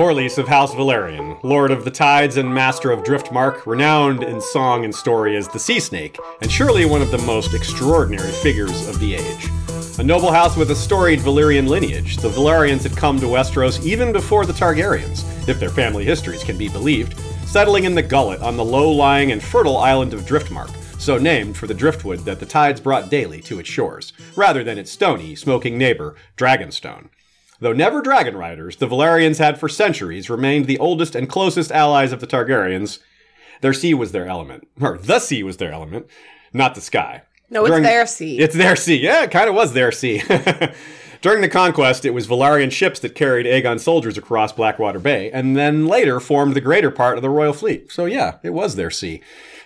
Corlys of House Velaryon, Lord of the Tides and Master of Driftmark, renowned in song and story as the Sea Snake, and surely one of the most extraordinary figures of the age. A noble house with a storied Valyrian lineage, the Velaryons had come to Westeros even before the Targaryens, if their family histories can be believed, settling in the Gullet on the low-lying and fertile island of Driftmark, so named for the driftwood that the tides brought daily to its shores, rather than its stony, smoking neighbor, Dragonstone. Though never dragon riders, the Velaryons had for centuries remained the oldest and closest allies of the Targaryens. Their sea was their element, or the sea was their element, not the sky. No, it's their sea. It's their sea. Yeah, it kind of was their sea. During the conquest, it was Velaryon ships that carried Aegon soldiers across Blackwater Bay, and then later formed the greater part of the royal fleet. So yeah, it was their sea.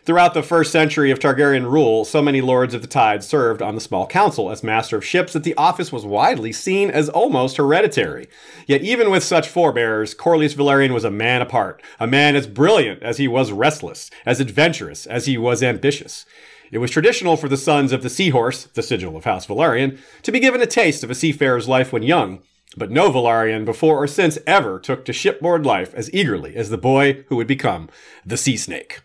Throughout the first century of Targaryen rule, so many lords of the tide served on the small council as master of ships that the office was widely seen as almost hereditary. Yet even with such forebears, Corlys Velaryon was a man apart, a man as brilliant as he was restless, as adventurous as he was ambitious. It was traditional for the sons of the Seahorse, the sigil of House Velaryon, to be given a taste of a seafarer's life when young, but no Velaryon before or since ever took to shipboard life as eagerly as the boy who would become the Sea Snake.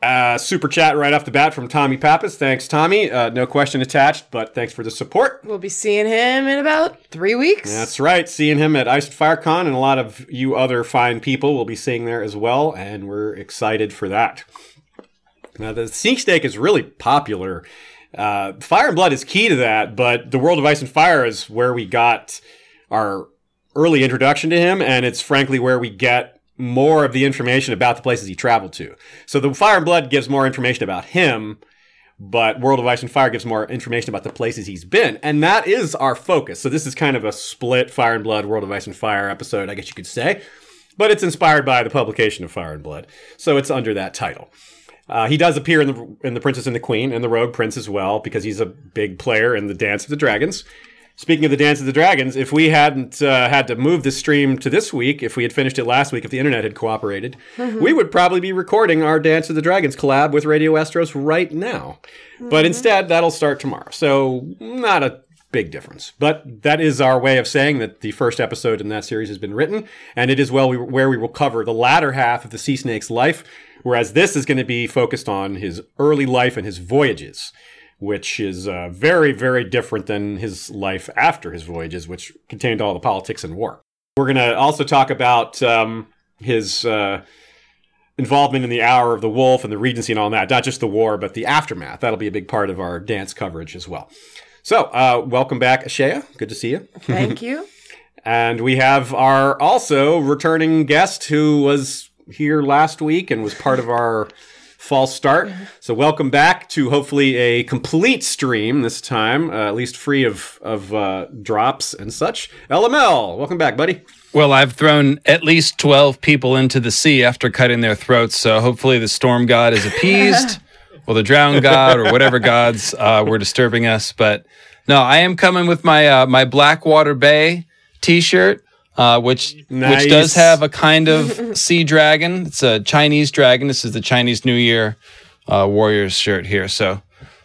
Uh, super chat right off the bat from Tommy Pappas. Thanks, Tommy. Uh, no question attached, but thanks for the support. We'll be seeing him in about three weeks. That's right. Seeing him at Ice and Fire Con, and a lot of you other fine people will be seeing there as well, and we're excited for that. Now, the Sea Snake is really popular. Uh, Fire and Blood is key to that, but the World of Ice and Fire is where we got our early introduction to him, and it's frankly where we get more of the information about the places he traveled to. So the Fire and Blood gives more information about him, but World of Ice and Fire gives more information about the places he's been, and that is our focus. So this is kind of a split Fire and Blood, World of Ice and Fire episode, I guess you could say, but it's inspired by the publication of Fire and Blood, so it's under that title. Uh, he does appear in the in the Princess and the Queen and the Rogue Prince as well because he's a big player in the Dance of the Dragons. Speaking of the Dance of the Dragons, if we hadn't uh, had to move the stream to this week, if we had finished it last week, if the internet had cooperated, we would probably be recording our Dance of the Dragons collab with Radio Astros right now. But instead, that'll start tomorrow. So, not a big difference. But that is our way of saying that the first episode in that series has been written, and it is well we, where we will cover the latter half of the Sea Snake's life, whereas this is going to be focused on his early life and his voyages which is uh, very, very different than his life after his voyages, which contained all the politics and war. We're going to also talk about um, his uh, involvement in the Hour of the Wolf and the Regency and all that, not just the war, but the aftermath. That'll be a big part of our dance coverage as well. So, uh, welcome back, Ashea. Good to see you. Thank you. And we have our also returning guest who was here last week and was part of our false start. So welcome back to hopefully a complete stream this time, uh, at least free of of uh, drops and such. LML, welcome back, buddy. Well, I've thrown at least 12 people into the sea after cutting their throats, so hopefully the storm god is appeased, or the drown god, or whatever gods uh, were disturbing us. But no, I am coming with my uh, my Blackwater Bay T-shirt, uh, which Nice. which does have a kind of sea dragon. It's a Chinese dragon. This is the Chinese New Year uh, Warriors shirt here. So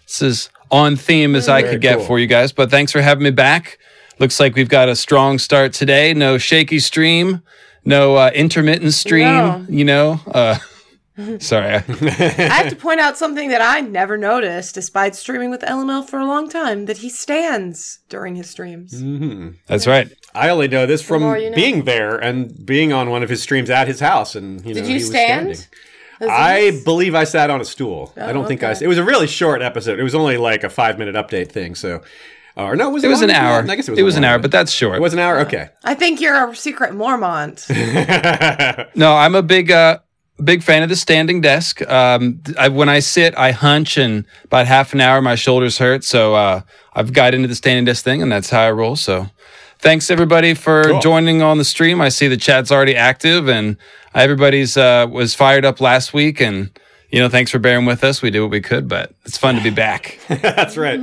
this is on theme as I Very could get cool. for you guys. But thanks for having me back. Looks like we've got a strong start today. No shaky stream, no uh, intermittent stream. No. You know, uh, sorry. I- I have to point out something that I never noticed, despite streaming with LML for a long time, that he stands during his streams. That's right. I only know this from more you know. being there and being on one of his streams at his house, and you Did he you was stand? standing. I believe I sat on a stool. I don't think I. It was a really short episode. It was only like a five minute update thing. So, or no, was it, It was an hour. that? I guess it was. it was an hour, one. but that's short. it was an hour. Okay. I think you're a secret Mormont. No, I'm a big uh big fan of the standing desk. Um I, when I sit, I hunch and about half an hour my shoulders hurt, so uh I've got into the standing desk thing and that's how I roll. So thanks everybody for Cool. joining on the stream. I see the chat's already active and everybody's uh was fired up last week and you know, thanks for bearing with us. We did what we could, but it's fun to be back. That's right.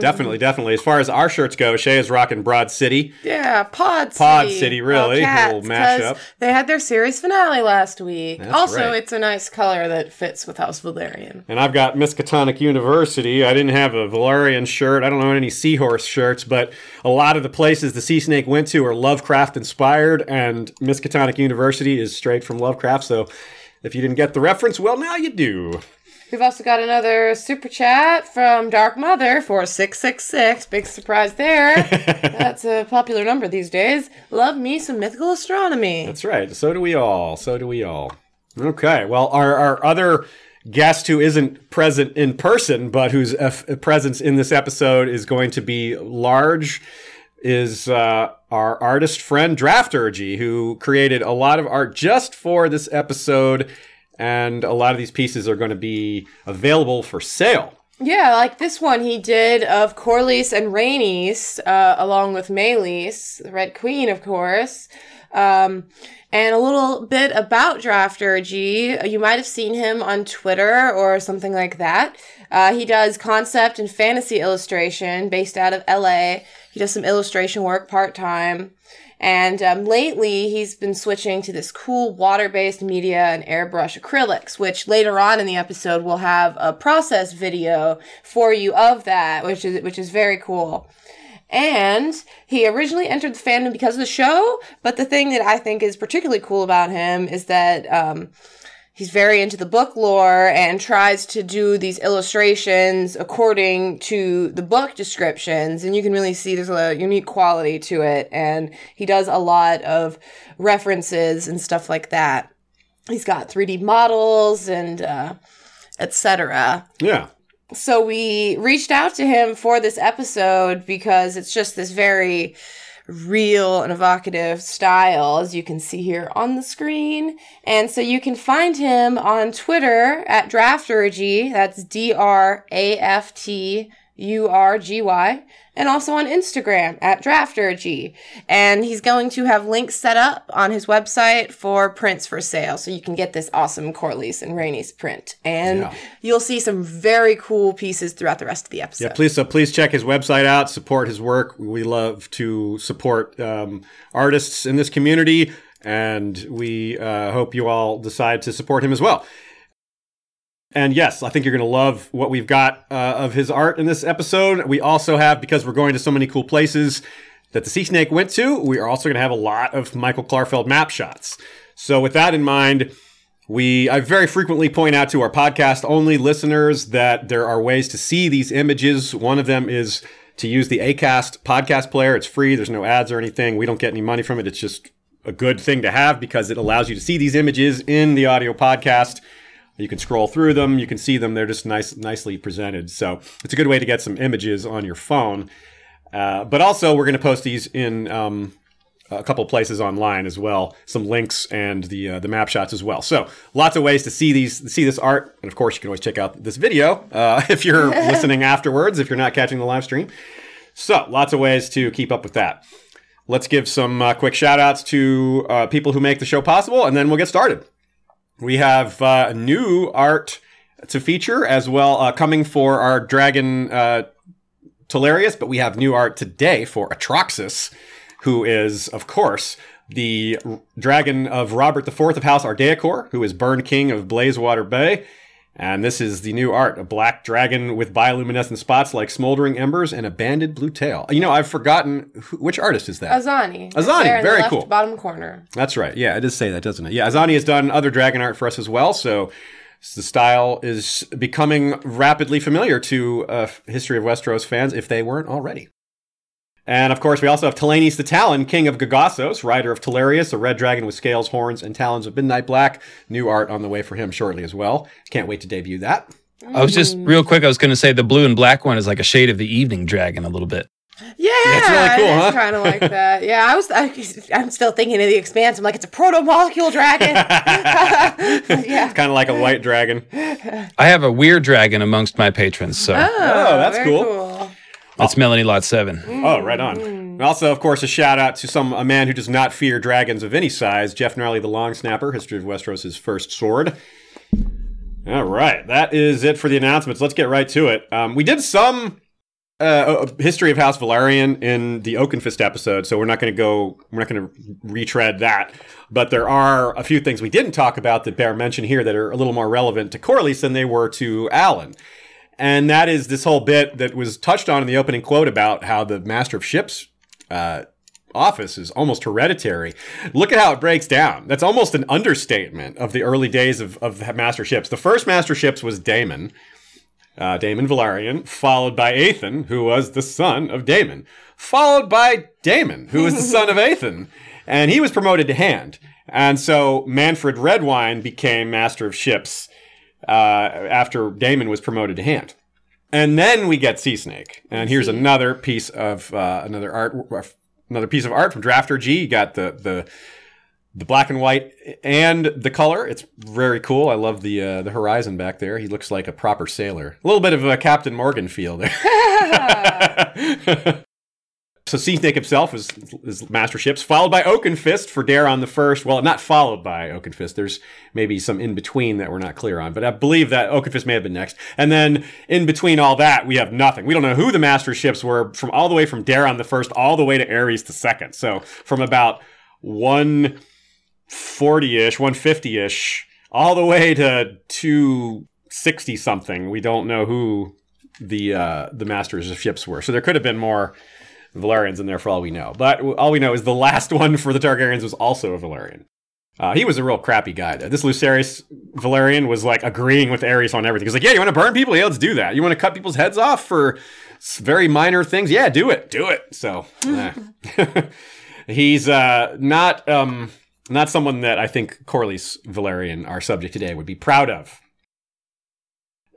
definitely, definitely. As far as our shirts go, Shay is rocking Broad City. Yeah, Pod City. Pod City, really? All cats, Little mashup. 'cause They had their series finale last week. That's also, right. it's a nice color that fits with House Velaryon. And I've got Miskatonic University. I didn't have a Velaryon shirt. I don't know any seahorse shirts, but a lot of the places the Sea Snake went to are Lovecraft inspired, and Miskatonic University is straight from Lovecraft. So if you didn't get the reference, well, now you do. We've also got another super chat from Dark Mother for 666. Big surprise there. That's a popular number these days. Love me some mythical astronomy. That's right. So do we all. So do we all. Okay. Well, our, our other guest who isn't present in person, but whose uh, f- presence in this episode is going to be large, is uh, our artist friend Drafturgy, who created a lot of art just for this episode. And a lot of these pieces are going to be available for sale. Yeah, like this one he did of Corlys and Rhaenys, uh, along with Meleys, the Red Queen, of course. Um, and a little bit about Drafturgy. You might have seen him on Twitter or something like that. Uh, he does concept and fantasy illustration based out of LA. He does some illustration work part time. And um, lately, he's been switching to this cool water based media and airbrush acrylics, which later on in the episode we'll have a process video for you of that, which is which is very cool. And he originally entered the fandom because of the show, but the thing that I think is particularly cool about him is that um, he's very into the book lore and tries to do these illustrations according to the book descriptions. And you can really see there's a unique quality to it. And he does a lot of references and stuff like that. He's got 3d models and uh, etc Yeah. so we reached out to him for this episode because it's just this very real and evocative style, as you can see here on the screen. And so you can find him on Twitter at Drafturgy. That's D R A F T U R G Y. And also on Instagram at Drafturgy. And he's going to have links set up on his website for prints for sale. So you can get this awesome Corlys and Rhaenys print. And Yeah. you'll see some very cool pieces throughout the rest of the episode. Yeah, please. So please check his website out. Support his work. We love to support um, artists in this community, and we uh, hope you all decide to support him as well. And yes, I think you're going to love what we've got uh, of his art in this episode. We also have, because we're going to so many cool places that the Sea Snake went to, we are also going to have a lot of Michael Klarfeld map shots. So with that in mind, we I very frequently point out to our podcast only listeners that there are ways to see these images. One of them is to use the Acast podcast player. It's free. There's no ads or anything. We don't get any money from it. It's just a good thing to have because it allows you to see these images in the audio podcast. You can scroll through them. You can see them. They're just nice, nicely presented. So it's a good way to get some images on your phone. Uh, but also, we're going to post these in um, a couple places online as well, some links and the uh, the map shots as well. So lots of ways to see these see this art, and of course, you can always check out this video uh, if you're listening afterwards. If you're not catching the live stream, so lots of ways to keep up with that. Let's give some uh, quick shout outs to uh, people who make the show possible, and then we'll get started. We have uh, new art to feature as well uh, coming for our dragon uh, Telarius, but we have new art today for Atroxus, who is, of course, the r- dragon of Robert IV of House Ardeacor, who is Burn King of Blazewater Bay. And this is the new art a black dragon with bioluminescent spots like smoldering embers and a banded blue tail. You know, I've forgotten who, which artist is that? Azani. Azani, very the left cool. Bottom corner. That's right. Yeah, it does say that, doesn't it? Yeah, Azani has done other dragon art for us as well, so the style is becoming rapidly familiar to uh, History of Westeros fans if they weren't already. And of course, we also have Talanis the Talon, King of Gogossos, rider of Talarius, a red dragon with scales, horns, and talons of midnight black. New art on the way for him shortly as well. Can't wait to debut that. I was just real quick. I was going to say the blue and black one is like a shade of the evening dragon a little bit. Yeah, it's really cool, huh? Kind of like that. Yeah, I was. I, I'm still thinking of the expanse. I'm like, it's a proto molecule dragon. yeah. it's Kind of like a white dragon. I have a weird dragon amongst my patrons, so Oh, oh that's very cool. That's Melanie Lot Seven. Oh, right on. And also, of course, a shout out to some a man who does not fear dragons of any size, Jeff Gnarly the Long Snapper, History of Westeros' first sword. All right, that is it for the announcements. Let's get right to it. Um, we did some uh, history of House Velaryon in the Oakenfist episode, so we're not going to go. We're not going to retread that. But there are a few things we didn't talk about that bear mention here that are a little more relevant to Corlys than they were to Alyn. And that is this whole bit that was touched on in the opening quote about how the Master of Ships uh, office is almost hereditary. Look at how it breaks down. That's almost an understatement of the early days of, of Master Ships. The first Master Ships was Damon, uh, Daemon Velaryon, followed by Aethan, who was the son of Damon, followed by Damon, who was the son of Aethan, and he was promoted to Hand. And so Manfred Redwine became Master of Ships uh, after Damon was promoted to Hand. And then we get Sea Snake, and here's another piece of uh, another art another piece of art from Drafturgy. You got the the the black and white and the color. It's very cool. I love the uh, the horizon back there. He looks like a proper sailor. A little bit of a Captain Morgan feel there. so Sea Snake himself is, is Master Ships, followed by Oakenfist for Daeron the First. Well, not followed by Oakenfist. There's maybe some in between that we're not clear on, but I believe that Oakenfist may have been next. And then in between all that, we have nothing. We don't know who the Master Ships were from all the way from Daeron the First all the way to Aerys the Second. So from about 140-ish, 150-ish, all the way to 260 something. We don't know who the uh, the masters of ships were. So there could have been more Velaryons in there for all we know. But all we know is the last one for the Targaryens was also a Velaryon. Uh, he was a real crappy guy. Though. This Lucerys Velaryon was like agreeing with Aerys on everything. He's like, "Yeah, you want to burn people? Yeah, let's do that. You want to cut people's heads off for very minor things? Yeah, do it, do it." So eh. he's uh, not um, not someone that I think Corlys Velaryon, our subject today, would be proud of.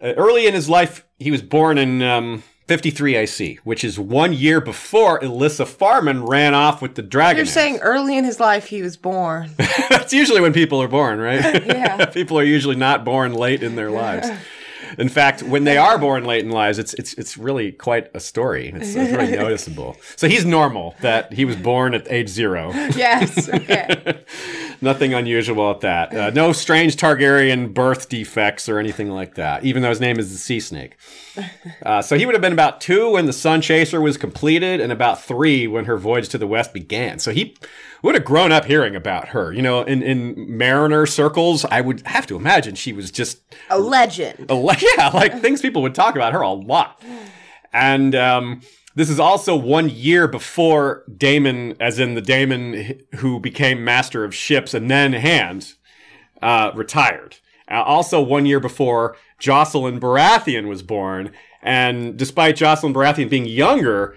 Uh, early in his life, he was born in um, 53 AC, which is one year before Elissa Farman ran off with the dragon. You're saying early in his life he was born. That's usually when people are born, right? Yeah. people are usually not born late in their lives. In fact, when they are born late in lives, it's it's it's really quite a story. It's, it's really noticeable. So he's normal that he was born at age zero. yes. Okay. Nothing unusual at that. Uh, no strange Targaryen birth defects or anything like that. Even though his name is the Sea Snake. Uh, so he would have been about two when the Sun Chaser was completed, and about three when her voyage to the west began. So he would have grown up hearing about her. You know, in in mariner circles, I would have to imagine she was just A legend. a le- yeah, like things people would talk about her a lot. And um, this is also one year before Damon, as in the Damon who became master of ships and then Hand, uh, retired. Uh, also, one year before Jocelyn Baratheon was born. And despite Jocelyn Baratheon being younger,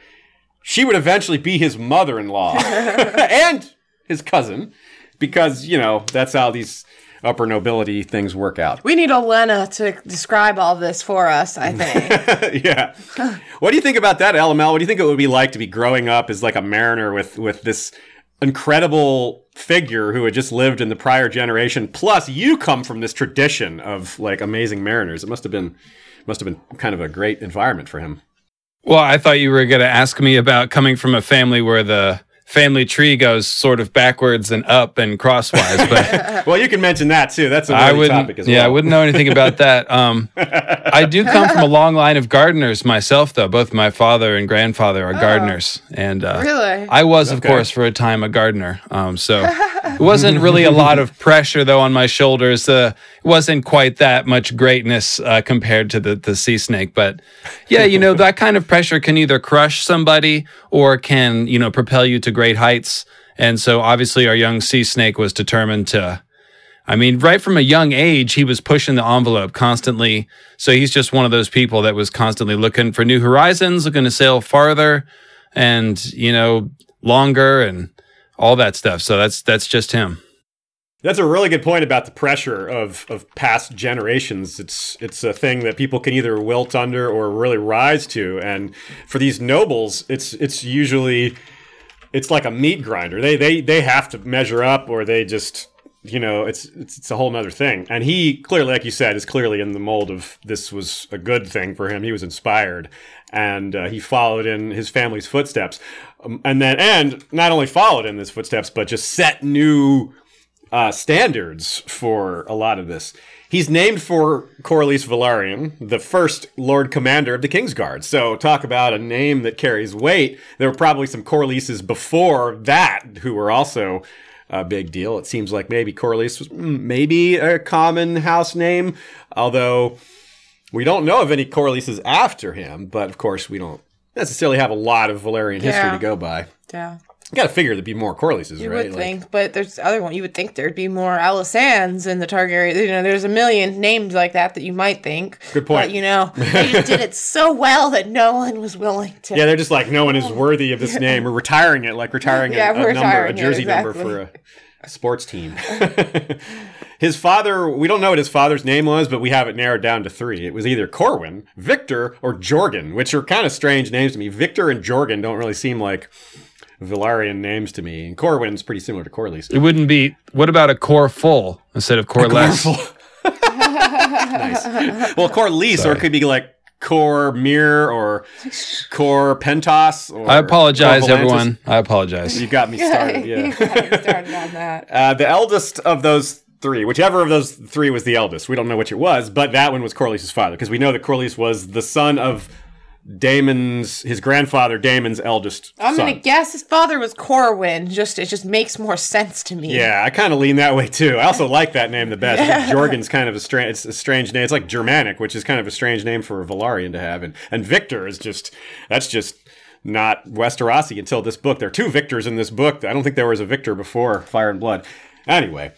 she would eventually be his mother in law and his cousin, because, you know, that's how these upper nobility things work out. We need Olenna to describe all this for us, I think. yeah. What do you think about that, LML? What do you think it would be like to be growing up as like a mariner with with this incredible figure who had just lived in the prior generation? Plus, you come from this tradition of like amazing mariners. It must have been must have been kind of a great environment for him. Well, I thought you were going to ask me about coming from a family where the family tree goes sort of backwards and up and crosswise, but Well, you can mention that too. That's a I wouldn't. topic as well. Yeah, I wouldn't know anything about that. Um, I do come from a long line of gardeners myself, though. Both my father and grandfather are gardeners, and uh, Really? I was, of Okay. course, for a time a gardener. Um, so it wasn't really a lot of pressure, though, on my shoulders. Uh, wasn't quite that much greatness uh, compared to the the sea snake, but yeah, you know that kind of pressure can either crush somebody or can you know propel you to great heights. And so, obviously, our young sea snake was determined to. I mean, right from a young age, he was pushing the envelope constantly. So he's just one of those people that was constantly looking for new horizons, looking to sail farther and, you know, longer and all that stuff. So that's that's just him. That's a really good point about the pressure of, of past generations. It's it's a thing that people can either wilt under or really rise to. And for these nobles, it's it's usually it's like a meat grinder. They they they have to measure up or they just you know, it's it's, it's a whole nother thing. And he clearly, like you said, is clearly in the mold of this was a good thing for him. He was inspired, and uh, he followed in his family's footsteps, um, and then and not only followed in his footsteps, but just set new uh, standards for a lot of this. He's named for Corlys Velaryon, the first Lord Commander of the Kingsguard. So talk about a name that carries weight. There were probably some Corlyses before that who were also a big deal. It seems like maybe Corlys was mm, maybe a common house name, although we don't know of any Corlyses after him. But of course, we don't necessarily have a lot of Velaryon history Yeah. to go by. Yeah. You got to figure there'd be more Corlyses, You right? would Like- think, but there's other one. You would think there'd be more Alysannes in the Targaryen. You know, there's a million names like that that you might think. Good point. But you know, they just did it so well that no one was willing to. Yeah, they're just like, no one is worthy of this name. We're retiring it, like retiring Yeah, a, a we're number, a retiring it, jersey number for a sports team. his father, we don't know what his father's name was, but we have it narrowed down to three. It was either Corwin, Victor, or Jorgen, which are kind of strange names to me. Victor and Jorgen don't really seem like Velaryon names to me. And Corwin's pretty similar to Corlys. It wouldn't be. What about a core full instead of core less? nice. Well, Corlys, or it could be like Cor Mir or Cor Pentos. Or I apologize, everyone. I apologize. You got me started. you Yeah. got me started on that. Uh, the eldest of those three, whichever of those three was the eldest, we don't know which it was, but that one was Corlys' father because we know that Corlys was the son of Damon's, his grandfather Damon's eldest I'm son. gonna guess his father was Corwin. Just it just makes more sense to me. Yeah, I kind of lean that way too. I also like that name the best. Think Jorgen's kind of a strange, it's a strange name. It's like Germanic, which is kind of a strange name for a Velaryon to have, and and Victor is just that's just not Westerosi until this book. There are two Victors in this book. I don't think there was a Victor before Fire and Blood. Anyway,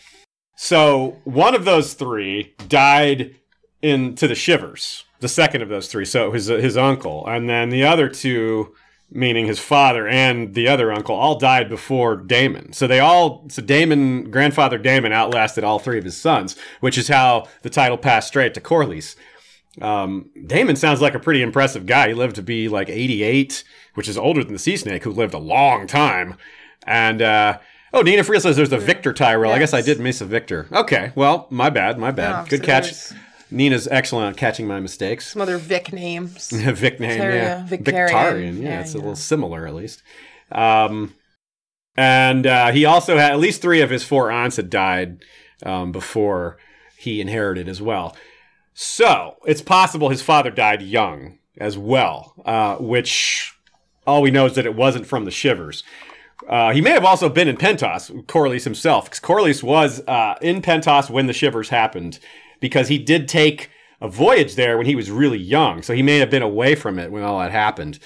so one of those three died into the Shivers. The second of those three, so his his uncle, and then the other two meaning his father and the other uncle, all died before Damon. So they all, so Damon, grandfather Damon outlasted all three of his sons, which is how the title passed straight to Corlys. Um, Damon sounds like a pretty impressive guy. He lived to be like 88, which is older than the Sea Snake, who lived a long time. And, uh, oh, Nina Friel says there's a Victor Tyrell. I guess I did miss a Victor. Okay, well, my bad, my bad. Oh, Good so catch. there's Nina's excellent at catching my mistakes. Some other Vic names. Vic name, yeah. Victoria, Victorian. Victorian, yeah, Yeah, it's a little similar at least. Um, and uh, he also had at least three of his four aunts had died um, before he inherited as well. So it's possible his father died young as well, uh, which all we know is that it wasn't from the shivers. Uh, he may have also been in Pentos, Corlys himself, because Corlys was uh, in Pentos when the Shivers happened, because he did take a voyage there when he was really young. So he may have been away from it when all that happened.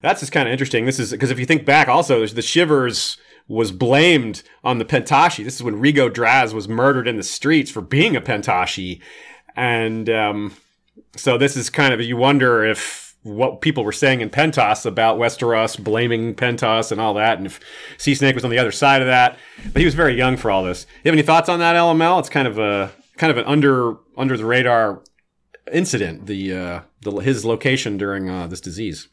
That's just kind of interesting. This is because if you think back, also the Shivers was blamed on the Pentoshi. This is when Rego Draz was murdered in the streets for being a Pentoshi, and um, so this is kind of you wonder if what people were saying in Pentos about Westeros blaming Pentos and all that, and if Sea Snake was on the other side of that. But he was very young for all this. You have any thoughts on that, LML? It's kind of a kind of an under under the radar incident. The uh, the his location during uh, this disease.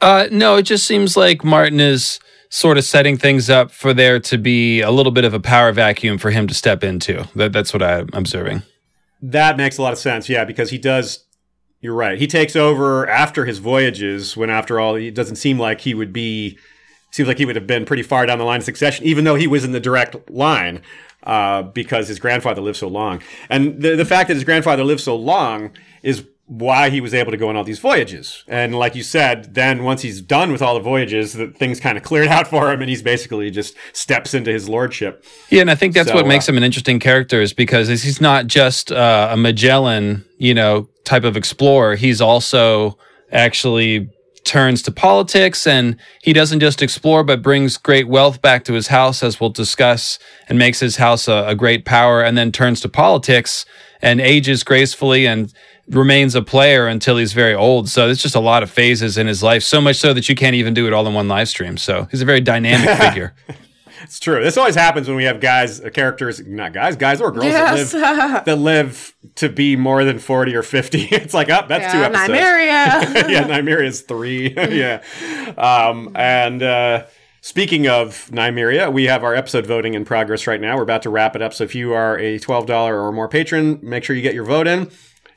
Uh, no, it just seems like Martin is sort of setting things up for there to be a little bit of a power vacuum for him to step into. That, that's what I'm observing. That makes a lot of sense, yeah, because he does. You're right. He takes over after his voyages, when after all, it doesn't seem like he would be. Seems like he would have been pretty far down the line of succession, even though he was in the direct line, uh, because his grandfather lived so long. And the the fact that his grandfather lived so long is why he was able to go on all these voyages. And like you said, then once he's done with all the voyages, the things kind of cleared out for him, and he's basically just steps into his lordship. Yeah, and I think that's So, what makes uh, him an interesting character is because he's not just uh, a Magellan, you know, type of explorer. He's also actually turns to politics and he doesn't just explore but brings great wealth back to his house as we'll discuss and makes his house a, a great power and then turns to politics and ages gracefully and remains a player until he's very old. So it's just a lot of phases in his life so much so that you can't even do it all in one live stream. So he's a very dynamic figure It's true. This always happens when we have guys, uh, characters, not guys, guys or girls Yes. that live that live to be more than forty or fifty. It's like, up, oh, that's two Yeah, episodes. Nymeria. yeah, Nymeria's three. yeah. Um, and uh, speaking of Nymeria, we have our episode voting in progress right now. We're about to wrap it up. So if you are a $12 or more patron, make sure you get your vote in.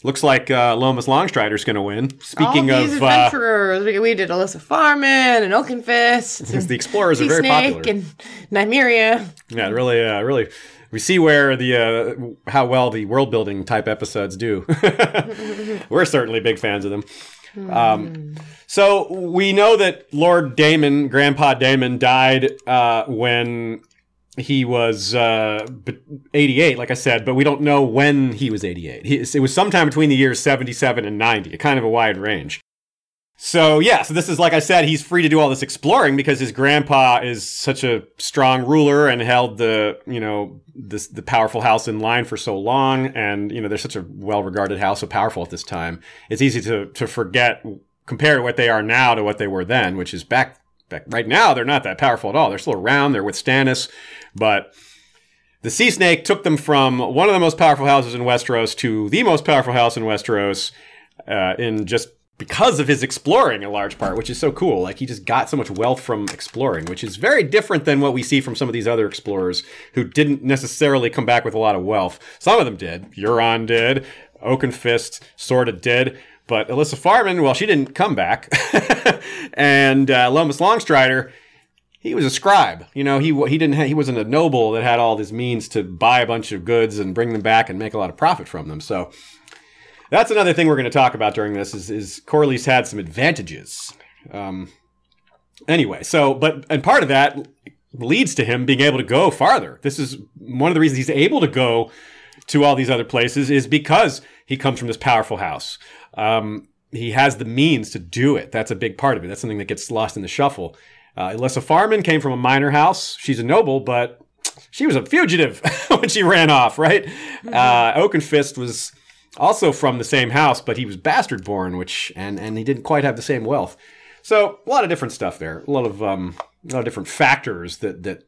Looks like uh, Lomas Longstrider's going to win. Speaking All these of, uh, adventurers, we, we did Elissa Farman and Oakenfist. the and explorers are very Snake popular. and Nymeria. Yeah, really, uh, really. We see where the uh, how well the world building type episodes do. We're certainly big fans of them. Um, so we know that Lord Damon, Grandpa Damon, died uh, when he was uh, 88, like I said, but we don't know when he was 88. He, it was sometime between the years 77 and 90, a kind of a wide range. So yeah, so this is like I said, he's free to do all this exploring because his grandpa is such a strong ruler and held the you know this the powerful house in line for so long, and you know they're such a well regarded house, so powerful at this time. It's easy to to forget compare what they are now to what they were then, which is back back right now they're not that powerful at all. They're still around. They're with Stannis, but the Sea Snake took them from one of the most powerful houses in Westeros to the most powerful house in Westeros uh, in just because of his exploring in large part, which is so cool. Like he just got so much wealth from exploring, which is very different than what we see from some of these other explorers who didn't necessarily come back with a lot of wealth. Some of them did. Euron did. Oakenfist sort of did. But Elissa Farman, well, she didn't come back. and uh, Lomas Longstrider, he was a scribe. You know, he he didn't ha- he wasn't a noble that had all his means to buy a bunch of goods and bring them back and make a lot of profit from them. So that's another thing we're going to talk about during this is, is Corlys had some advantages. Um, anyway, so but and part of that leads to him being able to go farther. This is one of the reasons he's able to go to all these other places is because he comes from this powerful house. Um, he has the means to do it. That's a big part of it. That's something that gets lost in the shuffle. Uh, Elissa Farman came from a minor house. She's a noble, but she was a fugitive when she ran off, right? Uh, Oakenfist was also from the same house, but he was bastard born, which and and he didn't quite have the same wealth. So a lot of different stuff there. A lot of um, a lot of different factors that that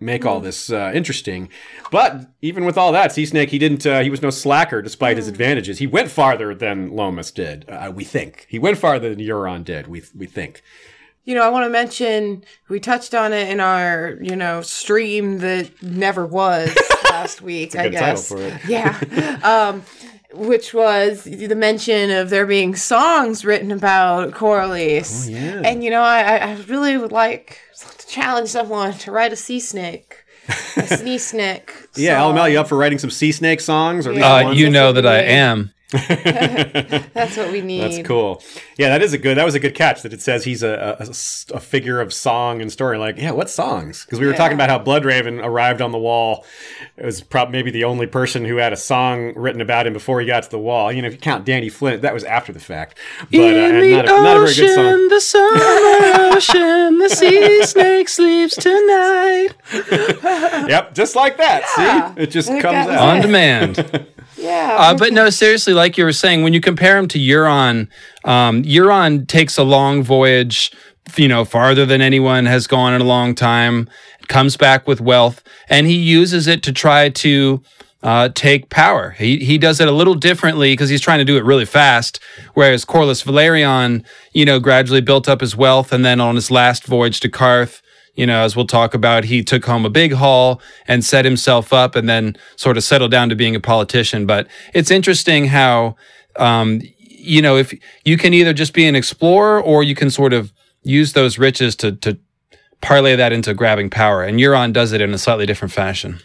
make all this uh, interesting. But even with all that, Sea Snake he didn't uh, he was no slacker despite his advantages. He went farther than Lomas did. Uh, we think he went farther than Euron did. We we think. You know, I want to mention we touched on it in our, you know, stream that never was last week. I good title guess. for it. Yeah, um, which was the mention of there being songs written about Corlys. Oh, yeah. And you know, I, I- I really would like to challenge someone to write a sea snake, a snee snake. Yeah, song. LML, you up for writing some Sea Snake songs? Or at least Yeah. Uh, you know that I am. That's what we need. That's cool. Yeah, that is a good. That was a good catch. That it says he's a a figure of song and story. Like, yeah, what songs? Because we were Yeah. talking about how Bloodraven arrived on the wall. It was probably maybe the only person who had a song written about him before he got to the wall. You know, if you count Danny Flint, that was after the fact. But uh, In and the not, a, not a very good song. ocean, the summer ocean, the sea snake sleeps tonight. Yep, just like that. Yeah. See, it just I think comes that was out. On demand. Yeah. Uh, but no, seriously, like you were saying, when you compare him to Euron, um, Euron takes a long voyage, you know, farther than anyone has gone in a long time, comes back with wealth, and he uses it to try to uh, take power. He, he does it a little differently because he's trying to do it really fast, whereas Corlys Velaryon, you know, gradually built up his wealth, and then on his last voyage to Qarth, you know, as we'll talk about, he took home a big haul and set himself up and then sort of settled down to being a politician. But it's interesting how, um, you know, if you can either just be an explorer or you can sort of use those riches to, to parlay that into grabbing power. And Euron does it in a slightly different fashion.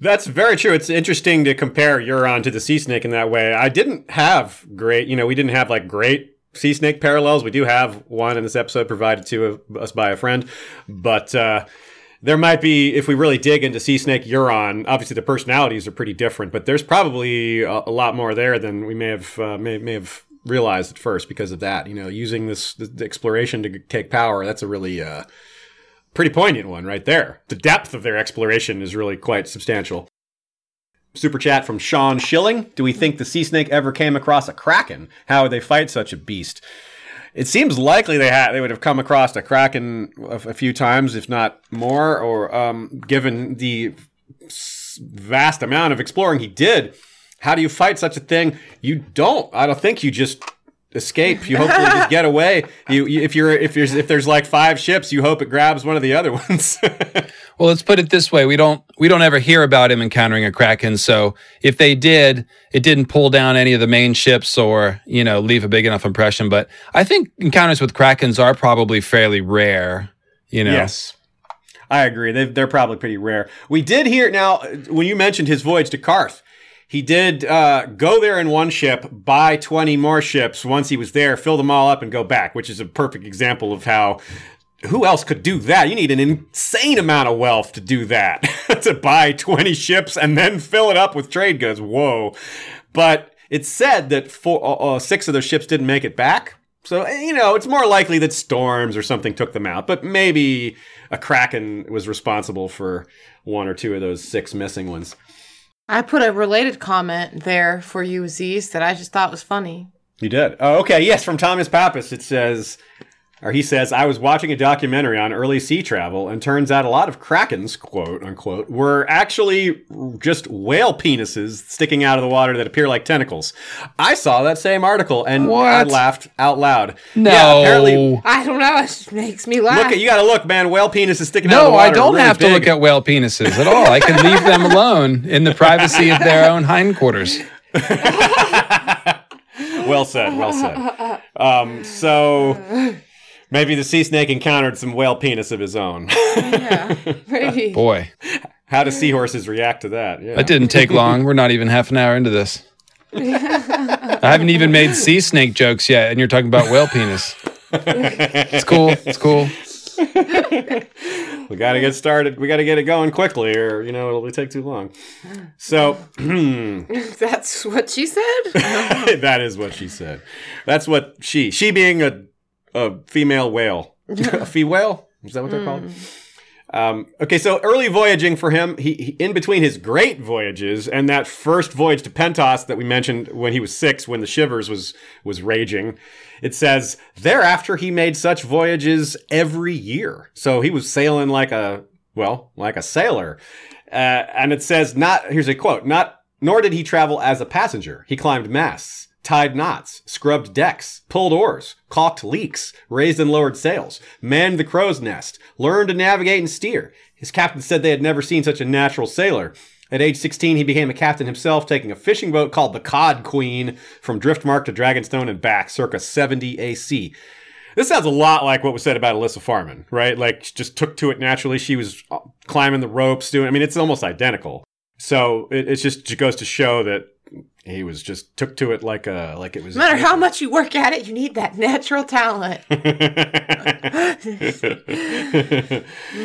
That's very true. It's interesting to compare Euron to the sea snake in that way. I didn't have great, you know, we didn't have like great sea snake parallels. We do have one in this episode provided to us by a friend, but uh, there might be if we really dig into sea snake Euron. Obviously, the personalities are pretty different, but there's probably a, a lot more there than we may have uh, may, may have realized at first because of that. You know, using this, this exploration to take power. That's a really uh, pretty poignant one right there. The depth of their exploration is really quite substantial. Super chat from Sean Schilling. Do we think the sea snake ever came across a kraken? How would they fight such a beast? It seems likely they had they would have come across a kraken a, a few times, if not more. Or um, given the vast amount of exploring he did, how do you fight such a thing? You don't. I don't think you just escape. You hopefully just get away. You, you if you're if there's if there's like five ships, you hope it grabs one of the other ones. Well, let's put it this way: we don't we don't ever hear about him encountering a kraken. So if they did, it didn't pull down any of the main ships or you know leave a big enough impression. But I think encounters with krakens are probably fairly rare. You know, Yes. I agree. they they're probably pretty rare. We did hear now when you mentioned his voyage to Qarth. He did uh, go there in one ship, buy 20 more ships once he was there, fill them all up, and go back, which is a perfect example of how. Who else could do that? You need an insane amount of wealth to do that. to buy 20 ships and then fill it up with trade goods. Whoa. But it's said that four, uh, uh, six of those ships didn't make it back. So, eh, you know, it's more likely that storms or something took them out, but maybe a kraken was responsible for one or two of those six missing ones. I put a related comment there for you, Aziz, that I just thought was funny. You did? Oh, okay. Yes, from Thomas Pappas. It says, or he says, I was watching a documentary on early sea travel, and turns out a lot of krakens, quote unquote, were actually just whale penises sticking out of the water that appear like tentacles. I saw that same article and I laughed out loud. no, Yeah, apparently. I don't know. It just makes me laugh. Look at you got to look, man. Whale penises sticking out of the water. no. I don't really have to look at whale penises at all. I can leave them alone in the privacy of their own hindquarters. well said. Well said. Um, so maybe the sea snake encountered some whale penis of his own. yeah, maybe. Boy, How do seahorses react to that? Yeah. that didn't take long. We're not even half an hour into this. I haven't even made sea snake jokes yet, and you're talking about whale penis. It's cool. It's cool. We got to get started. We got to get it going quickly, or you know it'll take too long. So That's what she said. that is what she said. That's what she. She being a a female whale, a fee whale. Is that what they're called? Um, okay, so early voyaging for him, he, he in between his great voyages and that first voyage to Pentos that we mentioned when he was six, when the shivers was was raging. It says thereafter he made such voyages every year. So he was sailing like a well, like a sailor. Uh, and it says not here's a quote not nor did he travel as a passenger. He climbed masts, tied knots, scrubbed decks, pulled oars, caulked leaks, raised and lowered sails, manned the crow's nest, learned to navigate and steer. His captain said they had never seen such a natural sailor. At age 16, he became a captain himself, taking a fishing boat called the Cod Queen from Driftmark to Dragonstone and back, circa 70 AC. This sounds a lot like what was said about Elissa Farman, right? Like, just took to it naturally. She was uh, climbing the ropes, doing. I mean, it's almost identical. So it, it just goes to show that he was just took to it like a like it was. No matter how much you work at it, you need that natural talent. you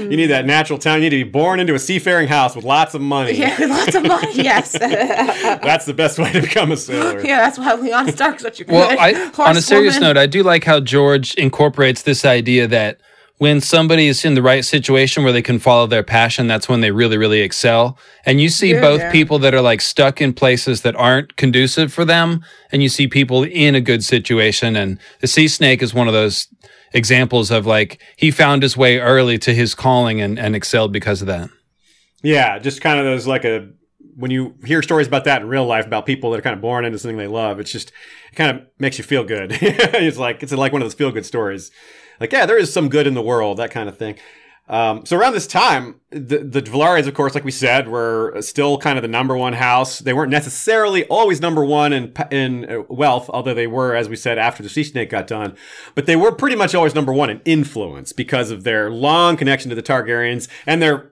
need that natural talent. You need to be born into a seafaring house with lots of money. Yeah, lots of money. Yes. That's the best way to become a sailor. Yeah, that's why Lyanna Stark's such a good Well, I, on a serious horsewoman. note, I do like how George incorporates this idea that when somebody is in the right situation where they can follow their passion, that's when they really, really excel. And you see Yeah, both yeah. people that are like stuck in places that aren't conducive for them, and you see people in a good situation. And the sea snake is one of those examples of like he found his way early to his calling and, and excelled because of that. Yeah, just kind of those like a when you hear stories about that in real life about people that are kind of born into something they love, it's just it kind of makes you feel good. it's like it's like one of those feel good stories. Like yeah, there is some good in the world, that kind of thing. Um, so around this time, the the Velaryons, of course, like we said, were still kind of the number one house. They weren't necessarily always number one in in uh, wealth, although they were, as we said, after the Sea Snake got done. But they were pretty much always number one in influence because of their long connection to the Targaryens and their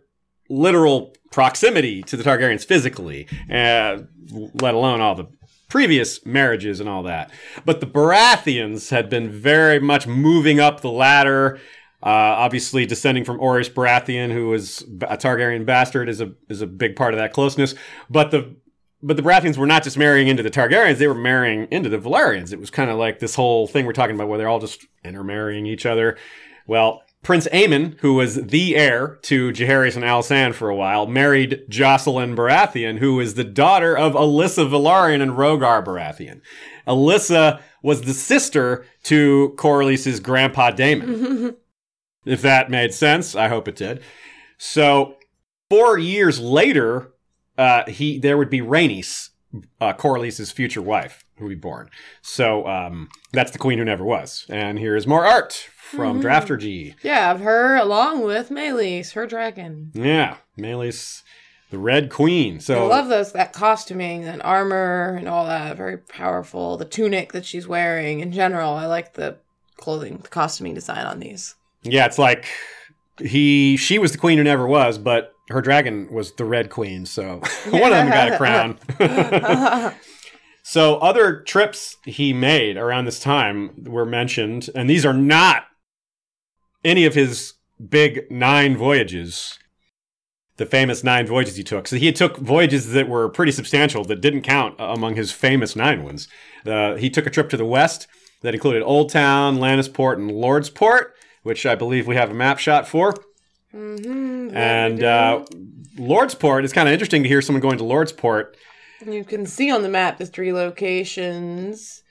literal proximity to the Targaryens physically, uh, let alone all the previous marriages and all that. But the Baratheons had been very much moving up the ladder. Uh, obviously, descending from Orys Baratheon, who was a Targaryen bastard, is a is a big part of that closeness. But the but the Baratheons were not just marrying into the Targaryens; they were marrying into the Velaryons. It was kind of like this whole thing we're talking about, where they're all just intermarrying each other. Well, Prince Aemon, who was the heir to Jaehaerys and Alysanne for a while, married Jocelyn Baratheon, who is the daughter of Alyssa Velaryon and Rogar Baratheon. Alyssa was the sister to Corlys's grandpa Daemon. if that made sense, I hope it did. So, four years later, uh, he there would be Rhaenys, uh, Corlys's future wife. who would be born. So um, that's the queen who never was. And here is more art from mm-hmm. Drafturgy. Yeah, of her along with Meleys, her dragon. Yeah, Meleys, the Red Queen. So I love those that costuming and armor and all that. Very powerful. The tunic that she's wearing in general. I like the clothing, the costuming design on these. yeah, it's like he she was the queen who never was, but her dragon was the Red Queen. So one of them got a crown. So other trips he made around this time were mentioned, and these are not any of his big nine voyages. The famous nine voyages he took. So he took voyages that were pretty substantial that didn't count among his famous nine ones. Uh, he took a trip to the west that included Old Town, Lannisport, and Lordsport, which I believe we have a map shot for. Mm-hmm. And uh, Lordsport, it's kind of interesting to hear someone going to Lordsport You can see on the map the three locations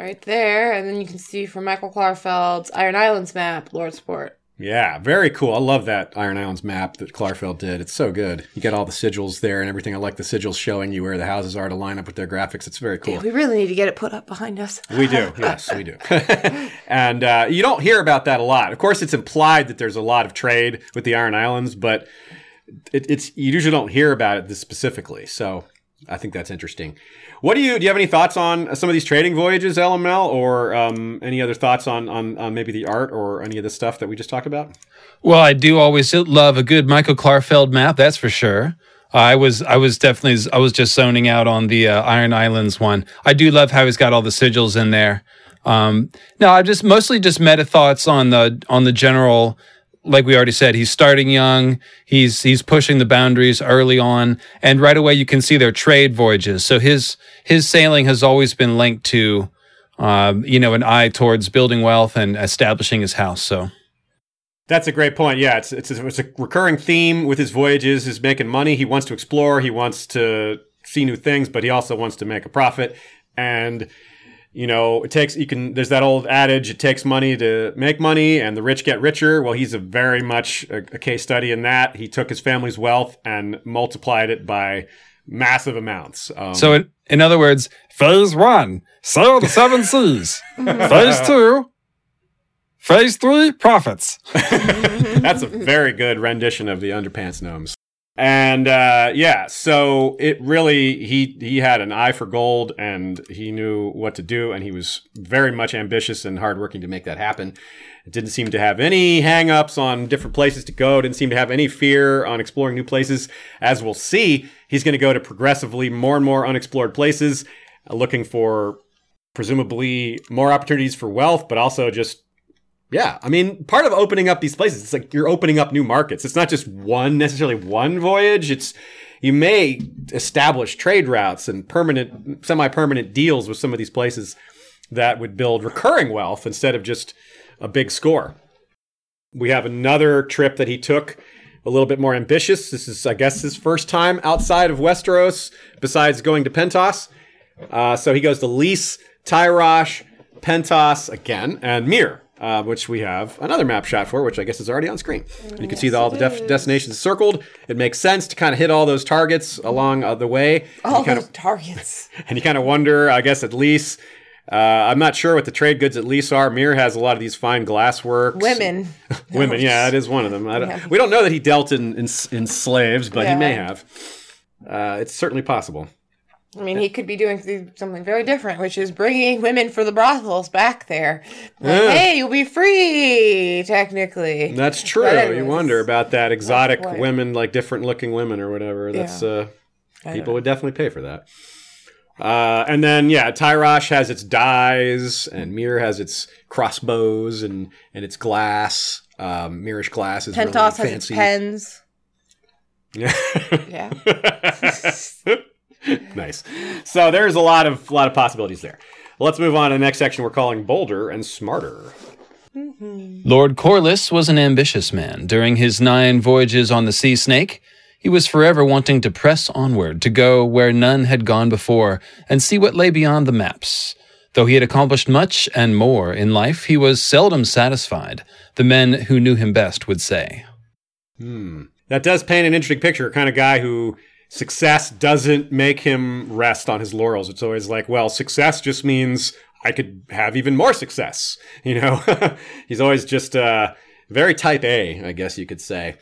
right there, and then you can see from Michael Klarfeld's Iron Islands map, Lordsport. Yeah, very cool. I love that Iron Islands map that Klarfeld did. It's so good. You get all the sigils there and everything. I like the sigils showing you where the houses are to line up with their graphics. It's very cool. We really need to get it put up behind us. We do, yes, we do. and uh, you don't hear about that a lot. Of course, it's implied that there's a lot of trade with the Iron Islands, but it, it's you usually don't hear about it this specifically. So I think that's interesting. What do you do? You have any thoughts on some of these trading voyages, LML, or um, any other thoughts on, on on maybe the art or any of the stuff that we just talked about? Well, I do always love a good Michael Klarfeld map. That's for sure. I was I was definitely I was just zoning out on the uh, Iron Islands one. I do love how he's got all the sigils in there. Um, no, I just mostly just meta thoughts on the on the general. Like we already said, he's starting young. He's he's pushing the boundaries early on, and right away you can see their trade voyages. So his his sailing has always been linked to, um, you know, an eye towards building wealth and establishing his house. So That's a great point. Yeah, it's it's a, it's a recurring theme with his voyages. Is making money. He wants to explore. He wants to see new things, but he also wants to make a profit. And you know, it takes you can. There's that old adage: it takes money to make money, and the rich get richer. Well, he's a very much a, a case study in that. He took his family's wealth and multiplied it by massive amounts. Um, So, in, in other words, phase one, sail the seven seas. phase two, phase three, profits. That's a very good rendition of the underpants gnomes. And uh, yeah, so it really he he had an eye for gold and he knew what to do and he was very much ambitious and hardworking to make that happen. It didn't seem to have any hangups on different places to go. Didn't seem to have any fear on exploring new places. As we'll see, he's going to go to progressively more and more unexplored places, looking for presumably more opportunities for wealth, but also just yeah, I mean, part of opening up these places, it's like you're opening up new markets. It's not just one necessarily one voyage. It's you may establish trade routes and permanent, semi-permanent deals with some of these places that would build recurring wealth instead of just a big score. We have another trip that he took, a little bit more ambitious. This is, I guess, his first time outside of Westeros, besides going to Pentos. Uh, so he goes to Lys, Tyrosh, Pentos again, and Myr uh, which we have another map shot for, which I guess is already on screen. And you can see that all the def- destinations circled. It makes sense to kind of hit all those targets along uh, the way. All those of targets. and you kind of wonder, I guess, at least. Uh, I'm not sure what the trade goods at least are. Myr has a lot of these fine glass works. Women. Women, yeah, that is one of them. I don't, Yeah. We don't know that he dealt in, in, in slaves, but he may have. Uh, it's certainly possible. I mean, he could be doing something very different, which is bringing women for the brothels back there. Like, Yeah. Hey, you'll be free, technically. That's true. You wonder about that exotic point. women, like different looking women or whatever. That's Yeah. uh, people would definitely pay for that. Uh, and then yeah, Tyrosh has its dyes, and Myr has its crossbows and and its glass. Um, Myrish glass is Pentos really has its fancy. pens. Yeah. Yeah. nice. So there's a lot of lot of possibilities there. Let's move on to the next section we're calling bolder and smarter. Lord Corlys was an ambitious man. During his nine voyages on the Sea Snake, he was forever wanting to press onward, to go where none had gone before, and see what lay beyond the maps. Though he had accomplished much and more in life, he was seldom satisfied, the men who knew him best would say. Hmm. That does paint an interesting picture. Kind of guy who success doesn't make him rest on his laurels. It's always like, well, success just means I could have even more success. You know, he's always just uh, very type A, I guess you could say.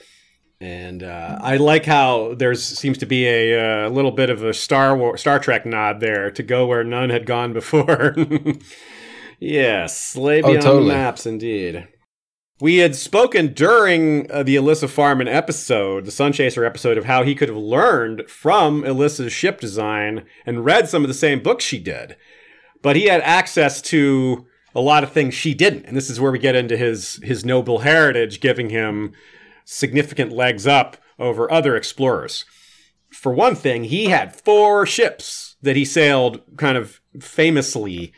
And uh, I like how there seems to be a, uh, little bit of a Star War- Star Trek nod there to go where none had gone before. yes, lay beyond totally. the maps, indeed. We had spoken during uh, the Elissa Farman episode, the Sun Chaser episode, of how he could have learned from Elissa's ship design and read some of the same books she did. But he had access to a lot of things she didn't. And this is where we get into his, his noble heritage, giving him significant legs up over other explorers. For one thing, he had four ships that he sailed kind of famously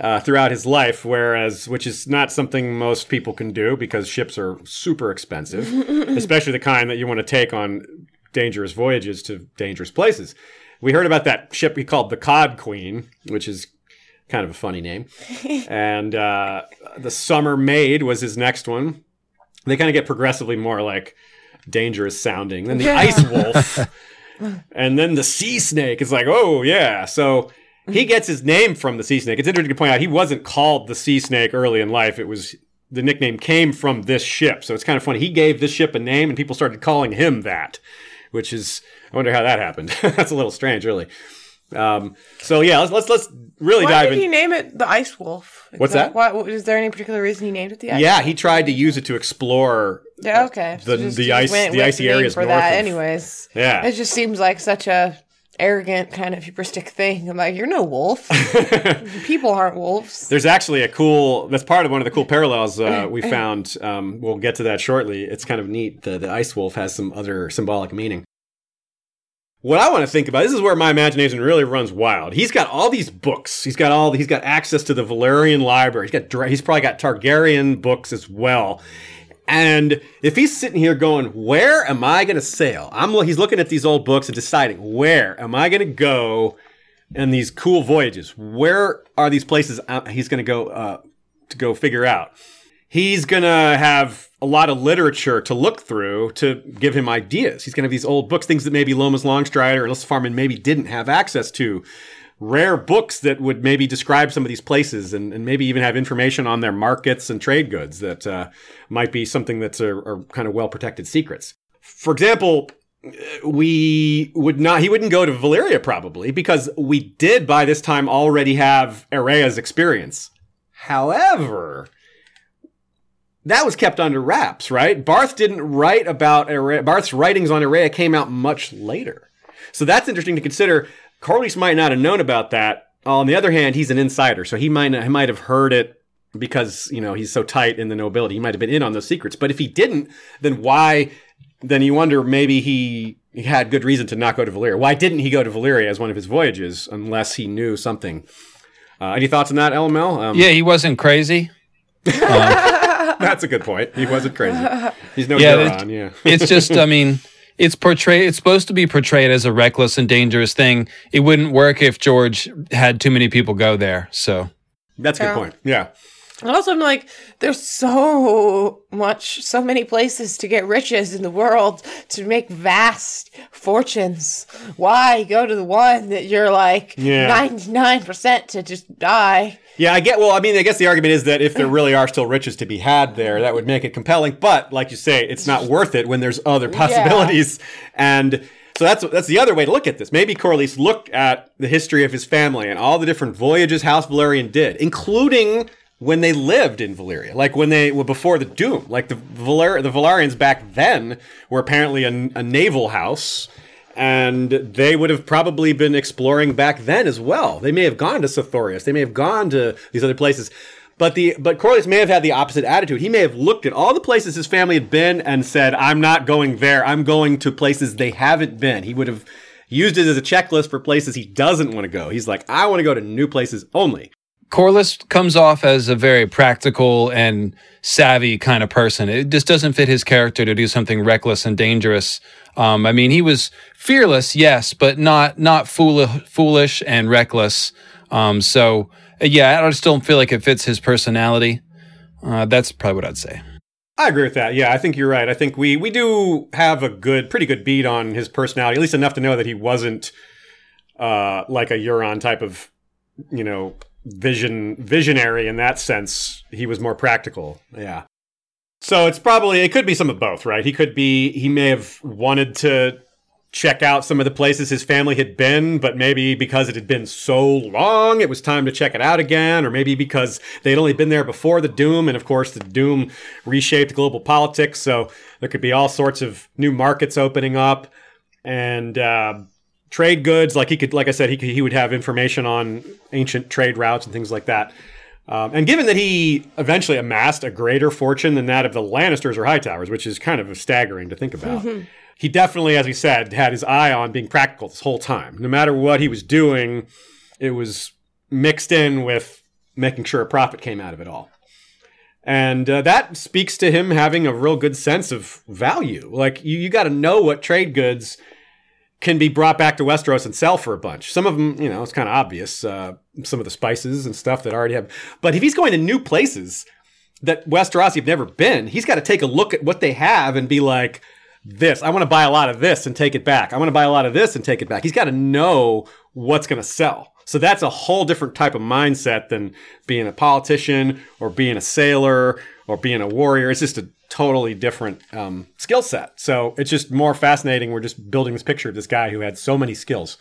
uh, throughout his life, whereas which is not something most people can do because ships are super expensive, especially the kind that you want to take on dangerous voyages to dangerous places. We heard about that ship he called the Cod Queen, which is kind of a funny name, and uh, the Summer Maid was his next one. They kind of get progressively more like dangerous sounding. Then the Yeah. Ice Wolf, and then the Sea Snake is like, oh yeah, so he gets his name from the sea snake. It's interesting to point out he wasn't called the sea snake early in life. It was the nickname came from this ship. So it's kind of funny. He gave this ship a name and people started calling him that, which is I wonder how that happened. That's a little strange, really. Um, so yeah, let's let's, let's really Why dive did in. he name it the Ice Wolf? What's that? Why, is there any particular reason he named it the Ice yeah, Wolf? he tried to use it to explore. Yeah, okay. The- just- the ice- went the icy areas for north that, of- anyways. Yeah. It just seems like such a arrogant kind of hubristic thing. I'm like, you're no wolf. People aren't wolves. There's actually a cool. That's part of one of the cool parallels uh, we found. Um, we'll get to that shortly. It's kind of neat. The, the ice wolf has some other symbolic meaning. What I want to think about this is where my imagination really runs wild. He's got all these books. He's got all. He's got access to the Velaryon library. He's got. He's probably got Targaryen books as well. And if he's sitting here going, "Where am I going to sail?" I'm. He's looking at these old books and deciding, "Where am I going to go?" and these cool voyages. Where are these places he's going to go uh, to go figure out? He's going to have a lot of literature to look through to give him ideas. He's going to have these old books, things that maybe Lomas Longstrider and Elissa Farman maybe didn't have access to. Rare books that would maybe describe some of these places and, and maybe even have information on their markets and trade goods that uh, might be something that's a, are kind of well protected secrets. For example, we would not he wouldn't go to Valyria probably because we did by this time already have Aerea's experience. However, that was kept under wraps, right? Barth didn't write about Aerea. Barth's writings on Aerea came out much later. So that's interesting to consider. Corlys might not have known about that. On the other hand, he's an insider, so he might he might have heard it because you know he's so tight in the nobility. He might have been in on those secrets. But if he didn't, then why? Then you wonder maybe he, he had good reason to not go to Valyria. Why didn't he go to Valyria as one of his voyages unless he knew something? Uh, any thoughts on that, LML? Um, Yeah, he wasn't crazy. that's a good point. He wasn't crazy. He's no Yeah, yeah. It's just, I mean, it's portrayed. It's supposed to be portrayed as a reckless and dangerous thing. It wouldn't work if George had too many people go there. So That's a good Yeah. point. Yeah. And also, I'm like, there's so much, so many places to get riches in the world to make vast fortunes. Why go to the one that you're like Yeah. 99% to just die? Yeah, I get. Well, I mean, I guess the argument is that if there really are still riches to be had there, that would make it compelling. But like you say, it's not worth it when there's other possibilities. And so that's that's the other way to look at this. Maybe Corlys looked at the history of his family and all the different voyages House Velaryon did, including when they lived in Valyria, like when they were before the Doom. Like the Valer- the Velaryons back then were apparently a, a naval house and they would have probably been exploring back then as well. They may have gone to Sothoryos. They may have gone to these other places. But the but Corlys may have had the opposite attitude. He may have looked at all the places his family had been and said, "I'm not going there. I'm going to places they haven't been." He would have used it as a checklist for places he doesn't want to go. He's like, "I want to go to new places only." Corlys comes off as a very practical and savvy kind of person. It just doesn't fit his character to do something reckless and dangerous. Um, I mean, he was fearless, yes, but not not fool- foolish and reckless. Um, so yeah, I just don't feel like it fits his personality. Uh, that's probably what I'd say. I agree with that. Yeah, I think you're right. I think we we do have a good, pretty good beat on his personality, at least enough to know that he wasn't uh, like a Euron type of, you know, vision visionary in that sense. He was more practical. Yeah. So it's probably it could be some of both, right? He could be he may have wanted to check out some of the places his family had been, but maybe because it had been so long, it was time to check it out again, or maybe because they'd only been there before the Doom, and of course the Doom reshaped global politics, so there could be all sorts of new markets opening up, and uh, trade goods. Like he could, like I said, he could, he would have information on ancient trade routes and things like that. Um, and given that he eventually amassed a greater fortune than that of the Lannisters or Hightowers, which is kind of staggering to think about, he definitely, as we said, had his eye on being practical this whole time. No matter what he was doing, it was mixed in with making sure a profit came out of it all. And uh, that speaks to him having a real good sense of value. Like, you, you got to know what trade goods can be brought back to Westeros and sell for a bunch. Some of them, you know, it's kind of obvious. Uh, some of the spices and stuff that already have. But if he's going to new places that Westerosi have never been, he's got to take a look at what they have and be like, this. I want to buy a lot of this and take it back. I want to buy a lot of this and take it back. He's got to know what's going to sell. So that's a whole different type of mindset than being a politician or being a sailor or being a warrior. It's just a totally different um, skill set. So it's just more fascinating. We're just building this picture of this guy who had so many skills.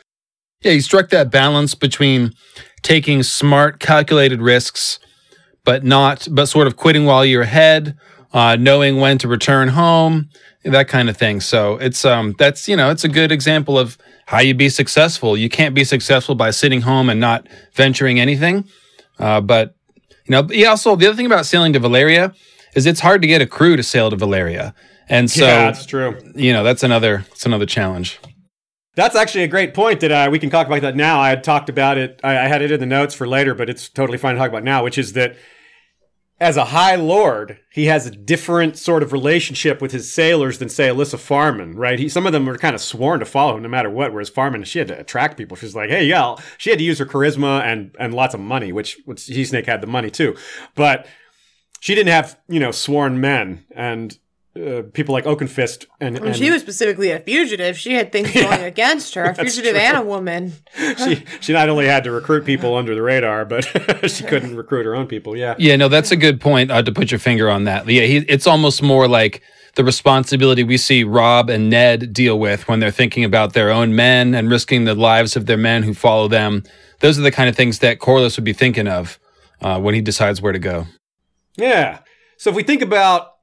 Yeah, he struck that balance between taking smart, calculated risks, but not, but sort of quitting while you're ahead, uh, knowing when to return home, that kind of thing. So it's um, that's you know, it's a good example of how you be successful. You can't be successful by sitting home and not venturing anything. Uh, but you know, he also the other thing about sailing to Valyria is it's hard to get a crew to sail to Valyria, and so yeah, that's true. you know that's another that's another challenge. That's actually a great point that uh, we can talk about that now. I had talked about it. I, I had it in the notes for later, but it's totally fine to talk about now, which is that as a High Lord, he has a different sort of relationship with his sailors than, say, Elissa Farman, right? He, some of them were kind of sworn to follow him no matter what, whereas Farman, she had to attract people. She's like, hey, yeah, she had to use her charisma and, and lots of money, which, which Sea Snake had the money too. But she didn't have, you know, sworn men. And uh, people like Oakenfist and, When and she was specifically a fugitive, she had things going against her. A fugitive true. and a woman. she she not only had to recruit people under the radar, but she couldn't recruit her own people. Yeah, Yeah, no, that's a good point uh, to put your finger on that. Yeah, he, it's almost more like the responsibility we see Robb and Ned deal with when they're thinking about their own men and risking the lives of their men who follow them. Those are the kind of things that Corlys would be thinking of uh, when he decides where to go. Yeah. So if we think about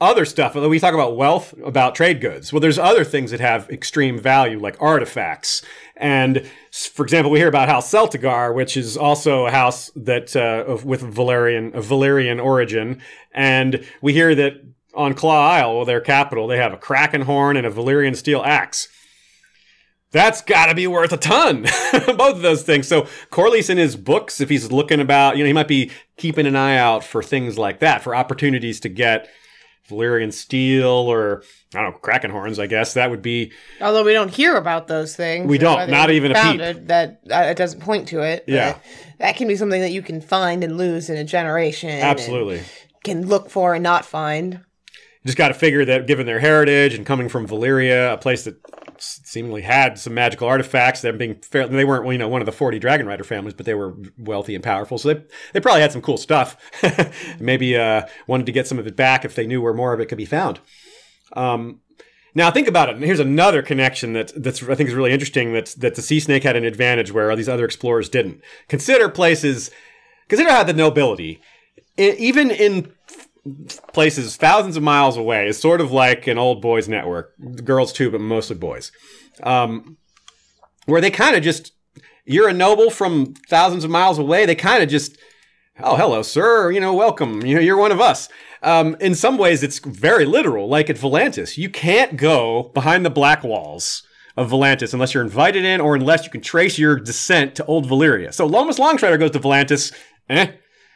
other stuff, we talk about wealth, about trade goods. Well, there's other things that have extreme value, like artifacts. And for example, we hear about House Celtigar, which is also a house that uh, of, with Valyrian Valyrian origin, and we hear that on Claw Isle, well, their capital, they have a kraken horn and a Valyrian steel axe. That's got to be worth a ton. Both of those things. So Corlys in his books, if he's looking about, you know, he might be keeping an eye out for things like that, for opportunities to get Valyrian steel or I don't know, kraken horns. I guess that would be Although we don't hear about those things. We don't, not even a found peep. It, that uh, it doesn't point to it. Yeah. that can be something that you can find and lose in a generation. absolutely. can look for and not find. Just got to figure that given their heritage and coming from Valyria, a place that seemingly had some magical artifacts, them being fair, they weren't you know one of the forty Dragon Rider families, but they were wealthy and powerful, so they they probably had some cool stuff. Maybe uh, wanted to get some of it back if they knew where more of it could be found. Um, now think about it. And here's another connection that that's I think is really interesting. That that the sea snake had an advantage where these other explorers didn't. Consider places. Consider how the nobility, even in places thousands of miles away, is sort of like an old boys network. Girls too, but mostly boys. Um, where they kind of just you're a noble from thousands of miles away. They kind of just oh hello sir. You know welcome. You know you're one of us. Um, in some ways it's very literal like at volantis. You can't go behind the black walls of volantis unless you're invited in or unless you can trace your descent to old valyria. So lomas longstrider goes to volantis eh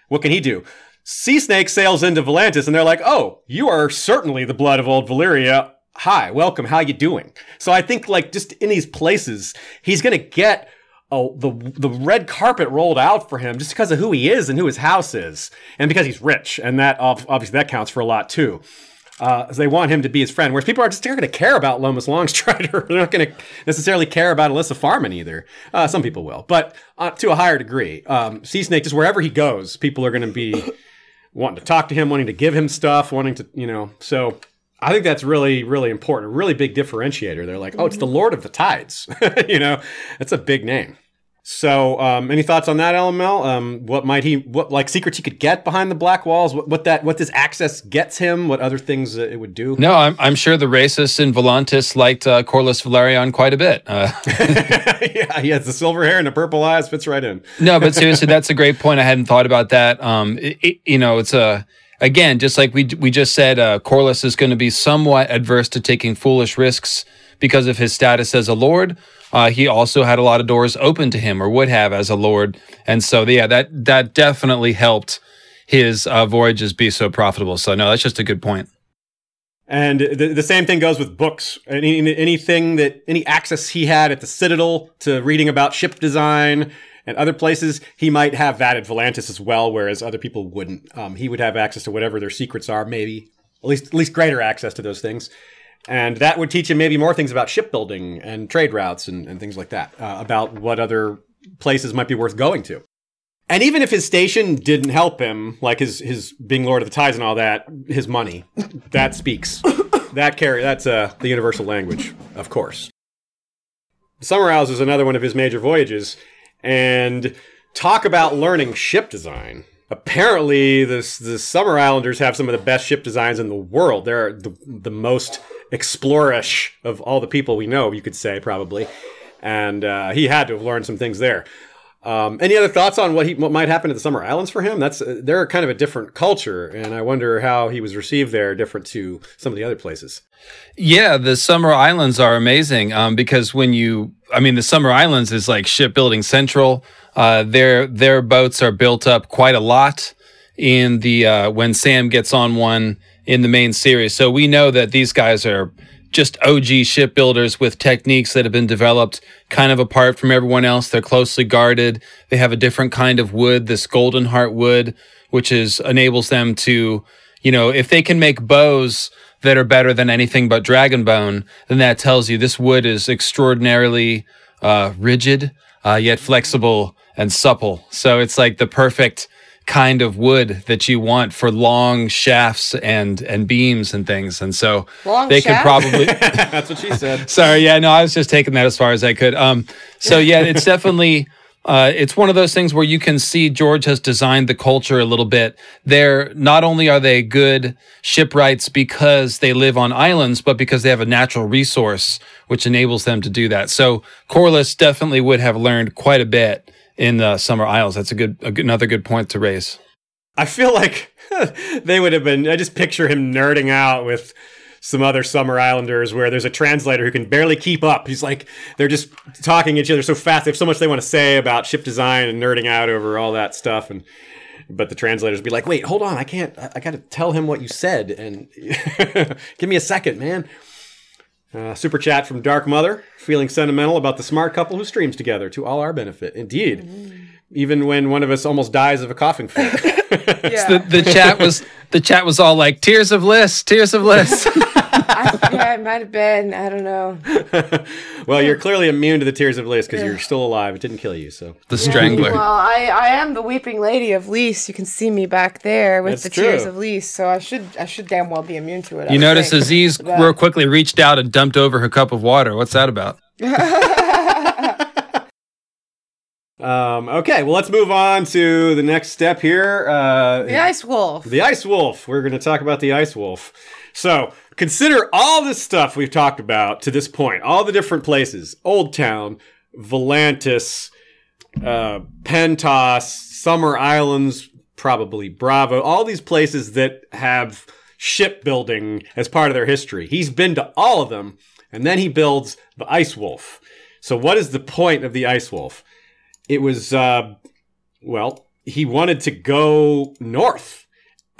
what can he do sea snake sails into volantis and they're like oh you are certainly the blood of old valyria hi welcome how you doing so i think like just in these places he's gonna get oh, the the red carpet rolled out for him just because of who he is and who his house is, and because he's rich, and that obviously that counts for a lot too. Uh, they want him to be his friend. Whereas people are just going to care about Lomas Longstrider. They're not going to necessarily care about Elissa Farman either. Uh, some people will, but uh, to a higher degree. Um, sea Snake, just wherever he goes, people are going to be wanting to talk to him, wanting to give him stuff, wanting to, you know. So I think that's really, really important. A really big differentiator. They're like, oh, it's the mm-hmm. Lord of the Tides. you know, that's a big name. So, um, any thoughts on that, LML? Um, what might he, what like secrets he could get behind the black walls? What, what that, what this access gets him? What other things it would do? No, I'm, I'm sure the racists in Volantis liked uh, Corlys Velaryon quite a bit. Uh, yeah, he has the silver hair and the purple eyes, fits right in. no, but seriously, that's a great point. I hadn't thought about that. Um, it, it, you know, it's a again, just like we we just said, uh, Corlys is going to be somewhat adverse to taking foolish risks because of his status as a lord. Uh, he also had a lot of doors open to him, or would have as a lord, and so yeah, that that definitely helped his uh, voyages be so profitable. So no, that's just a good point. And the, the same thing goes with books. Any, anything that any access he had at the Citadel to reading about ship design and other places, he might have that at Volantis as well, whereas other people wouldn't. Um, he would have access to whatever their secrets are, maybe at least at least greater access to those things and that would teach him maybe more things about shipbuilding and trade routes and, and things like that uh, about what other places might be worth going to. And even if his station didn't help him like his his being lord of the tides and all that his money that speaks. That carry that's uh, the universal language of course. Summer isles is another one of his major voyages and talk about learning ship design. Apparently this the summer islanders have some of the best ship designs in the world. They're the, the most explorish of all the people we know, you could say probably, and uh, he had to have learned some things there. Um, any other thoughts on what he what might happen at the Summer Islands for him? That's uh, they're kind of a different culture, and I wonder how he was received there, different to some of the other places. Yeah, the Summer Islands are amazing um, because when you, I mean, the Summer Islands is like shipbuilding central. Uh, their their boats are built up quite a lot in the uh, when Sam gets on one in the main series. So we know that these guys are just OG shipbuilders with techniques that have been developed kind of apart from everyone else. They're closely guarded. They have a different kind of wood, this golden heart wood, which is enables them to, you know, if they can make bows that are better than anything but dragon bone, then that tells you this wood is extraordinarily uh, rigid, uh, yet flexible and supple. So it's like the perfect kind of wood that you want for long shafts and and beams and things. And so long they could probably That's what she said. Sorry, yeah, no, I was just taking that as far as I could. Um so yeah, it's definitely uh, it's one of those things where you can see George has designed the culture a little bit. They're not only are they good shipwrights because they live on islands, but because they have a natural resource which enables them to do that. So Corlys definitely would have learned quite a bit in the Summer Isles. That's a good, a good, another good point to raise. I feel like they would have been. I just picture him nerding out with some other Summer Islanders where there's a translator who can barely keep up. He's like, they're just talking each other so fast. They have so much they want to say about ship design and nerding out over all that stuff. And but the translators be like, wait, hold on, I can't. I, I got to tell him what you said, and give me a second, man. Uh, super chat from Dark Mother, feeling sentimental about the smart couple who streams together to all our benefit. Indeed, mm-hmm. even when one of us almost dies of a coughing fit. yeah. the, the chat was the chat was all like tears of bliss, tears of bliss. I, yeah, it might have been. I don't know. well, you're clearly immune to the tears of Lys because you're still alive. It didn't kill you, so the strangler. Well, I, I am the weeping lady of Lys. You can see me back there with That's the true. tears of Lys, so I should I should damn well be immune to it. You notice think. Aziz but... real quickly reached out and dumped over her cup of water. What's that about? Um, okay, well, let's move on to the next step here. Uh, the Ice Wolf. The Ice Wolf. We're going to talk about the Ice Wolf. So, consider all this stuff we've talked about to this point, all the different places Old Town, Volantis, uh, Pentos, Summer Islands, probably Bravo, all these places that have shipbuilding as part of their history. He's been to all of them, and then he builds the Ice Wolf. So, what is the point of the Ice Wolf? It was, uh, well, he wanted to go north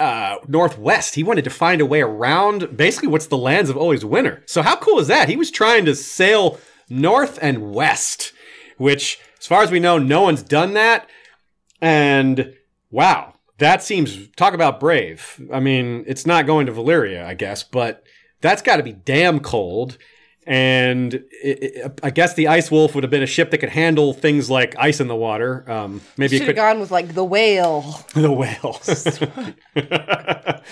uh, northwest. He wanted to find a way around basically what's the lands of always winter. So how cool is that? He was trying to sail north and west, which As far as we know, no one's done that. And wow, that seems talk about brave. I mean, it's not going to Valyria, I guess, but that's got to be damn cold. And it, it, I guess the Ice Wolf would have been a ship that could handle things like ice in the water. Um, maybe it could have gone with like the whale. the whale.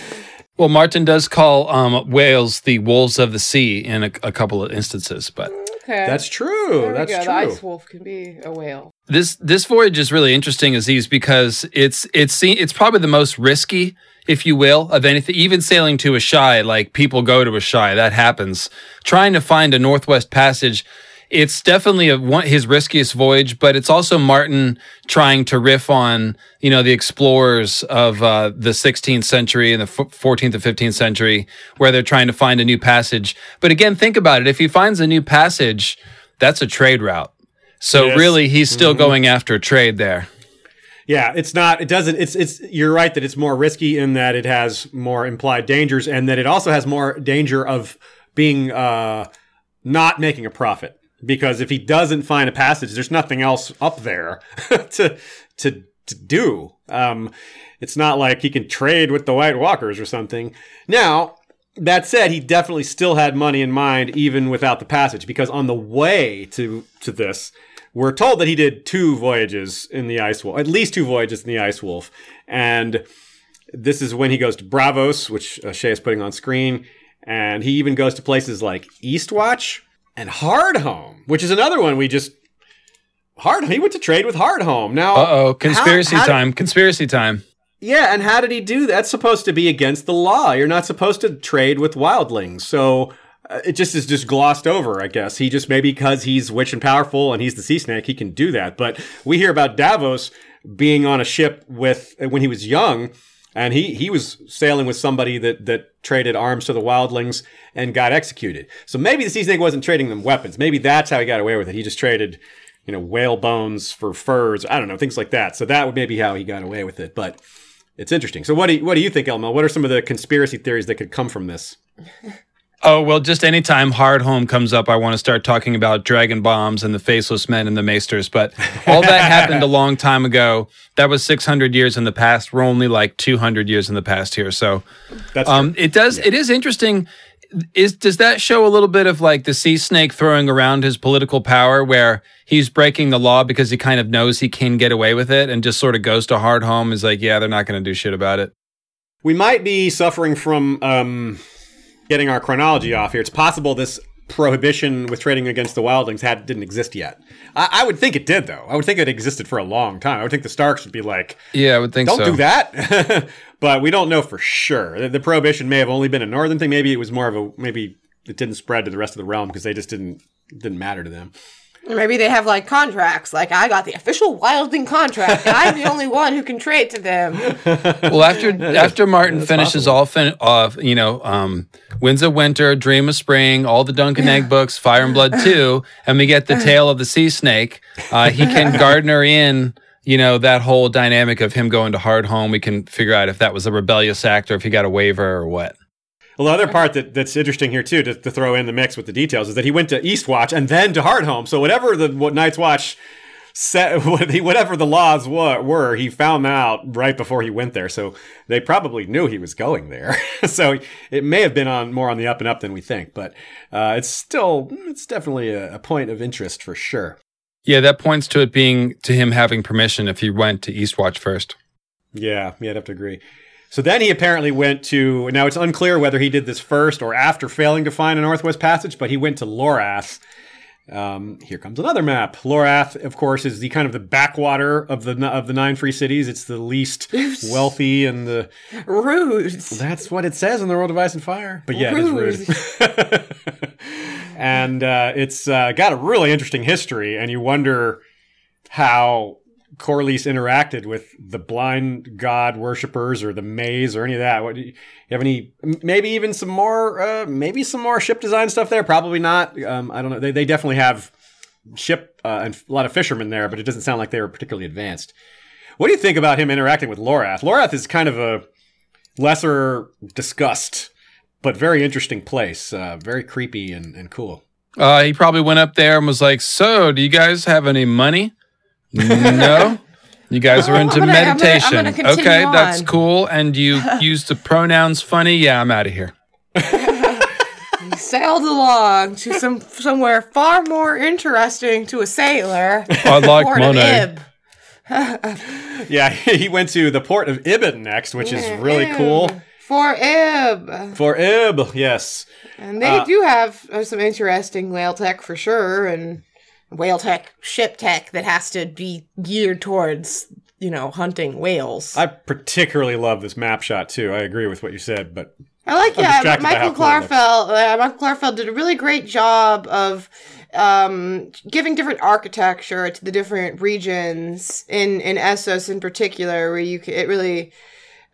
Well, Martin does call um, whales the wolves of the sea in a, a couple of instances, but Okay. That's true. There we That's go. true. The ice wolf can be a whale. this this voyage is really interesting, Aziz, because it's it's it's probably the most risky, if you will, of anything. Even sailing to Asshai, like people go to Asshai, that happens. Trying to find a Northwest Passage, it's definitely a, one, his riskiest voyage, but it's also Martin trying to riff on you know the explorers of uh, the 16th century and the f- 14th and 15th century, where they're trying to find a new passage. But again, think about it: if he finds a new passage, that's a trade route. So Yes. really, he's still going after trade there. Yeah, it's not. It doesn't. It's. It's. You're right that it's more risky in that it has more implied dangers, and that it also has more danger of being uh, not making a profit. Because if he doesn't find a passage, there's nothing else up there to to to do. Um, it's not like he can trade with the White Walkers or something. Now, that said, he definitely still had money in mind even without the passage, because on the way to to this, we're told that he did two voyages in the Ice Wolf, at least two voyages in the Ice Wolf, and this is when he goes to Braavos, which uh, Shay is putting on screen, and he even goes to places like Eastwatch and Hardhome, which is another one we just Hard. He went to trade with Hardhome. Now, Uh oh, conspiracy how did- time! conspiracy time! yeah, and how did he do that? That's supposed to be against the law. You're not supposed to trade with wildlings. So Uh, it just is just glossed over, I guess. He just maybe because he's witch and powerful and he's the sea snake, he can do that. But we hear about Davos being on a ship with uh, when he was young, and he he was sailing with somebody that that traded arms to the wildlings and got executed. So maybe the sea snake wasn't trading them weapons. Maybe that's how he got away with it. He just traded. You know, whale bones for furs. I don't know, things like that. So that would maybe how he got away with it. But it's interesting. So what do you, what do you think, Elmo? What are some of the conspiracy theories that could come from this? Oh well, just anytime Hardhome comes up, I want to start talking about dragon bombs and the faceless men and the maesters. But all that happened a long time ago. That was 600 years in the past. We're only like 200 years in the past here. So That's um, it does. It is interesting. Is does that show a little bit of like the sea snake throwing around his political power, where he's breaking the law because he kind of knows he can get away with it, and just sort of goes to Hardhome? Is like, yeah, they're not going to do shit about it. we might be suffering from um, getting our chronology off here. It's possible this prohibition with trading against the wildlings had didn't exist yet. I, I would think it did, though. I would think it existed for a long time. I would think the Starks would be like, Yeah, I would think "Don't so. do that," but we don't know for sure. The, the prohibition may have only been a northern thing. Maybe it was more of a maybe it didn't spread to the rest of the realm because they just didn't didn't matter to them. Or maybe they have like contracts. Like I got the official wilding contract, and I'm the only one who can trade to them. Well, after after Martin finishes all fin- off, you know, um, Winds of Winter, Dream of Spring, all the Dunk and Egg books, Fire and Blood two, and we get the Tale of the Sea Snake. Uh, he can gardener in, you know, that whole dynamic of him going to Hardhome. We can figure out if that was a rebellious act or if he got a waiver or what. Well, the other part that, that's interesting here too, to, to throw in the mix with the details, is that he went to Eastwatch and then to Hardhome. So whatever the what Night's Watch set, whatever the laws were, were, he found out right before he went there. So they probably knew he was going there. so it may have been on more on the up and up than we think, but uh, it's still it's definitely a, a point of interest for sure. Yeah, that points to it being to him having permission if he went to Eastwatch first. Yeah, yeah, I'd have to agree. So then he apparently went to. Now it's unclear whether he did this first or after failing to find a Northwest Passage, but he went to Lorath. Um, here comes another map. Lorath, of course, is the kind of the backwater of the of the nine free cities. It's the least wealthy and the. Rude. That's what it says in the World of Ice and Fire. But yeah, it is rude. and uh, it's uh, got a really interesting history, and you wonder how Corlys interacted with the blind god worshippers or the maze or any of that. What do you, you have any? Maybe even some more. Uh, maybe some more ship design stuff there. Probably not. Um, I don't know. They they definitely have ship uh, and a lot of fishermen there, but it doesn't sound like they were particularly advanced. What do you think about him interacting with Lorath? Lorath is kind of a lesser discussed, but very interesting place. Uh, very creepy and, and cool. Uh, he probably went up there and was like, "So, do you guys have any money?" No. You guys are into I'm gonna- I'm gonna- I'm meditation. gonna continue okay, that's on. cool. And you use the pronouns funny. Yeah, I'm out of here. He sailed along to some somewhere far more interesting to a sailor. I like Port of money. Ib. Yeah, he went to the port of Ibben next, which is really Ib. cool. For Ib. For Ib, yes. And they Uh, do have uh, some interesting whale tech for sure, and whale tech, ship tech that has to be geared towards, you know, hunting whales. I, I particularly love this map shot too. I agree with what you said, but like, I'm yeah, Michael how cool it looks. Klarfeld. Uh, Michael Klarfeld did a really great job of um, giving different architecture to the different regions in in Essos in particular, where you c- it really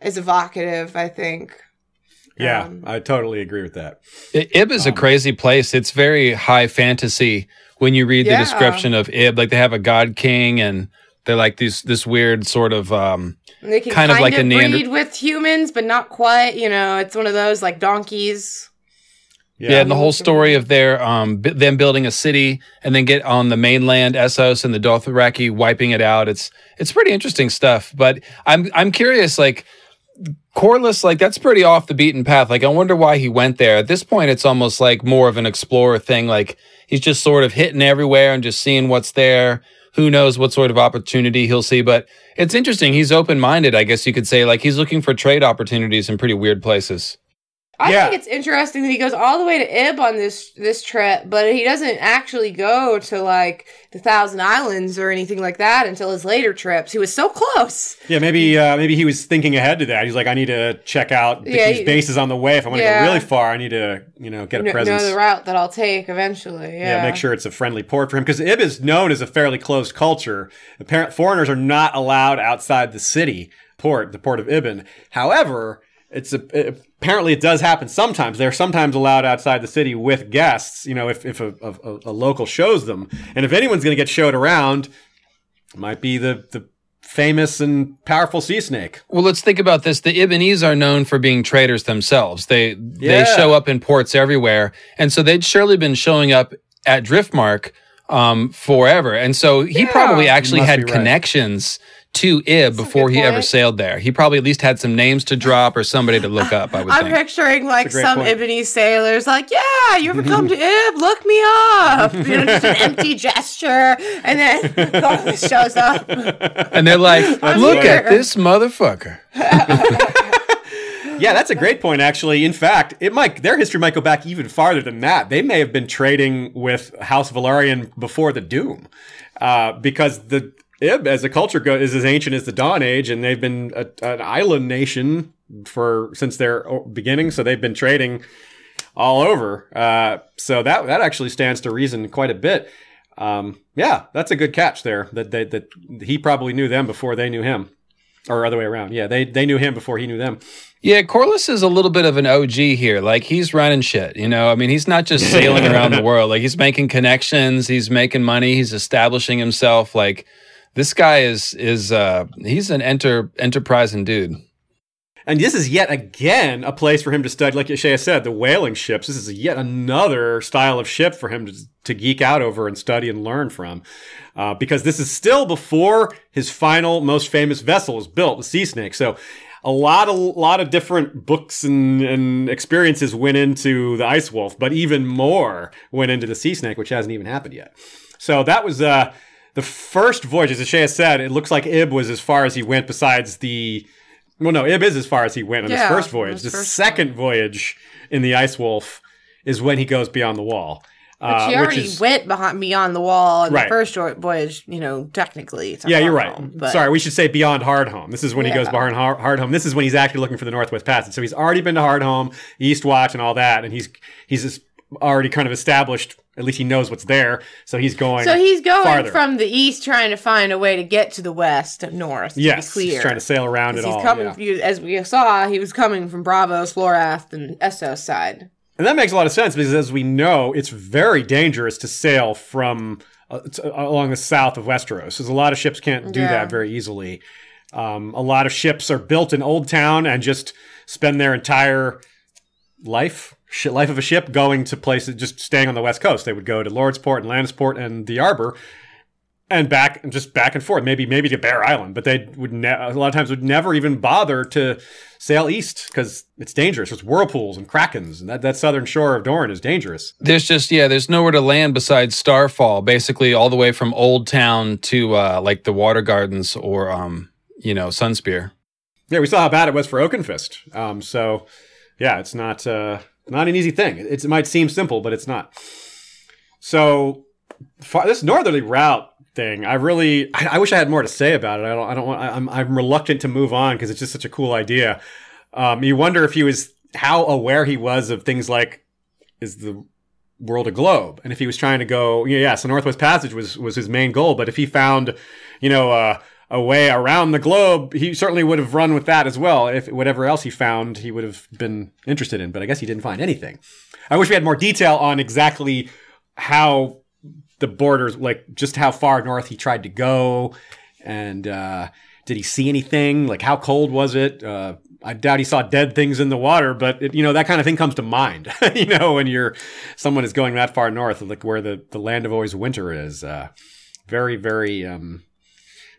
is evocative. I think. yeah, Um, I totally agree with that. I- Ib is a crazy place. It's very high fantasy when you read the description of Ib. Like they have a god king and they're like these this weird sort of um They can Kind kind, of of, like a breed Neander- with humans, but not quite. You know, it's one of those like donkeys. yeah, and the whole story of their um b- them building a city and then get on the mainland Essos and the Dothraki wiping it out. It's it's pretty interesting stuff. But I'm I'm curious like Corlys, like that's pretty off the beaten path. Like I wonder why he went there. At this point, it's almost like more of an explorer thing. Like he's just sort of hitting everywhere and just seeing what's there. Who knows what sort of opportunity he'll see? But it's interesting. He's open minded, I guess you could say. Like he's looking for trade opportunities in pretty weird places. I Yeah. think it's interesting that he goes all the way to Ib on this this trip, but he doesn't actually go to like the Thousand Islands or anything like that until his later trips. He was so close. Yeah, maybe uh, maybe he was thinking ahead to that. He's like, I need to check out Yeah, these he- bases on the way. If I want to Yeah. go really far, I need to you know get a presence. know the route that I'll take eventually. Yeah, Yeah, make sure it's a friendly port for him because Ib is known as a fairly closed culture. Apparent foreigners are not allowed outside the city port, the port of Ibben. However, it's a, it- apparently it does happen sometimes. They're sometimes allowed outside the city with guests. You know, if if a, a, a local shows them, and if anyone's going to get showed around, it might be the the famous and powerful sea snake. Well, let's think about this. The Ibbenese are known for being traders themselves. They they show up in ports everywhere, and so they'd surely been showing up at Driftmark um, forever. And so he Yeah. probably actually had connections. right. Connections to Ib before good he ever sailed there. He probably at least had some names to drop or somebody to look up. I would I'm think. picturing like That's a great some point. Ibbenese sailors, like, yeah, you ever come to Ib? Look me up. You know, just an empty gesture, and then Corlys shows up. And they're like, "Look here." at this motherfucker." Yeah, that's a great point. Actually, in fact, it might their history might go back even farther than that. They may have been trading with House Velaryon before the Doom, uh, because the Ib as a culture go, is as ancient as the Dawn Age, and they've been a, an island nation for since their beginning. So they've been trading all over. Uh, so that that actually stands to reason quite a bit. Um, yeah, that's a good catch there. That they, that he probably knew them before they knew him, or other way around. Yeah, they they knew him before he knew them. Yeah, Corlys is a little bit of an OG here. Like he's running shit, you know. I mean, he's not just sailing around the world. Like he's making connections, he's making money, he's establishing himself. Like this guy is is uh he's an enter enterprising dude. And this is yet again a place for him to study, like Shea said, the whaling ships. This is yet another style of ship for him to, to geek out over and study and learn from. Uh, because this is still before his final, most famous vessel was built, the Sea Snake. So a lot of lot of different books and, and experiences went into the Ice Wolf, but even more went into the Sea Snake, which hasn't even happened yet. So that was uh, the first voyage. As Shea said, it looks like Ib was as far as he went, besides the well, no, Ib is as far as he went on his first voyage. his The first second voyage in the Ice Wolf is when he goes beyond the wall. But she uh, already which is, went behind beyond the wall in Right. the first voyage. You know, technically. Yeah, you're right. home, Sorry, we should say beyond Hardhome. This is when he goes Yeah. behind Har- Hardhome. This is when he's actually looking for the Northwest Passage. So he's already been to Hardhome, Eastwatch, and all that, and he's he's just already kind of established. At least he knows what's there. So he's going. So he's going farther. from the east, trying to find a way to get to the west and north. to be yes, clear. he's trying to sail around it He's all. coming, yeah. as we saw, he was coming from Braavos, Florath, and Essos side. And that makes a lot of sense because, as we know, it's very dangerous to sail from uh, t- along the south of Westeros. Because a lot of ships can't do Yeah. that very easily. Um, a lot of ships are built in Old Town and just spend their entire life, life of a ship, going to places, just staying on the west coast. They would go to Lordsport and Lannisport and the Arbor, and back and just back and forth. Maybe maybe to Bear Island, but they would ne- a lot of times would never even bother to sail east because it's dangerous. There's whirlpools and krakens, and that, that southern shore of Dorne is dangerous. There's just yeah, there's nowhere to land besides Starfall, basically all the way from Old Town to uh, like the Water Gardens or um, you know, Sunspear. Yeah, we saw how bad it was for Oakenfist. Um, so yeah, it's not uh, not an easy thing. It's, it might seem simple, but it's not. So this northerly route thing, I really, I, I, wish I had more to say about it. I don't, I don't want, I, I'm, I'm reluctant to move on because it's just such a cool idea. Um, you wonder if he was how aware he was of things like is the world a globe, and if he was trying to go, yeah, yeah. So Northwest Passage was was his main goal, but if he found, you know, uh, a way around the globe, he certainly would have run with that as well. If whatever else he found, he would have been interested in. But I guess he didn't find anything. I wish we had more detail on exactly how the borders, like just how far north he tried to go, and uh, did he see anything? Like how cold was it? Uh, I doubt he saw dead things in the water, but it, you know that kind of thing comes to mind. you know when you're someone is going that far north, like where the the land of always winter is. Uh, very very um,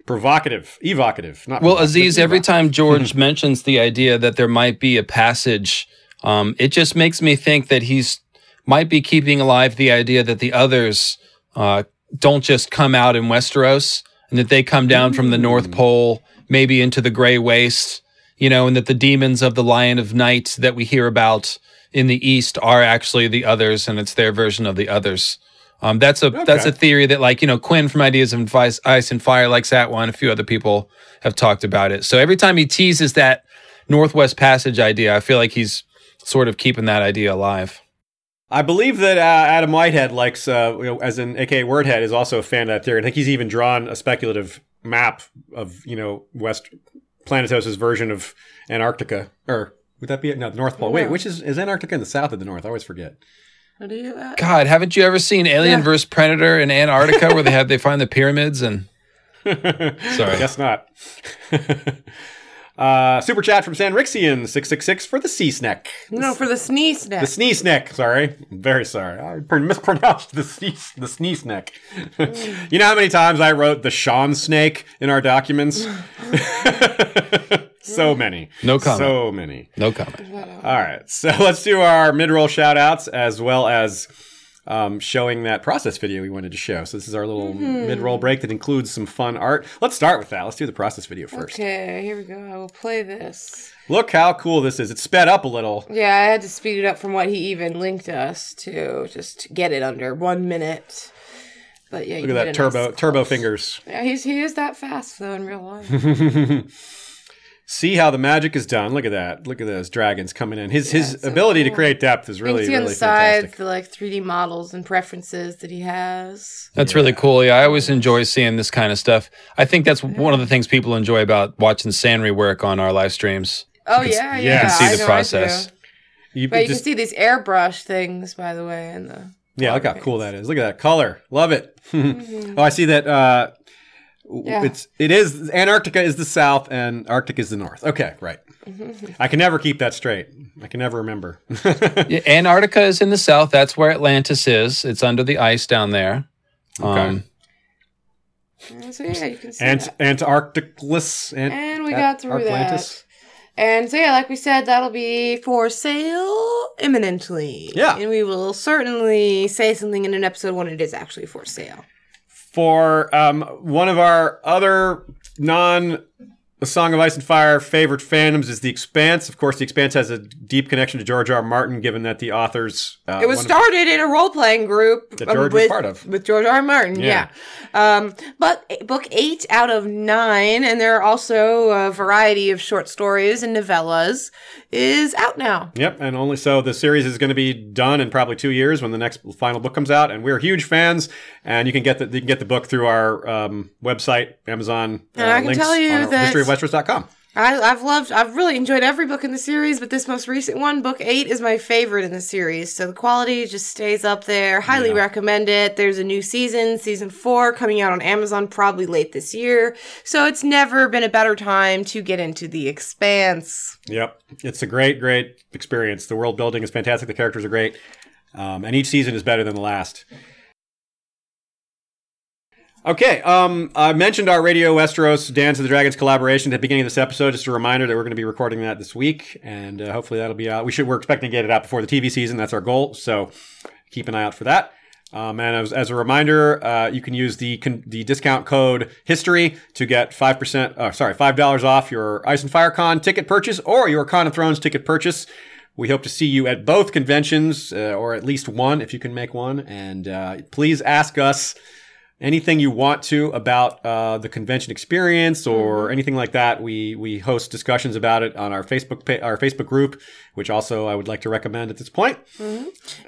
provocative, evocative. Not well, Aziz. Every time George mentions the idea that there might be a passage, um, it just makes me think that he's might be keeping alive the idea that the others uh, don't just come out in Westeros and that they come down from the North mm. Pole, maybe into the Gray Waste, you know, and that the demons of the Lion of Night that we hear about in the East are actually the others, and it's their version of the others. Um, that's a okay. that's a theory that like you know Quinn from Ideas of Ice, Ice and Fire likes that one. A few other people have talked about it. So every time he teases that Northwest Passage idea, I feel like he's sort of keeping that idea alive. I believe that uh, Adam Whitehead likes, uh, you know, as an AKA Werthead, is also a fan of that theory. I think he's even drawn a speculative map of, you know, West Planetos' version of Antarctica. Or would that be it? No, the North Pole. Yeah. Wait, which is, is Antarctica in the south or the north? I always forget. What are you at? God, haven't you ever seen Alien yeah. vs. Predator in Antarctica where they have they find the pyramids and Sorry. Guess not. Uh, super chat from San Rixian six six six for the sea snack. No, for the sneeze neck. The sneeze neck. Sorry, very sorry. I mispronounced the sneeze the sneeze neck. you know how many times I wrote the Sean snake in our documents? so many. No comment. So many. No comment. All right, so let's do our mid roll shout outs as well as um, showing that process video we wanted to show. So this is our little mm-hmm. mid-roll break that includes some fun art. Let's start with that. Let's do the process video first. Okay, here we go. I will play this. Look how cool this is. It's sped up a little. Yeah, I had to speed it up from what he even linked us to just to get it under one minute. But yeah, look at that turbo turbo fingers. Yeah, he's he is that fast though in real life. see how the magic is done. Look at that. Look at those dragons coming in. His yeah, his so ability cool. to create depth is really see really on the sides the like 3D models and preferences that he has. That's yeah. really cool. Yeah, I always enjoy seeing this kind of stuff. I think that's yeah. one of the things people enjoy about watching Sanry work on our live streams. Oh yeah, yeah. You can see the process. You, but you can see these airbrush things, by the way, in the yeah, look how cool that is. Look at that color. Love it. mm-hmm. Oh, I see that uh, yeah. It's it is Antarctica is the south and Arctic is the north. Okay, right. I can never keep that straight. I can never remember. yeah, Antarctica is in the south. That's where Atlantis is. It's under the ice down there. Okay. Um, so yeah, you can see Ant- that. Antarcticless. Ant- and we got through Atlantis. that. And so yeah, like we said, that'll be for sale imminently. Yeah. And we will certainly say something in an episode when it is actually for sale for um, one of our other non a Song of Ice and Fire favorite fandoms is The Expanse. Of course, The Expanse has a deep connection to George R. R. Martin, given that the authors. Uh, it was started in a role playing group that George um, with, was part of. With George R. R. Martin, yeah. yeah. Um, but book eight out of nine, and there are also a variety of short stories and novellas, is out now. Yep, and only so the series is going to be done in probably two years when the next final book comes out, and we're huge fans. And you can get the you can get the book through our um, website, Amazon. Uh, and I can tell you that historyofwesteros.com. I, have loved, I've really enjoyed every book in the series, but this most recent one, book eight, is my favorite in the series. So the quality just stays up there. Highly yeah. recommend it. There's a new season, season four, coming out on Amazon probably late this year. So it's never been a better time to get into the expanse. Yep. It's a great, great experience. The world building is fantastic. The characters are great. Um, and each season is better than the last. Okay, um, I mentioned our Radio Westeros Dance of the Dragons collaboration at the beginning of this episode. Just a reminder that we're going to be recording that this week, and uh, hopefully that'll be out. We should we're expecting to get it out before the TV season. That's our goal. So keep an eye out for that. Um, and as, as a reminder, uh, you can use the con- the discount code history to get five percent. Uh, sorry, five dollars off your Ice and Fire Con ticket purchase or your Con of Thrones ticket purchase. We hope to see you at both conventions, uh, or at least one if you can make one. And uh, please ask us anything you want to about uh, the convention experience or anything like that. We we host discussions about it on our Facebook pa- our Facebook group, which also I would like to recommend at this point.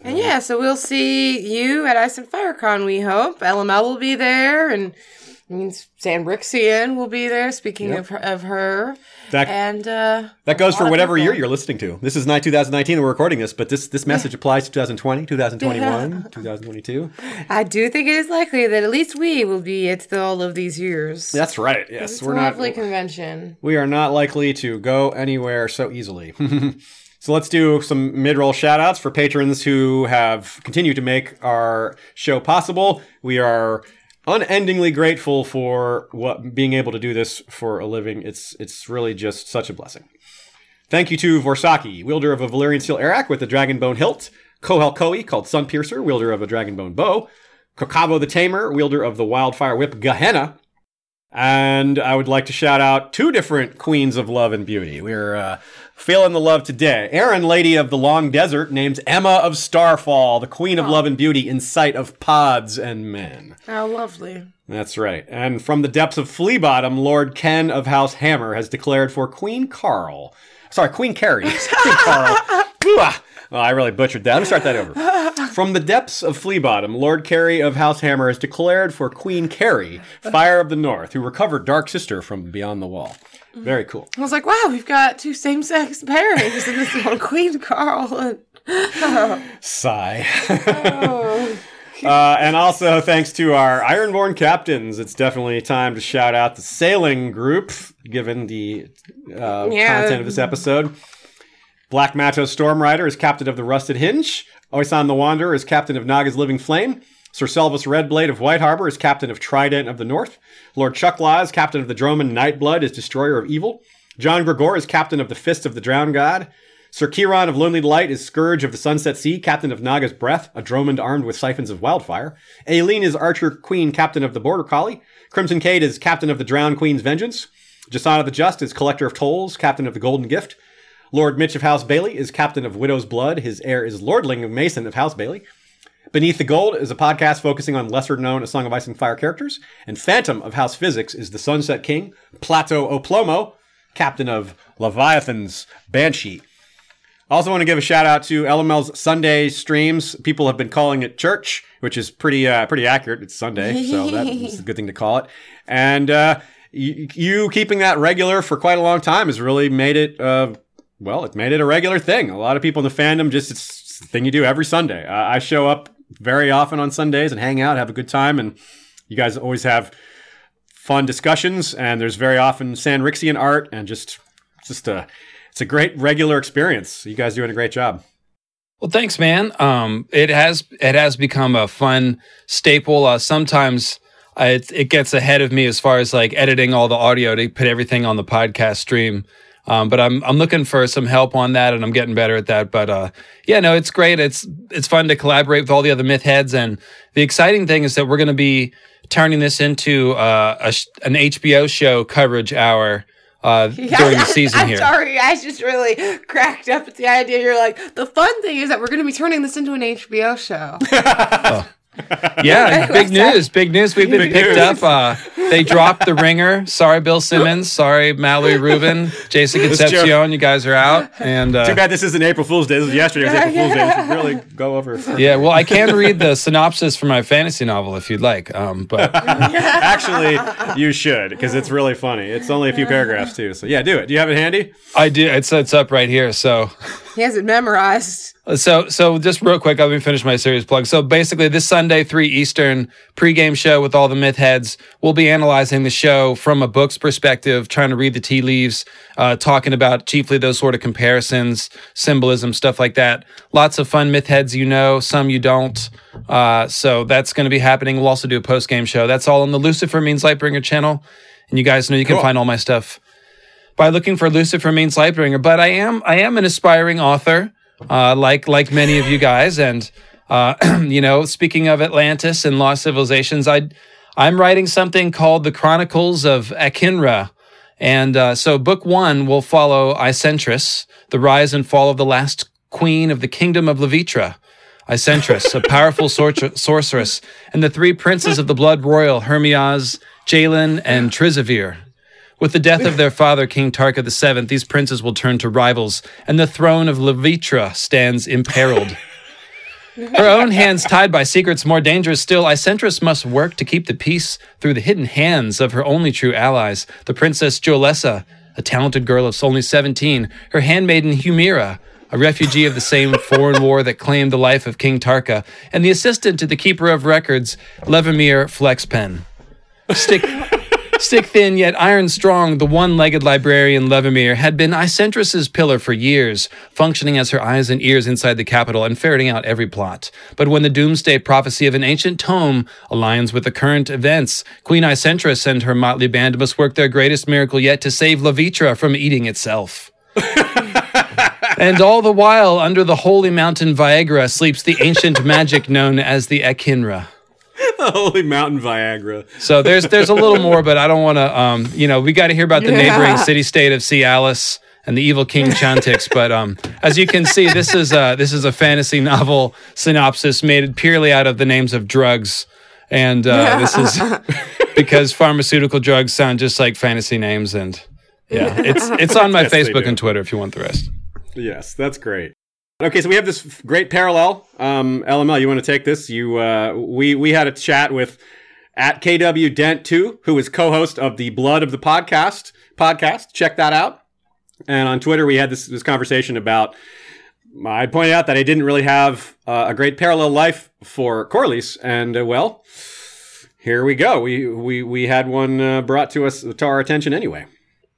And yeah, so we'll see you at Ice and FireCon, we hope. LML will be there, and I mean, Sandrixian will be there, speaking Yep. of, her, of her. That And uh, that goes for whatever year you're listening to. This is not 2019 that we're recording this, but this this message applies to 2020, 2021, 2022. I do think it is likely that at least we will be at the, all of these years. That's right. Yes, It's we're a not. lovely convention. We are not likely to go anywhere so easily. so let's do some mid-roll shout-outs for patrons who have continued to make our show possible. We are unendingly grateful for what being able to do this for a living. It's it's really just such a blessing. Thank you to Vorsaki, wielder of a Valyrian steel arakh with a dragonbone hilt. Kohel Koi, called Sunpiercer, wielder of a dragonbone bow. Kokavo the Tamer, wielder of the wildfire whip Gehenna. And I would like to shout out two different queens of love and beauty. We're uh, feeling the love today. Aaron, Lady of the Long Desert, names Emma of Starfall, the queen of oh. love and beauty in sight of pods and men. How lovely. That's right. And from the depths of Flea Bottom, Lord Ken of House Hammer has declared for Queen Carl. Sorry, Queen Carrie. Queen Carl. Oh, I really butchered that. Let me start that over. From the depths of Flea Bottom, Lord Carrie of House Hammer has declared for Queen Carrie, Fire of the North, who recovered Dark Sister from beyond the wall. Very cool. I was like, wow, we've got two same sex pairings in this one Queen Carl and. Sigh. Oh. Uh, and also, thanks to our Ironborn captains, it's definitely time to shout out the sailing group, given the uh, Yeah. content of this episode. Black Macho Stormrider is captain of the Rusted Hinge. Oisan the Wanderer is captain of Naga's Living Flame. Sir Selvus Redblade of White Harbor is captain of Trident of the North. Lord Chucklaw is captain of the Droman Nightblood, is destroyer of evil. John Gregor is captain of the Fist of the Drowned God. Sir Kiron of Lonely Light is Scourge of the Sunset Sea, captain of Naga's Breath, a Dromond armed with siphons of wildfire. Aileen is Archer Queen, captain of the Border Collie. Crimson Cade is captain of the Drowned Queen's Vengeance. Jasana the Just is collector of tolls, captain of the Golden Gift. Lord Mitch of House Bailey is captain of Widow's Blood. His heir is Lordling Mason of House Bailey. Beneath the Gold is a podcast focusing on lesser known A Song of Ice and Fire characters. And Phantom of House Physics is the Sunset King, Plato Oplomo, captain of Leviathan's Banshee. I also, want to give a shout out to LML's Sunday streams. People have been calling it church, which is pretty uh, pretty accurate. It's Sunday, so that's a good thing to call it. And uh, you, you keeping that regular for quite a long time has really made it uh, well. It made it a regular thing. A lot of people in the fandom just it's the thing you do every Sunday. Uh, I show up very often on Sundays and hang out, have a good time, and you guys always have fun discussions. And there's very often Sandrixian art and just just a it's a great regular experience. You guys doing a great job. Well, thanks, man. Um, it has it has become a fun staple. Uh, sometimes I, it, it gets ahead of me as far as like editing all the audio to put everything on the podcast stream. Um, but I'm I'm looking for some help on that, and I'm getting better at that. But uh, yeah, no, it's great. It's it's fun to collaborate with all the other myth heads, and the exciting thing is that we're going to be turning this into uh, a, sh- an HBO show coverage hour uh, during the season I'm here. sorry, I just really cracked up at the idea. You're like, the fun thing is that we're going to be turning this into an HBO show. Yeah, big news. Big news. We've been Big picked news. up. Uh, they dropped the ringer. Sorry, Bill Simmons. Sorry, Mallory Rubin. Jason Concepcion. You guys are out. And Too uh, bad this isn't April Fool's Day. This was yesterday. was April Fool's Day. We should really go over. yeah, well, I can read the synopsis for my fantasy novel if you'd like. Um, but Actually, you should because it's really funny. It's only a few paragraphs too. So yeah, do it. Do you have it handy? I do. It's it's up right here. So He has it memorized. So, so just real quick, let me finish my series plug. So basically, this Sunday, three Eastern pregame show with all the myth heads. We'll be analyzing the show from a book's perspective, trying to read the tea leaves, uh, talking about chiefly those sort of comparisons, symbolism, stuff like that. Lots of fun myth heads, you know, some you don't. Uh, so that's going to be happening. We'll also do a post game show. That's all on the Lucifer Means Lightbringer channel, and you guys know you can Cool. find all my stuff by looking for Lucifer Means Lightbringer. But I am I am an aspiring author, uh, like like many of you guys. And uh, you know, speaking of Atlantis and lost civilizations, I I'm writing something called the Chronicles of Akinra. And uh, so, book one will follow Icentris, the rise and fall of the last queen of the kingdom of Levitra. Icentris, a powerful sorcer- sorceress, and the three princes of the blood royal, Hermias, Jalen, and Trizavir. With the death of their father, King Tarka VII, these princes will turn to rivals, and the throne of Levitra stands imperiled. Her own hands tied by secrets more dangerous still, Icentris must work to keep the peace through the hidden hands of her only true allies, the Princess Jolessa, a talented girl of only 17, her handmaiden Humira, a refugee of the same foreign war that claimed the life of King Tarka, and the assistant to the Keeper of Records, Levimir Flexpen. Stick. Stick thin yet iron strong, the one legged librarian Levimir had been Icentris's pillar for years, functioning as her eyes and ears inside the capital and ferreting out every plot. But when the doomsday prophecy of an ancient tome aligns with the current events, Queen Icentris and her motley band must work their greatest miracle yet to save Levitra from eating itself. and all the while, under the holy mountain Viagra sleeps the ancient magic known as the Akinra. Holy Mountain Viagra. So there's there's a little more, but I don't want to. Um, you know, we got to hear about the Yeah. neighboring city state of Cialis and the evil King Chantix. but um, as you can see, this is a this is a fantasy novel synopsis made purely out of the names of drugs, and uh, this is because pharmaceutical drugs sound just like fantasy names, and yeah, it's it's on my Yes, they Facebook do. and Twitter if you want the rest. Yes, that's great. Okay, so we have this great parallel. Um, LML, you want to take this? You, uh, we we had a chat with at KW Dent two, who is co-host of the Blood of the Podcast podcast. Check that out. And on Twitter, we had this this conversation about. I pointed out that I didn't really have uh, a great parallel life for Corlys, and uh, well, here we go. We we we had one uh, brought to us to our attention anyway.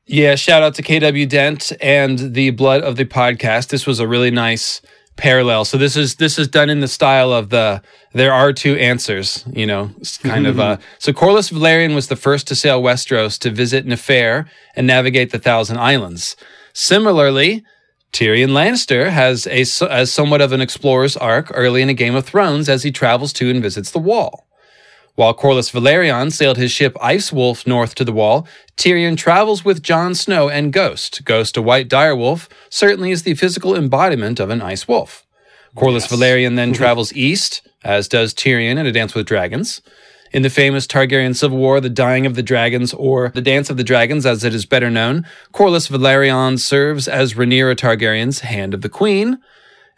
Yeah, shout out to KW Dent and the Blood of the podcast. This was a really nice parallel. So this is this is done in the style of the there are two answers, you know, it's kind of uh so Corlys Velaryon was the first to sail Westeros to visit Nefer and navigate the Thousand Islands. Similarly, Tyrion Lannister has a as somewhat of an explorer's arc early in a Game of Thrones as he travels to and visits the Wall. While Corlys Velaryon sailed his ship Ice Wolf north to the Wall, Tyrion travels with Jon Snow and Ghost. Ghost, a white direwolf, certainly is the physical embodiment of an ice wolf. Corlys Velaryon then travels east, as does Tyrion in A Dance with Dragons. In the famous Targaryen Civil War, The Dying of the Dragons, or The Dance of the Dragons as it is better known, Corlys Velaryon serves as Rhaenyra Targaryen's Hand of the Queen.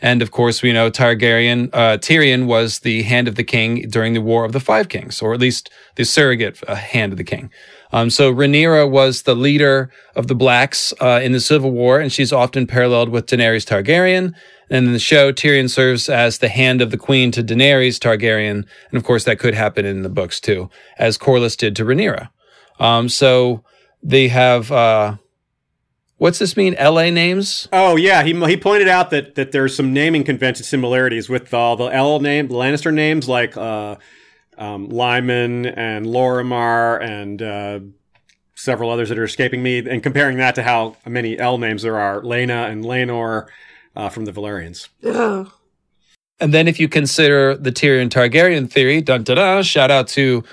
And of course, we know Targaryen, uh, Tyrion was the hand of the king during the War of the Five Kings, or at least the surrogate uh, hand of the king. Um, so Rhaenyra was the leader of the Blacks uh, in the Civil War, and she's often paralleled with Daenerys Targaryen. And in the show, Tyrion serves as the hand of the queen to Daenerys Targaryen, and of course, that could happen in the books too, as Corlys did to Rhaenyra. Um, so they have. What's this mean? LA names? Oh yeah, he he pointed out that that there's some naming convention similarities with all the L name, the Lannister names like uh, um, Lyman and Lorimar and uh, several others that are escaping me, and comparing that to how many L names there are, Laena and Laenor uh, from the Velaryons. Ugh. And then if you consider the Tyrion Targaryen theory, dun da da, shout out to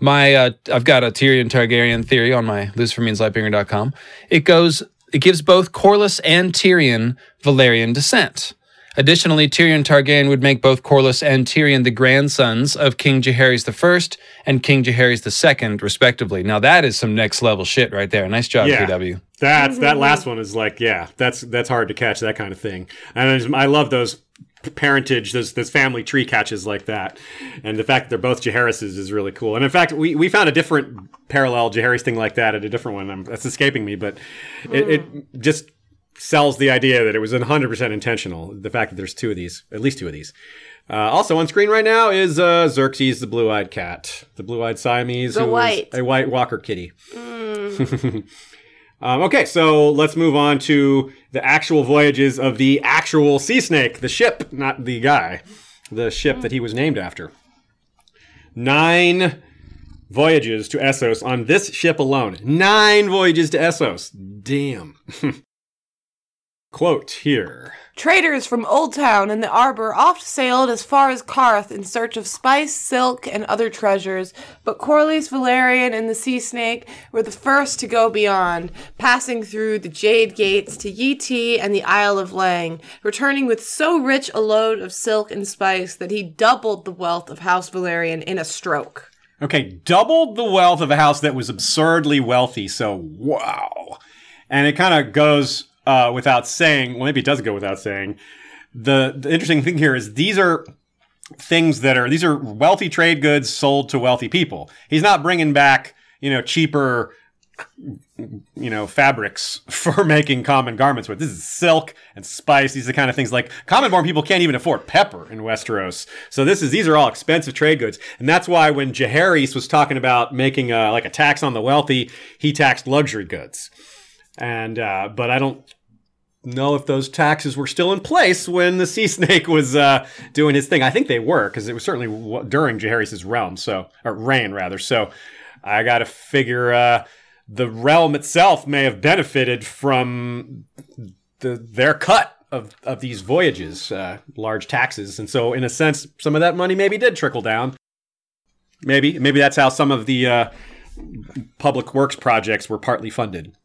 my, uh, I've got a Tyrion Targaryen theory on my lucifermeanslightbringer.com. It goes, it gives both Corlys and Tyrion Velaryon descent. Additionally, Tyrion Targaryen would make both Corlys and Tyrion the grandsons of King Jaehaerys I and King Jaehaerys II, respectively. Now that is some next level shit right there. Nice job, Yeah. KW. That's that mm-hmm. last one is like yeah, that's that's hard to catch that kind of thing. And I, just- I love those parentage, those those family tree catches like that, and the fact that they're both Jaehaerys's is really cool. And in fact, we, we found a different parallel Jaharis thing like that at a different one. I'm, that's escaping me, but it, it just sells the idea that it was 100% intentional. The fact that there's two of these, at least two of these. Uh, also on screen right now is uh, Xerxes, the blue-eyed cat, the blue-eyed Siamese, The who white. a white Walker kitty. um, okay, so let's move on to the actual voyages of the actual sea snake, the ship, not the guy, the ship that he was named after. Nine voyages to Essos on this ship alone. Nine voyages to Essos. Damn. Quote here. Traders from Old Town and the Arbor oft sailed as far as Qarth in search of spice, silk, and other treasures, but Corlys, Velaryon, and the Sea Snake were the first to go beyond, passing through the Jade Gates to Yi Ti and the Isle of Leng, returning with so rich a load of silk and spice that he doubled the wealth of House Velaryon in a stroke. Okay, doubled the wealth of a house that was absurdly wealthy. So, wow. And it kind of goes uh, without saying, well, maybe it does go without saying. The, the interesting thing here is these are things that are, these are wealthy trade goods sold to wealthy people. He's not bringing back, you know, cheaper, you know, fabrics for making common garments with. This is silk and spice. These are the kind of things like common born people can't even afford pepper in Westeros. So this is these are all expensive trade goods, and that's why when Jaehaerys was talking about making a, like a tax on the wealthy, he taxed luxury goods. And uh, but I don't know if those taxes were still in place when the sea snake was uh, doing his thing. I think they were because it was certainly w- during Jaehaerys' realm, so or reign rather. So I got to figure uh, the realm itself may have benefited from the their cut of of these voyages, uh, large taxes, and so in a sense, some of that money maybe did trickle down. Maybe maybe that's how some of the uh, public works projects were partly funded.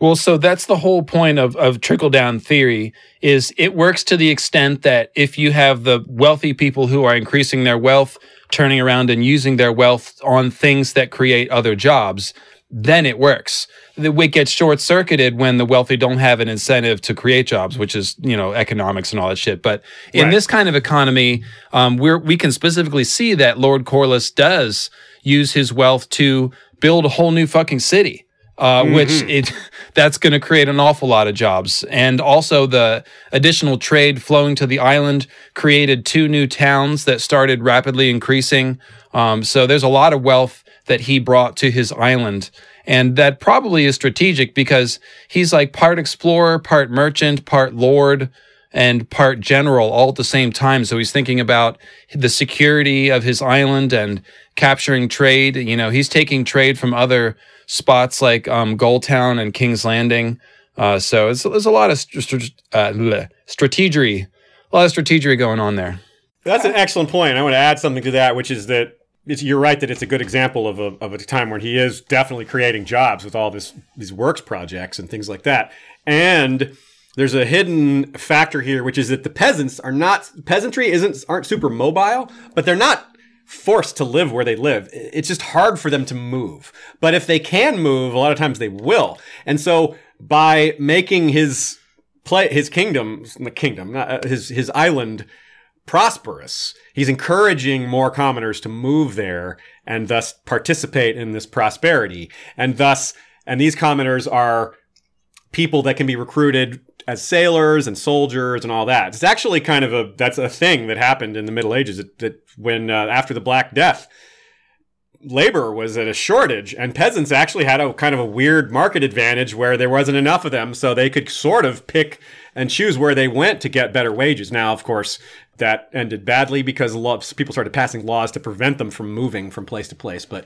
Well, so that's the whole point of, of trickle down theory is it works to the extent that if you have the wealthy people who are increasing their wealth, turning around and using their wealth on things that create other jobs, then it works. The it gets short circuited when the wealthy don't have an incentive to create jobs, which is you know economics and all that shit. But in Right. this kind of economy, um, we're we can specifically see that Lord Corlys does use his wealth to build a whole new fucking city uh, which it that's going to create an awful lot of jobs. And also the additional trade flowing to the island created two new towns that started rapidly increasing. Um, so there's a lot of wealth that he brought to his island. And that probably is strategic because he's like part explorer, part merchant, part lord, and part general all at the same time. So he's thinking about the security of his island and capturing trade. You know, he's taking trade from other spots like um, Gulltown and King's Landing. Uh, so it's, there's a lot of st- st- uh, bleh, strategery, a lot of strategery going on there. That's an excellent point. I want to add something to that, which is that you're right that it's a good example of a, of a time when he is definitely creating jobs with all this these works projects and things like that. And there's a hidden factor here, which is that the peasants are not peasantry isn't aren't super mobile, but they're not forced to live where they live. It's just hard for them to move. But if they can move, a lot of times they will. And so by making his play his kingdom, the kingdom, uh, his his island prosperous. He's encouraging more commoners to move there and thus participate in this prosperity. And thus, and these commoners are people that can be recruited as sailors and soldiers and all that. It's actually kind of a that's a thing that happened in the Middle Ages. That, that when uh, after the Black Death, labor was at a shortage, and peasants actually had a kind of a weird market advantage where there wasn't enough of them, so they could sort of pick and choose where they went to get better wages. Now, of course, that ended badly because people started passing laws to prevent them from moving from place to place. But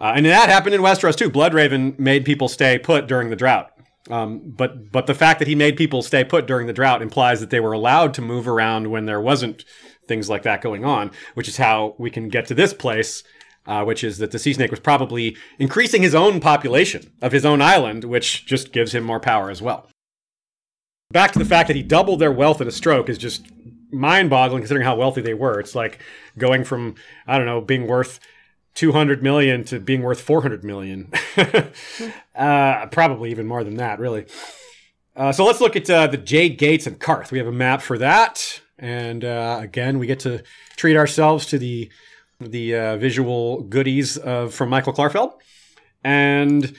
uh, and that happened in Westeros too. Bloodraven made people stay put during the drought. Um, but but the fact that he made people stay put during the drought implies that they were allowed to move around when there wasn't things like that going on, which is how we can get to this place, uh, which is that the sea snake was probably increasing his own population of his own island, which just gives him more power as well. Back to the fact that he doubled their wealth in a stroke is just mind-boggling considering how wealthy they were. It's like going from I don't know being worth 200 million to being worth 400 million. uh, probably even more than that, really. Uh, so let's look at uh, the Jade Gates and Qarth. We have a map for that, and uh, again, we get to treat ourselves to the the uh, visual goodies of, from Michael Klarfeld, and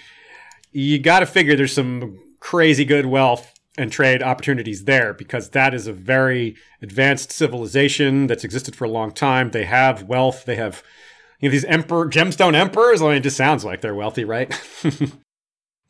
you got to figure there's some crazy good wealth and trade opportunities there because that is a very advanced civilization that's existed for a long time. They have wealth. They have you know, these emperor gemstone emperors. I mean, it just sounds like they're wealthy, right?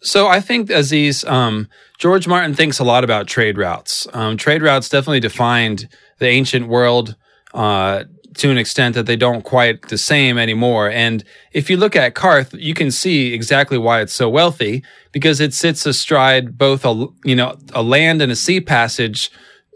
So I think Aziz, um, George Martin thinks a lot about trade routes. Um, trade routes definitely defined the ancient world uh, to an extent that they don't quite the same anymore. And if you look at Qarth, you can see exactly why it's so wealthy because it sits astride both a you know a land and a sea passage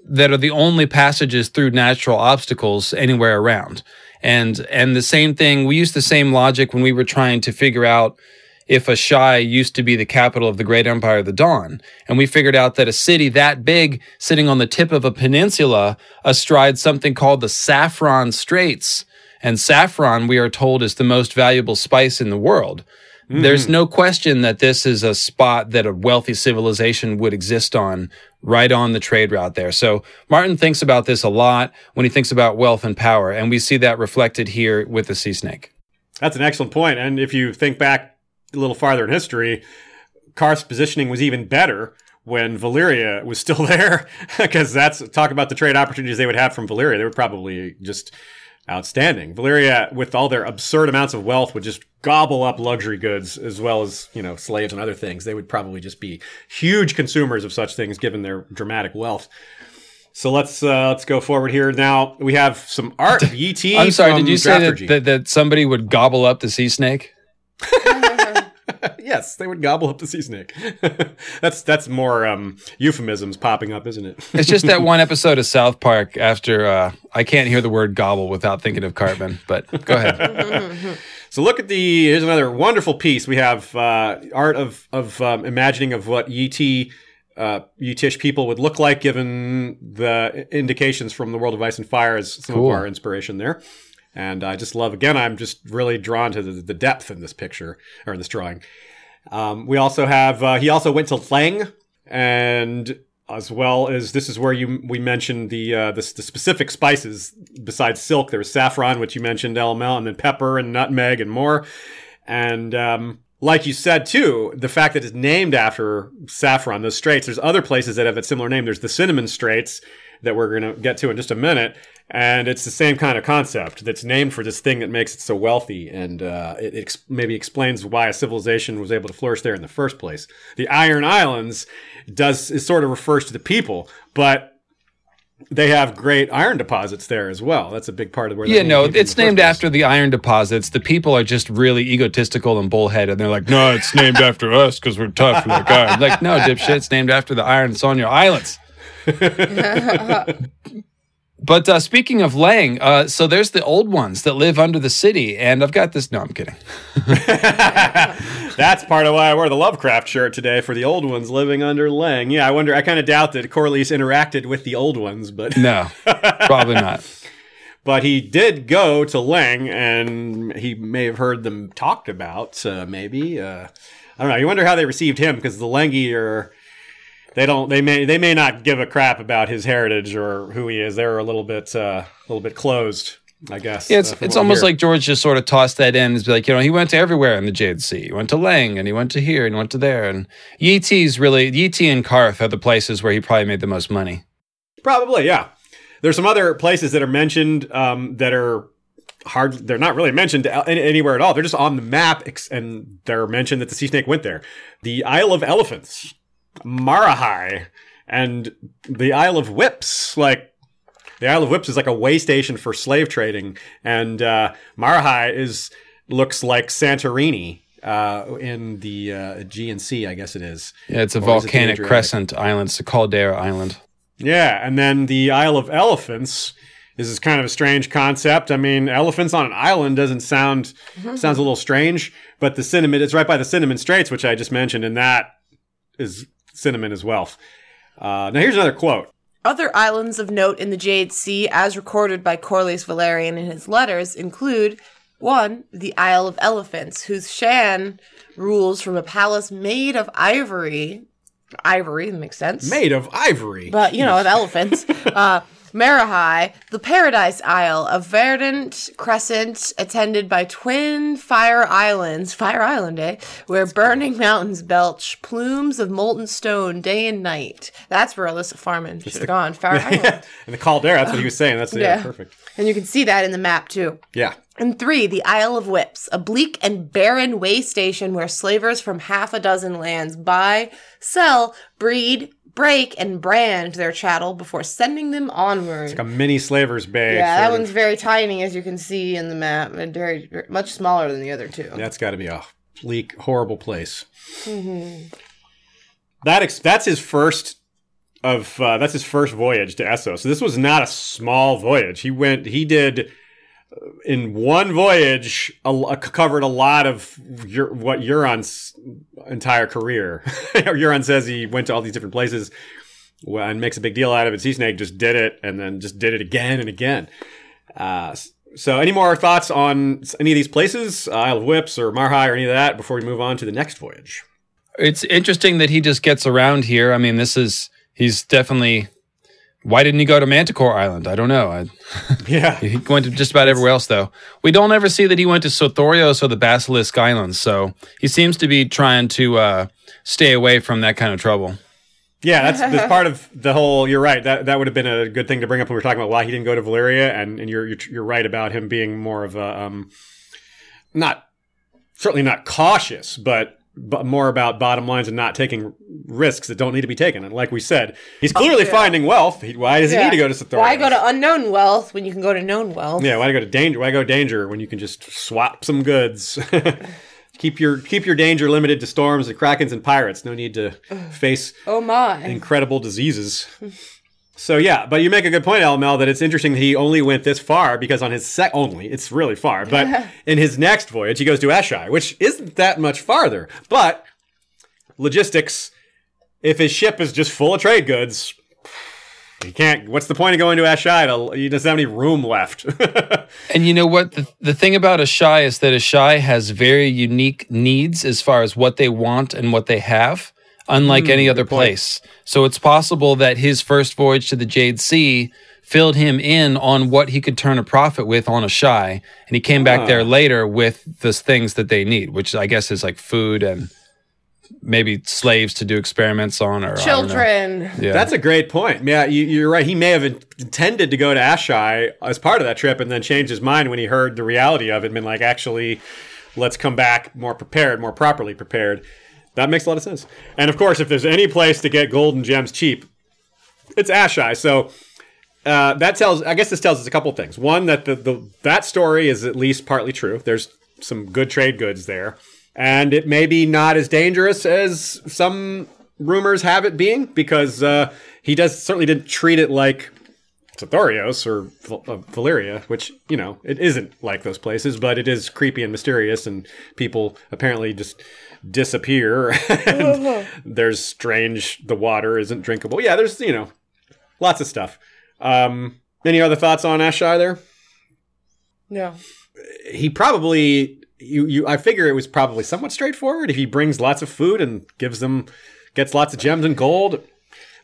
that are the only passages through natural obstacles anywhere around. And and the same thing, we used the same logic when we were trying to figure out if Asshai used to be the capital of the great empire of the Dawn. And we figured out that a city that big, sitting on the tip of a peninsula, astride something called the Saffron Straits. And saffron, we are told, is the most valuable spice in the world. Mm-hmm. There's no question that this is a spot that a wealthy civilization would exist on, right on the trade route there. So Martin thinks about this a lot when he thinks about wealth and power. And we see that reflected here with the sea snake. That's an excellent point. And if you think back a little farther in history, Qarth's positioning was even better when Valyria was still there, because that's talk about the trade opportunities they would have from Valyria. They were probably just outstanding. Valyria, with all their absurd amounts of wealth, would just gobble up luxury goods as well as you know slaves and other things. They would probably just be huge consumers of such things, given their dramatic wealth. So let's uh, let's go forward here. Now we have some art of Yi Ti. I'm sorry. Did you say that, that, that somebody would gobble up the sea snake? yes, they would gobble up the sea snake. that's that's more um, euphemisms popping up, isn't it? it's just that one episode of South Park after uh, I can't hear the word gobble without thinking of Cartman. But go ahead. so look at the here's another wonderful piece. We have uh, art of of um, imagining of what Yi Ti. Uh, Yitish people would look like, given the indications from the world of ice and fire, as some cool. of our inspiration there. And I just love, again, I'm just really drawn to the, the depth in this picture or in this drawing. Um, we also have, uh, he also went to Leng, and as well as this is where you we mentioned the, uh, the, the specific spices besides silk. There's saffron, which you mentioned, LML, and then pepper and nutmeg and more. And um, like you said too, the fact that it's named after saffron, those straits. There's other places that have a similar name. There's the cinnamon straits that we're going to get to in just a minute, and it's the same kind of concept that's named for this thing that makes it so wealthy, and uh, it ex- maybe explains why a civilization was able to flourish there in the first place. The Iron Islands does it sort of refers to the people, but they have great iron deposits there as well. That's a big part of where. Yeah, no, it's named after the iron deposits. The people are just really egotistical and bullheaded. And they're like, no, it's named after us because we're tough like iron. Like, no, dipshit, it's named after the iron that's on your islands. But uh, speaking of Leng, uh, so there's the old ones that live under the city, and I've got this. No, I'm kidding. That's part of why I wore the Lovecraft shirt today for the old ones living under Leng. Yeah, I wonder. I kind of doubt that Corlys interacted with the old ones, but no, probably not. but he did go to Leng, and he may have heard them talked about. Uh, maybe uh, I don't know. You wonder how they received him because the Lengi are they don't they may they may not give a crap about his heritage or who he is. They're a little bit uh, a little bit closed. I guess. Yeah, it's, uh, it's almost like George just sort of tossed that in. It's like, you know, he went to everywhere in the Jade Sea. He went to Leng and he went to here and he went to there. And Ti's really, Yi and Qarth are the places where he probably made the most money. Probably, yeah. There's some other places that are mentioned um, that are hard. They're not really mentioned anywhere at all. They're just on the map and they're mentioned that the sea snake went there. The Isle of Elephants Marahai and the Isle of Whips. Like the Isle of Whips is like a way station for slave trading, and uh, Marahai is looks like Santorini uh, in the uh, Aegean Sea, I guess it is. Yeah, it's a or volcanic it crescent island. It's a caldera island. Yeah, and then the Isle of Elephants this is kind of a strange concept. I mean, elephants on an island doesn't sound mm-hmm. sounds a little strange, but the cinnamon it's right by the cinnamon straits, which I just mentioned, and that is cinnamon as well. Uh, now, here's another quote. Other islands of note in the Jade Sea, as recorded by Corlys Velaryon in his letters, include one, the Isle of Elephants, whose Shan rules from a palace made of ivory. Ivory makes sense. Made of ivory. But, you know, of elephants. Uh, Marahai, the Paradise Isle, a verdant crescent attended by twin fire islands, Fire Island, eh? Where burning mountains belch plumes of molten stone day and night. That's where Elissa Farman should have gone. Fire Island. and the caldera, that's what he was saying. That's yeah, Yeah. perfect. And you can see that in the map too. Yeah. And three, the Isle of Whips, a bleak and barren way station where slavers from half a dozen lands buy, sell, breed, break, and brand their chattel before sending them onward. It's like a mini slaver's bay. yeah, that of. one's very tiny, as you can see in the map, and very, very much smaller than the other two. That's got to be a bleak, horrible place. That ex- that's his first of uh, that's his first voyage to Essos. So this was not a small voyage. He went. He did in one voyage a, a- covered a lot of Eur- what Euron's entire career. Euron says he went to all these different places and makes a big deal out of it. Sea Snake just did it and then just did it again and again. Uh, so, any more thoughts on any of these places, uh, Isle of Whips or Marahai or any of that, before we move on to the next voyage? It's interesting that he just gets around here. I mean, this is he's definitely. Why didn't he go to Manticore Island? I don't know. I, Yeah, he went to just about everywhere else, though. We don't ever see that he went to Sothoryos or the Basilisk Islands, so he seems to be trying to uh, stay away from that kind of trouble. yeah, that's, that's part of the whole. You're right. That that would have been a good thing to bring up when we were talking about why he didn't go to Valyria, and and you're you're, you're right about him being more of a um, not certainly not cautious, but but more about bottom lines and not taking risks that don't need to be taken. And like we said, he's oh, clearly finding wealth. He, why does he need to go to Sothoryos? Why go to unknown wealth when you can go to known wealth? Yeah, why go to danger? Why go danger when you can just swap some goods? keep your keep your danger limited to storms and krakens and pirates. No need to face Oh my. incredible diseases. So yeah, but you make a good point, LML, that it's interesting that he only went this far because on his sec only, it's really far. But in his next voyage, he goes to Asshai, which isn't that much farther. But logistics, if his ship is just full of trade goods, he can't. What's the point of going to Asshai? To, he doesn't have any room left. And you know what? The, the thing about Asshai is that Asshai has very unique needs as far as what they want and what they have, unlike any hmm, other place. So it's possible that his first voyage to the Jade Sea filled him in on what he could turn a profit with on Asshai. And he came back there ah. later with the things that they need, which I guess is like food and maybe slaves to do experiments on or I don't know. Children. Yeah. That's a great point. Yeah, you, you're right. He may have intended to go to Asshai as part of that trip and then changed his mind when he heard the reality of it and been like, actually, let's come back more prepared, more properly prepared. That makes a lot of sense. And of course, if there's any place to get gold and gems cheap, it's Asshai. So uh, that tells, I guess this tells us a couple things. One, that the, the that story is at least partly true. There's some good trade goods there. And it may be not as dangerous as some rumors have it being because uh, he does certainly didn't treat it like Sothoryos or uh, Valyria, which you know it isn't like those places, but it is creepy and mysterious, and people apparently just disappear. and there's strange. The water isn't drinkable. Yeah, there's you know lots of stuff. Um, any other thoughts on Asshai there? No. he probably you you I figure it was probably somewhat straightforward if he brings lots of food and gives them gets lots of gems and gold.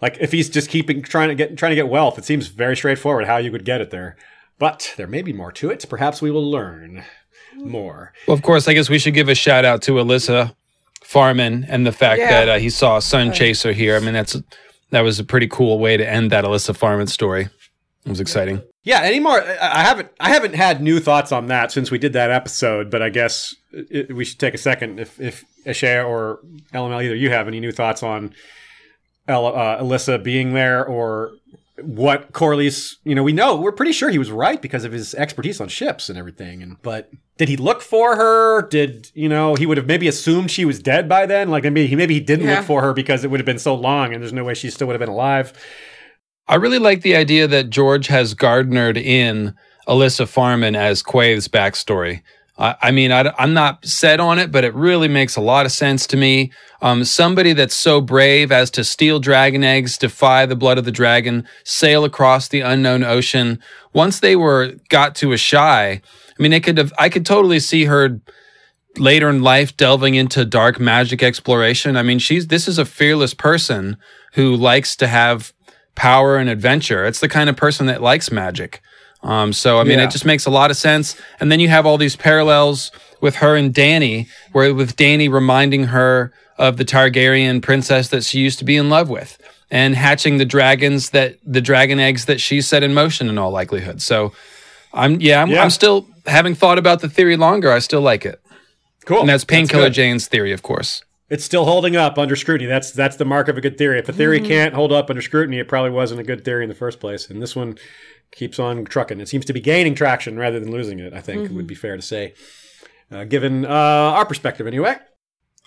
Like if he's just keeping trying to get trying to get wealth, it seems very straightforward how you would get it there. But there may be more to it. Perhaps we will learn more. Well, of course, I guess we should give a shout out to Elissa Farman and the fact Yeah. that uh, he saw a sun chaser here. I mean, that's that was a pretty cool way to end that Elissa Farman story. It was exciting. Yeah, any more? I I haven't I haven't had new thoughts on that since we did that episode. But I guess it, we should take a second if if Aziz or LML either you have any new thoughts on El, uh, Alyssa being there or what Corlys. You know, we know we're pretty sure he was right because of his expertise on ships and everything. And but did he look for her? Did you know he would have maybe assumed she was dead by then? Like maybe he maybe he didn't Yeah. look for her because it would have been so long and there's no way she still would have been alive. I really like the idea that George has garnered in Elissa Farman as Quaithe's backstory. I, I mean, I, am not set on it, but it really makes a lot of sense to me. Um, somebody that's so brave as to steal dragon eggs, defy the blood of the dragon, sail across the unknown ocean. Once they were got to Asshai, I mean, they could have. I could totally see her later in life delving into dark magic exploration. I mean, she's this is a fearless person who likes to have power and adventure. It's the kind of person that likes magic. Um, so I mean, Yeah. it just makes a lot of sense. And then you have all these parallels with her and Dany, where with Dany reminding her of the Targaryen princess that she used to be in love with, and hatching the dragons that the dragon eggs that she set in motion in all likelihood. So I'm yeah, I'm, Yeah. I'm still having thought about the theory longer. I still like it, Cool. and that's Painkiller. Jane's theory, of course. It's still holding up under scrutiny. That's that's the mark of a good theory. If a theory Mm-hmm. can't hold up under scrutiny, it probably wasn't a good theory in the first place. And this one keeps on trucking. It seems to be gaining traction rather than losing it. I think it would be fair to say, uh, given uh, our perspective, anyway.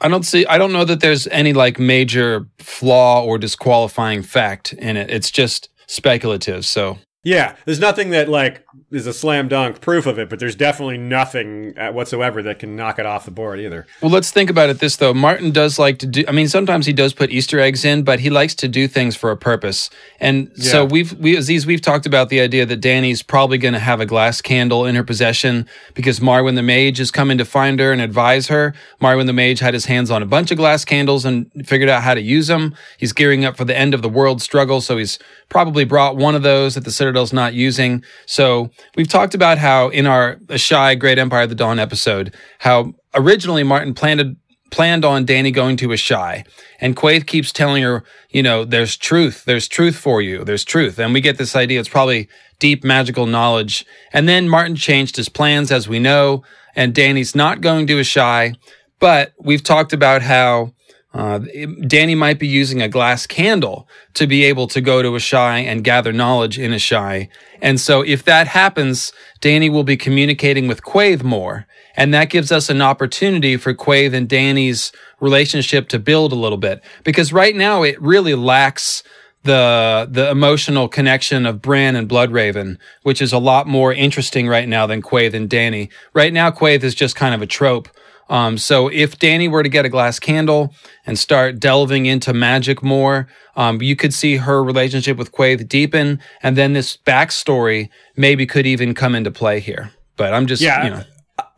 I don't see. I don't know that there's any like major flaw or disqualifying fact in it. It's just speculative. So Yeah, there's nothing that like is a slam dunk proof of it, but there's definitely nothing uh, whatsoever that can knock it off the board either. Well, let's think about it this though. Martin does like to do. I mean, sometimes he does put Easter eggs in, but he likes to do things for a purpose. And so we've we Aziz, we've talked about the idea that Dany's probably going to have a glass candle in her possession because Marwyn the Mage is coming to find her and advise her. Marwyn the Mage had his hands on a bunch of glass candles and figured out how to use them. He's gearing up for the end of the world struggle, so he's probably brought one of those that the Citadel's not using. So we've talked about how in our Asshai Great Empire of the Dawn episode, how originally Martin planned planned on Dany going to Asshai, and Quaithe keeps telling her, you know, there's truth, there's truth for you, there's truth, and we get this idea it's probably deep magical knowledge. And then Martin changed his plans, as we know, and Dany's not going to Asshai, but we've talked about how. Uh, Dany might be using a glass candle to be able to go to Asshai and gather knowledge in Asshai. And so if that happens, Dany will be communicating with Quaithe more. And that gives us an opportunity for Quaithe and Dany's relationship to build a little bit. Because right now it really lacks the the emotional connection of Bran and Bloodraven, which is a lot more interesting right now than Quaithe and Dany. Right now, Quaithe is just kind of a trope. Um, so if Dany were to get a glass candle and start delving into magic more, um, you could see her relationship with Quaithe deepen, and then this backstory maybe could even come into play here. But I'm just, Yeah, you know,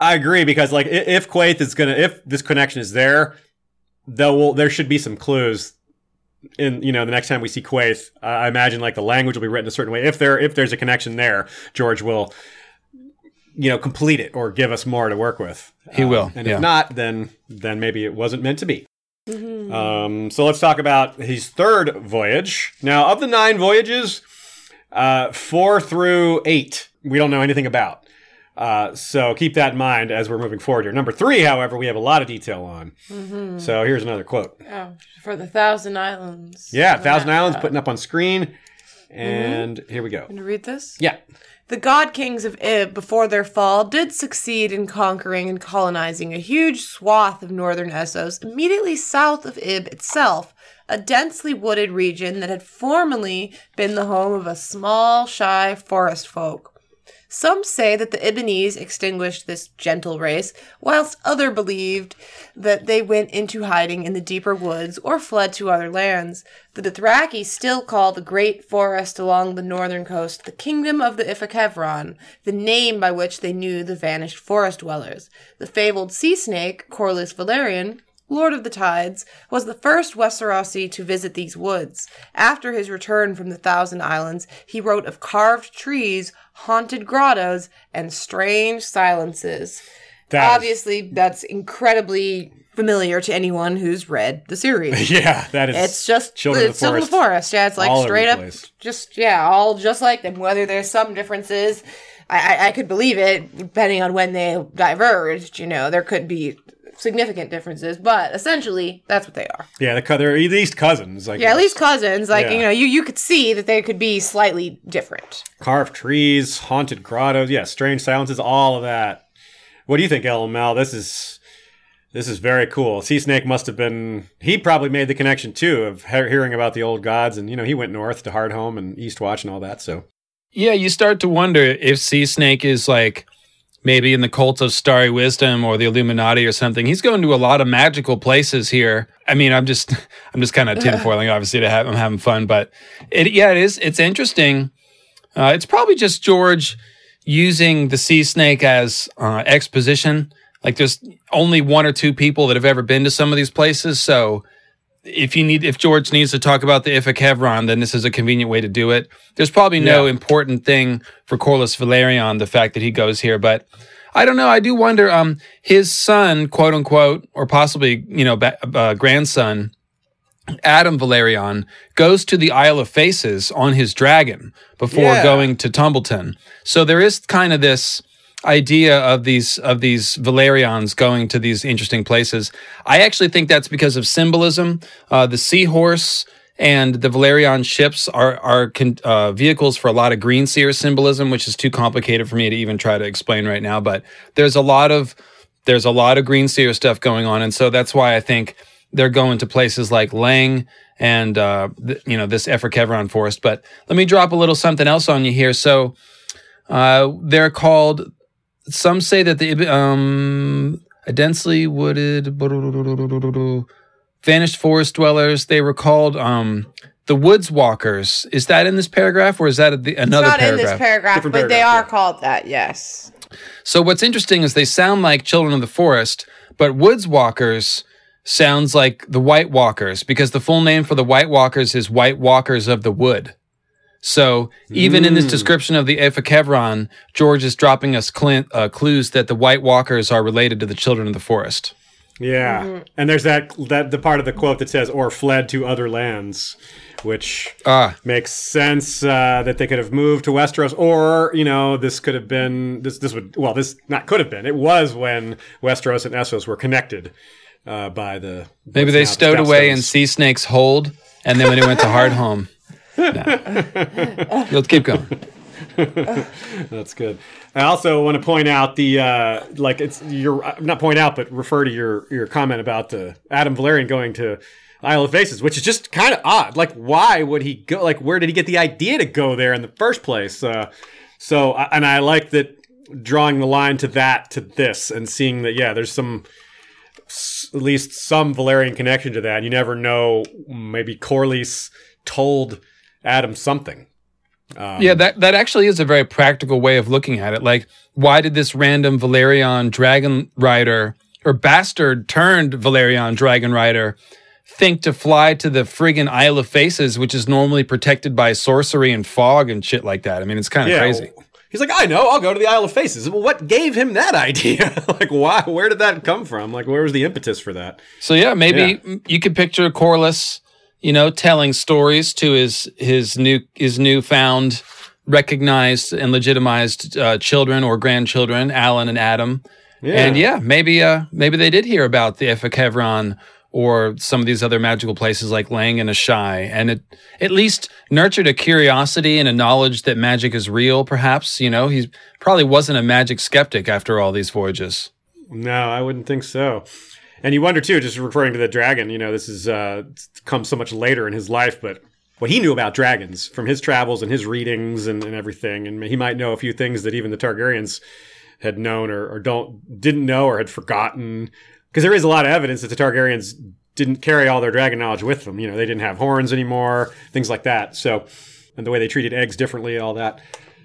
I, agree because like if Quaithe is gonna if this connection is there, there will there should be some clues. In you know the next time we see Quaithe, uh, I imagine like the language will be written a certain way. If there if there's a connection there, George will you know complete it or give us more to work with. He Uh, will, and yeah. if not, then then maybe it wasn't meant to be. Um, so let's talk about his third voyage. Now, of the nine voyages, uh, four through eight, we don't know anything about. Uh, so keep that in mind as we're moving forward here. Number three, however, we have a lot of detail on. So here's another quote. Oh, for the Thousand Islands. Yeah, Thousand Islands putting up on screen. And here we go. Can you read this? Yeah. The god kings of Ib, before their fall, did succeed in conquering and colonizing a huge swath of northern Essos immediately south of Ib itself, a densely wooded region that had formerly been the home of a small, shy forest folk. Some say that the Ibbenese extinguished this gentle race, whilst other believed that they went into hiding in the deeper woods or fled to other lands. The Dothraki still call the great forest along the northern coast the Kingdom of the Ifequevron, the name by which they knew the vanished forest dwellers. The fabled sea snake, Corlys Velaryon, Lord of the Tides, was the first Westerosi to visit these woods. After his return from the Thousand Islands, he wrote of carved trees, haunted grottos, and strange silences. That is- Obviously, that's incredibly familiar to anyone who's read the series. yeah, that is. It's just Children of it's the Children of the Forest. Yeah, it's like All straight up, place. just yeah, all just like them. Whether there's some differences, I, I I could believe it depending on when they diverged. You know, there could be significant differences, but essentially that's what they are. yeah, the, co- they're at least cousins. Like Yeah, at least cousins. Like Yeah. you know, you you could see that they could be slightly different. carved trees, haunted grottos. Yeah, strange silences. All of that. What do you think, LML? This is this is very cool. Sea Snake must have been. He probably made the connection too of he- hearing about the old gods, and you know he went north to Hardhome and Eastwatch and all that. So Yeah, you start to wonder if Sea Snake is like maybe in the cult of starry wisdom or the Illuminati or something. He's going to a lot of magical places here. I mean, I'm just I'm just kind of tinfoiling, obviously, to have I'm having fun, but it yeah, it is it's interesting. Uh, it's probably just George using the sea snake as uh, exposition. Like there's only one or two people that have ever been to some of these places, so if you need, if George needs to talk about the Ifequevron, then this is a convenient way to do it. There's probably no Yeah. important thing for Corlys Velaryon, the fact that he goes here, but I don't know. I do wonder. Um, his son, quote unquote, or possibly you know, ba- uh, grandson, Addam Velaryon goes to the Isle of Faces on his dragon before Yeah. going to Tumbleton. So there is kind of this idea of these of these Velaryons going to these interesting places. I actually think that's because of symbolism. Uh, the seahorse and the Velaryon ships are are con- uh, vehicles for a lot of green seer symbolism, which is too complicated for me to even try to explain right now. But there's a lot of there's a lot of green seer stuff going on, and so that's why I think they're going to places like Leng and uh, th- you know this Ephraim forest. But let me drop a little something else on you here. So uh, they're called. Some say that the um, a densely wooded vanished forest dwellers. They were called um, the woods walkers. Is that in this paragraph, or is that the, another It's not paragraph? in this paragraph, Different but they paragraph, are called that. Yes. So what's interesting is they sound like children of the forest, but woods walkers sounds like the white walkers because the full name for the white walkers is white walkers of the wood. So even in this description of the Ifequevron, George is dropping us cl- uh, clues that the white walkers are related to the children of the forest. Yeah, and there's that that the part of the quote that says "or fled to other lands," which Ah, makes sense uh, that they could have moved to Westeros, or you know, this could have been this this would well this not could have been it was when Westeros and Essos were connected uh, by the maybe they stowed away in Stepstones. Sea Snake's hold, and then when it went to Hardhome. No. Let's keep going. That's good. I also want to point out the uh, like it's your not point out, but refer to your your comment about the Addam Velaryon going to Isle of Faces, which is just kind of odd. Like, why would he go? Like, where did he get the idea to go there in the first place? Uh, so, and I like that drawing the line to that to this and seeing that yeah, there's some at least some Velaryon connection to that. You never know. Maybe Corlys told Addam something. Um, yeah, that that actually is a very practical way of looking at it. Like, why did this random Velaryon dragon rider or bastard turned Velaryon dragon rider think to fly to the friggin' Isle of Faces, which is normally protected by sorcery and fog and shit like that? I mean, it's kind of crazy. well, He's like, I know, I'll go to the Isle of Faces. Well, what gave him that idea? like, why? Where did that come from? Like, where was the impetus for that? So yeah, maybe you could picture Corlys, you know, telling stories to his his new his newfound recognized and legitimized uh, children or grandchildren, Alyn and Addam. And yeah, maybe uh maybe they did hear about the Ifequevron or some of these other magical places like Leng and Asshai, and it at least nurtured a curiosity and a knowledge that magic is real. Perhaps you know he probably wasn't a magic skeptic after all these voyages. No, I wouldn't think so. And you wonder too, just referring to the dragon. You know, this is uh, come so much later in his life, but what he knew about dragons from his travels and his readings and, and everything, and he might know a few things that even the Targaryens had known or, or don't didn't know or had forgotten. Because there is a lot of evidence that the Targaryens didn't carry all their dragon knowledge with them. You know, they didn't have horns anymore, things like that. So, and the way they treated eggs differently, all that.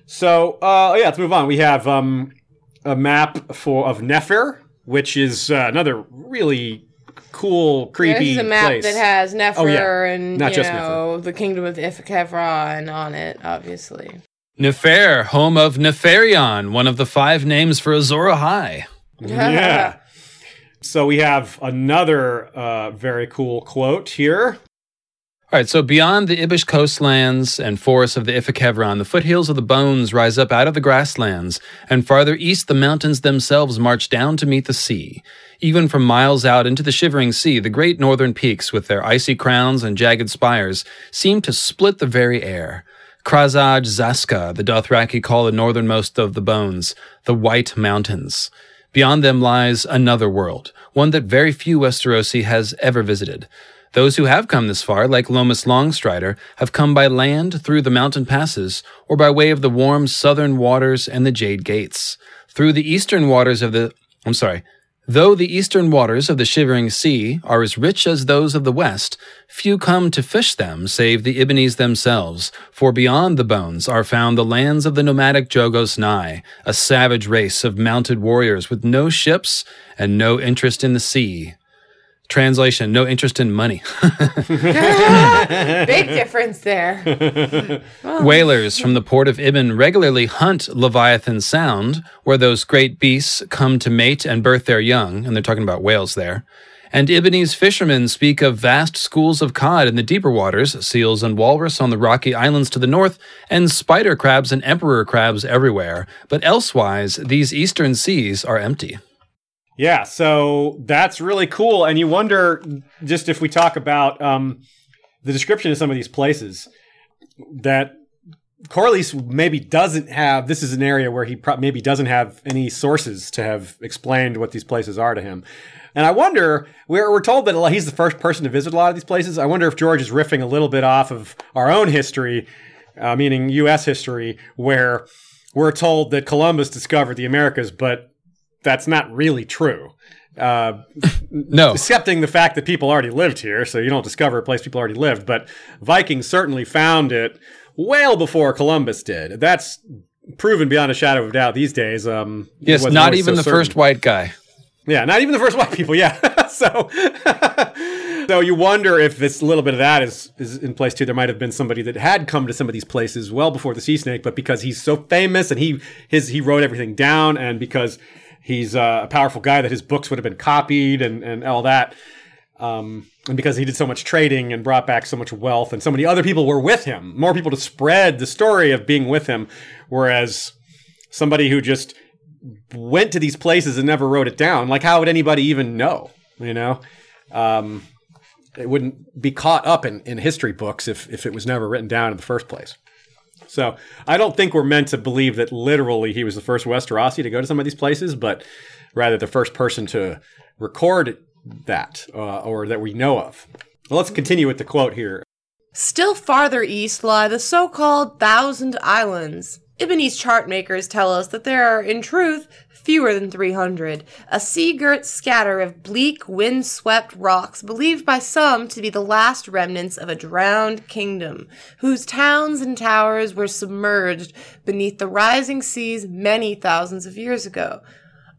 So, uh, yeah, let's move on. We have um, a map for of Nefer, which is uh, another really cool, creepy This is a map place. that has Nefer Oh, yeah. and Not you just know the kingdom of Ifequevron on it, obviously. Nefer, home of Neferion, one of the five names for Azor Ahai. yeah. So we have another uh, very cool quote here. All right, so beyond the Ibish coastlands and forests of the Ifequevron, the foothills of the Bones rise up out of the grasslands, and farther east the mountains themselves march down to meet the sea. Even from miles out into the shivering sea, the great northern peaks, with their icy crowns and jagged spires, seem to split the very air. Krazaaj Zasqa, the Dothraki call the northernmost of the Bones, the White Mountains. Beyond them lies another world, one that very few Westerosi has ever visited. Those who have come this far, like Lomas Longstrider, have come by land through the mountain passes, or by way of the warm southern waters and the Jade Gates. Through the eastern waters of the, I'm sorry, though the eastern waters of the Shivering Sea are as rich as those of the west, few come to fish them save the Ibbenese themselves, for beyond the bones are found the lands of the nomadic Jogos Nhai, a savage race of mounted warriors with no ships and no interest in the sea. Translation: No interest in money. Big difference there. Whalers from the port of Ibn regularly hunt Leviathan Sound, where those great beasts come to mate and birth their young, and they're talking about whales there. And Ibbenese fishermen speak of vast schools of cod in the deeper waters, seals and walrus on the rocky islands to the north, and spider crabs and emperor crabs everywhere. But elsewise, these eastern seas are empty. Yeah, so that's really cool. And you wonder, just if we talk about um, the description of some of these places, that Corlys maybe doesn't have. This is an area where he pro- maybe doesn't have any sources to have explained what these places are to him. And I wonder, we're, we're told that he's the first person to visit a lot of these places. I wonder if George is riffing a little bit off of our own history, uh, meaning U.S. history, where we're told that Columbus discovered the Americas, but that's not really true. Uh, No. accepting the fact that people already lived here, so you don't discover a place people already lived. But Vikings certainly found it well before Columbus did. That's proven beyond a shadow of a doubt these days. Um, Yes, wasn't even so the certain. first white guy. Yeah, not even the first white people. Yeah, so so you wonder if this little bit of that is is in place too. There might have been somebody that had come to some of these places well before the sea snake, but because he's so famous and he his he wrote everything down, and because he's uh, a powerful guy, that his books would have been copied and and all that. Um, and because he did so much trading and brought back so much wealth, and so many other people were with him, more people to spread the story of being with him, whereas somebody who just went to these places and never wrote it down. Like, how would anybody even know? You know, um, it wouldn't be caught up in, in history books if, if it was never written down in the first place. So I don't think we're meant to believe that literally he was the first Westerosi to go to some of these places, but rather the first person to record that uh, or that we know of. Well, let's continue with the quote here. Still farther east lie the so called Thousand Islands. Ibbenese chart makers tell us that there are, in truth, fewer than 300, a sea girt scatter of bleak, wind swept rocks believed by some to be the last remnants of a drowned kingdom, whose towns and towers were submerged beneath the rising seas many thousands of years ago.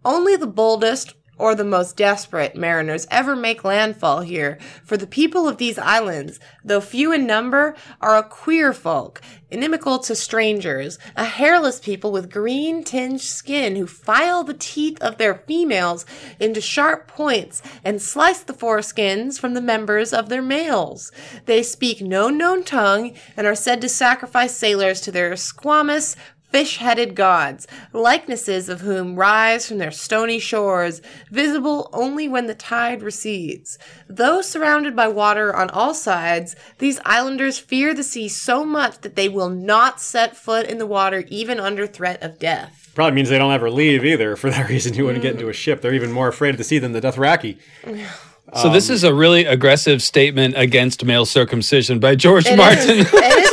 Only the boldest or the most desperate mariners ever make landfall here, for the people of these islands, though few in number, are a queer folk, inimical to strangers, a hairless people with green tinged skin who file the teeth of their females into sharp points and slice the foreskins from the members of their males. They speak no known tongue and are said to sacrifice sailors to their squamous, fish headed gods, likenesses of whom rise from their stony shores, visible only when the tide recedes. Though surrounded by water on all sides, these islanders fear the sea so much that they will not set foot in the water even under threat of death. Probably means they don't ever leave either. For that reason, you wouldn't get into a ship. They're even more afraid of the sea than the Dothraki. So this um, is a really aggressive statement against male circumcision by George It is- Martin. it is a impressive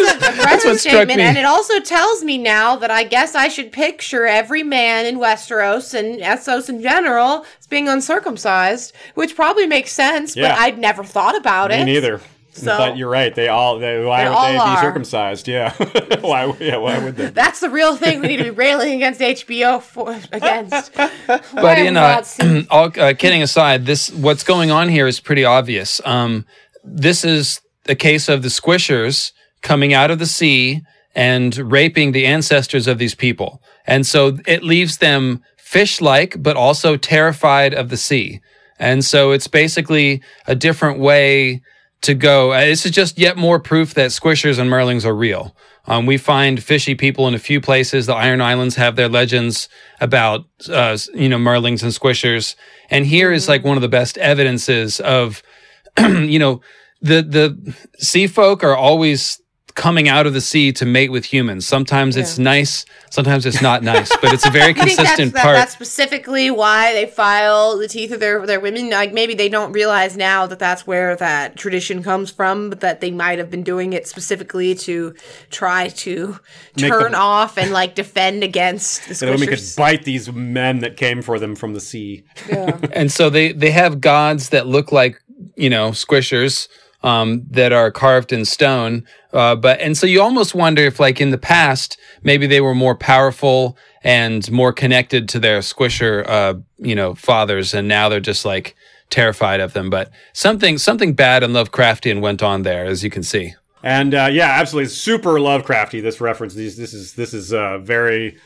what struck statement, me. and it also tells me now that I guess I should picture every man in Westeros and Essos in general as being uncircumcised, which probably makes sense, Yeah. but I'd never thought about Me it. Me neither. So- but you're right. They all. They, why They would all they are. be circumcised? Yeah. why? Yeah. Why would they? That's the real thing we need to be railing against HBO for against. but you know, all uh, kidding aside, this what's going on here is pretty obvious. Um, this is a case of the squishers coming out of the sea and raping the ancestors of these people, and so it leaves them fish-like, but also terrified of the sea. And so it's basically a different way to go. Uh, This is just yet more proof that squishers and merlings are real. Um, we find fishy people in a few places. The Iron Islands have their legends about, uh, you know, merlings and squishers. And here is like one of the best evidences of, you know, the, the sea folk are always coming out of the sea to mate with humans. Sometimes it's nice. Sometimes it's not nice, but it's a very I think that's, consistent that, part. that's specifically why they file the teeth of their, their women. Like maybe they don't realize now that that's where that tradition comes from, but that they might have been doing it specifically to try to Make turn them- off and like defend against the So then we could squishers. bite these men that came for them from the sea. Yeah. and so they they have gods that look like you know squishers um, that are carved in stone uh, but and so you almost wonder if like in the past maybe they were more powerful and more connected to their squisher uh, you know fathers and now they're just like terrified of them. But something something bad and Lovecraftian went on there, as you can see. And uh, yeah, absolutely, super Lovecrafty. This reference, these, this is this is uh, very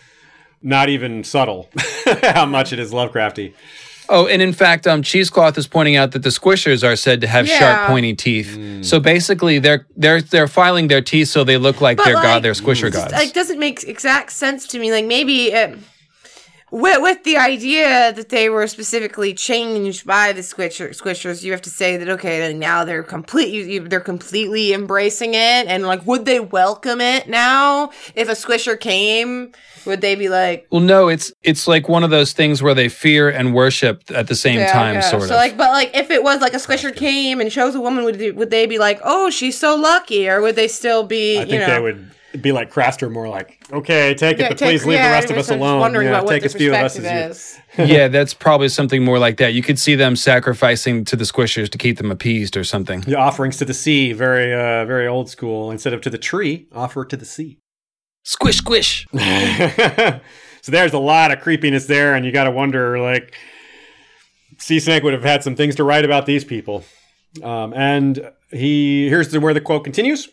not even subtle how much it is Lovecrafty. Oh, and in fact, um, Cheesecloth is pointing out that the squishers are said to have Yeah. sharp, pointy teeth. So basically, they're they're they're filing their teeth so they look like But, they're god, like, they're squisher gods. like doesn't make exact sense to me. Like maybe it, with with the idea that they were specifically changed by the squisher, squishers, you have to say that okay, then now they're complete. You, you, they're completely embracing it, and like, would they welcome it now if a squisher came? Would they be like? well, no, it's it's like one of those things where they fear and worship at the same Yeah, time, yeah. sort so of. like, but like, if it was like a squisher came and chose a woman, would they, would they be like, oh, she's so lucky, or would they still be? I you think know, they would be like Craster, more like, okay, take it, Yeah, but take- please leave yeah, the rest of us alone. Wondering Yeah, about what take their as few of us perspective as you. yeah, that's probably something more like that. You could see them sacrificing to the squishers to keep them appeased or something. The offerings to the sea, very, uh, very old school. Instead of to the tree, offer to the sea. Squish, squish. so there's a lot of creepiness there, and you got to wonder, like, Sea Snake would have had some things to write about these people. Um, and he here's where the quote continues.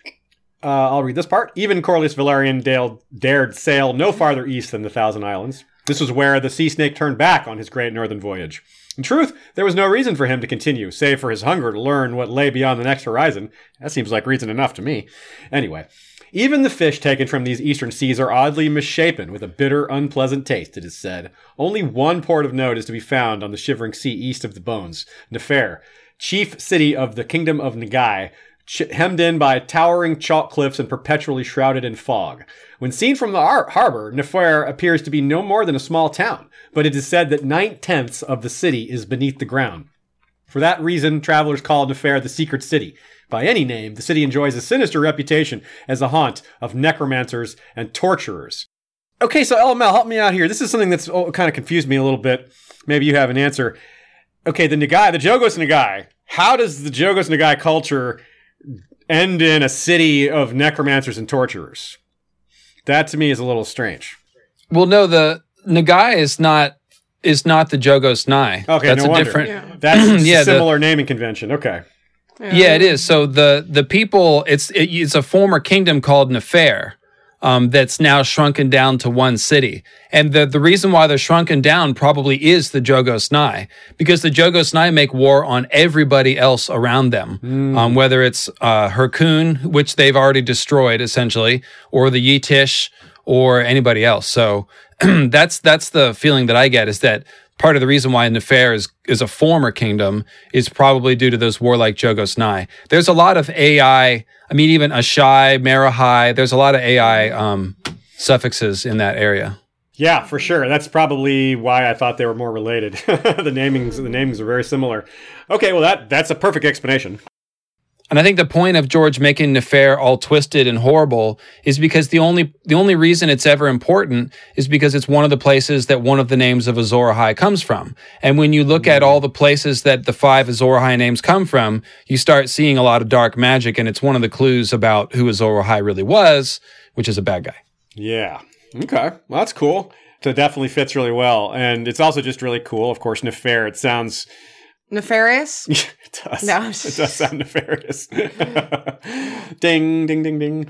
Uh, I'll read this part. Even Corlys Velaryon Dale dared sail no farther east than the Thousand Islands. This was where the sea snake turned back on his great northern voyage. In truth, there was no reason for him to continue, save for his hunger to learn what lay beyond the next horizon. That seems like reason enough to me. Anyway, even the fish taken from these eastern seas are oddly misshapen, with a bitter, unpleasant taste, it is said. Only one port of note is to be found on the shivering sea east of the Bones, Nefer, chief city of the kingdom of N'ghai, hemmed in by towering chalk cliffs and perpetually shrouded in fog. When seen from the ar- harbor, Nefer appears to be no more than a small town, but it is said that nine tenths of the city is beneath the ground. For that reason, travelers call Nefer the secret city. By any name, the city enjoys a sinister reputation as a haunt of necromancers and torturers. Okay, so LML, help me out here. This is something that's oh, kind of confused me a little bit. Maybe you have an answer. Okay, the N'ghai, the Jogos Nagai. How does the Jogos Nagai culture end in a city of necromancers and torturers? That to me is a little strange. Well, no, the N'ghai is not is not the Jogos Nhai. Okay, that's no a wonder. different. Yeah. That's Yeah, a the- similar naming convention. Okay. Yeah, it is. So the the people, it's it, it's a former kingdom called Nefer, um, that's now shrunken down to one city. And the the reason why they're shrunken down probably is the Jogos Nhai, because the Jogos Nhai make war on everybody else around them, um, whether it's uh, Hyrkoon, which they've already destroyed essentially, or the Yitish, or anybody else. So that's that's the feeling that I get is that part of the reason why Nefer is, is a former kingdom is probably due to those warlike Jogos Nhai. There's a lot of AI, I mean, even Asshai, Marahai, there's a lot of AI um, suffixes in that area. Yeah, for sure. That's probably why I thought they were more related. the namings, the namings are very similar. Okay, well that that's a perfect explanation. And I think the point of George making Nefer all twisted and horrible is because the only the only reason it's ever important is because it's one of the places that one of the names of Azor Ahai comes from. And when you look at all the places that the five Azor Ahai names come from, you start seeing a lot of dark magic, and it's one of the clues about who Azor Ahai really was, which is a bad guy. Yeah. Okay. Well, that's cool. So it definitely fits really well, and it's also just really cool. Of course, Nefer. It sounds. Nefarious? it does. No. It does sound nefarious. ding, ding, ding, ding.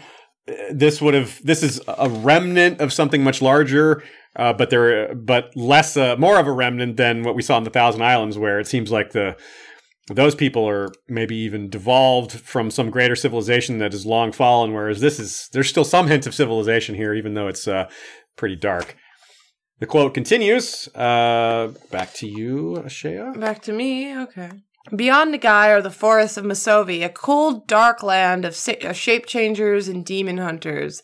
Uh, This would have. This is a remnant of something much larger, uh, but there, but less, uh, more of a remnant than what we saw in the Thousand Islands, where it seems like the those people are maybe even devolved from some greater civilization that has long fallen. Whereas this is there's still some hint of civilization here, even though it's uh, pretty dark. The quote continues. Uh, back to you, Ashea. Back to me. Okay. Beyond N'ghai are the forests of Mossovy, a cold, dark land of sa- shape changers and demon hunters.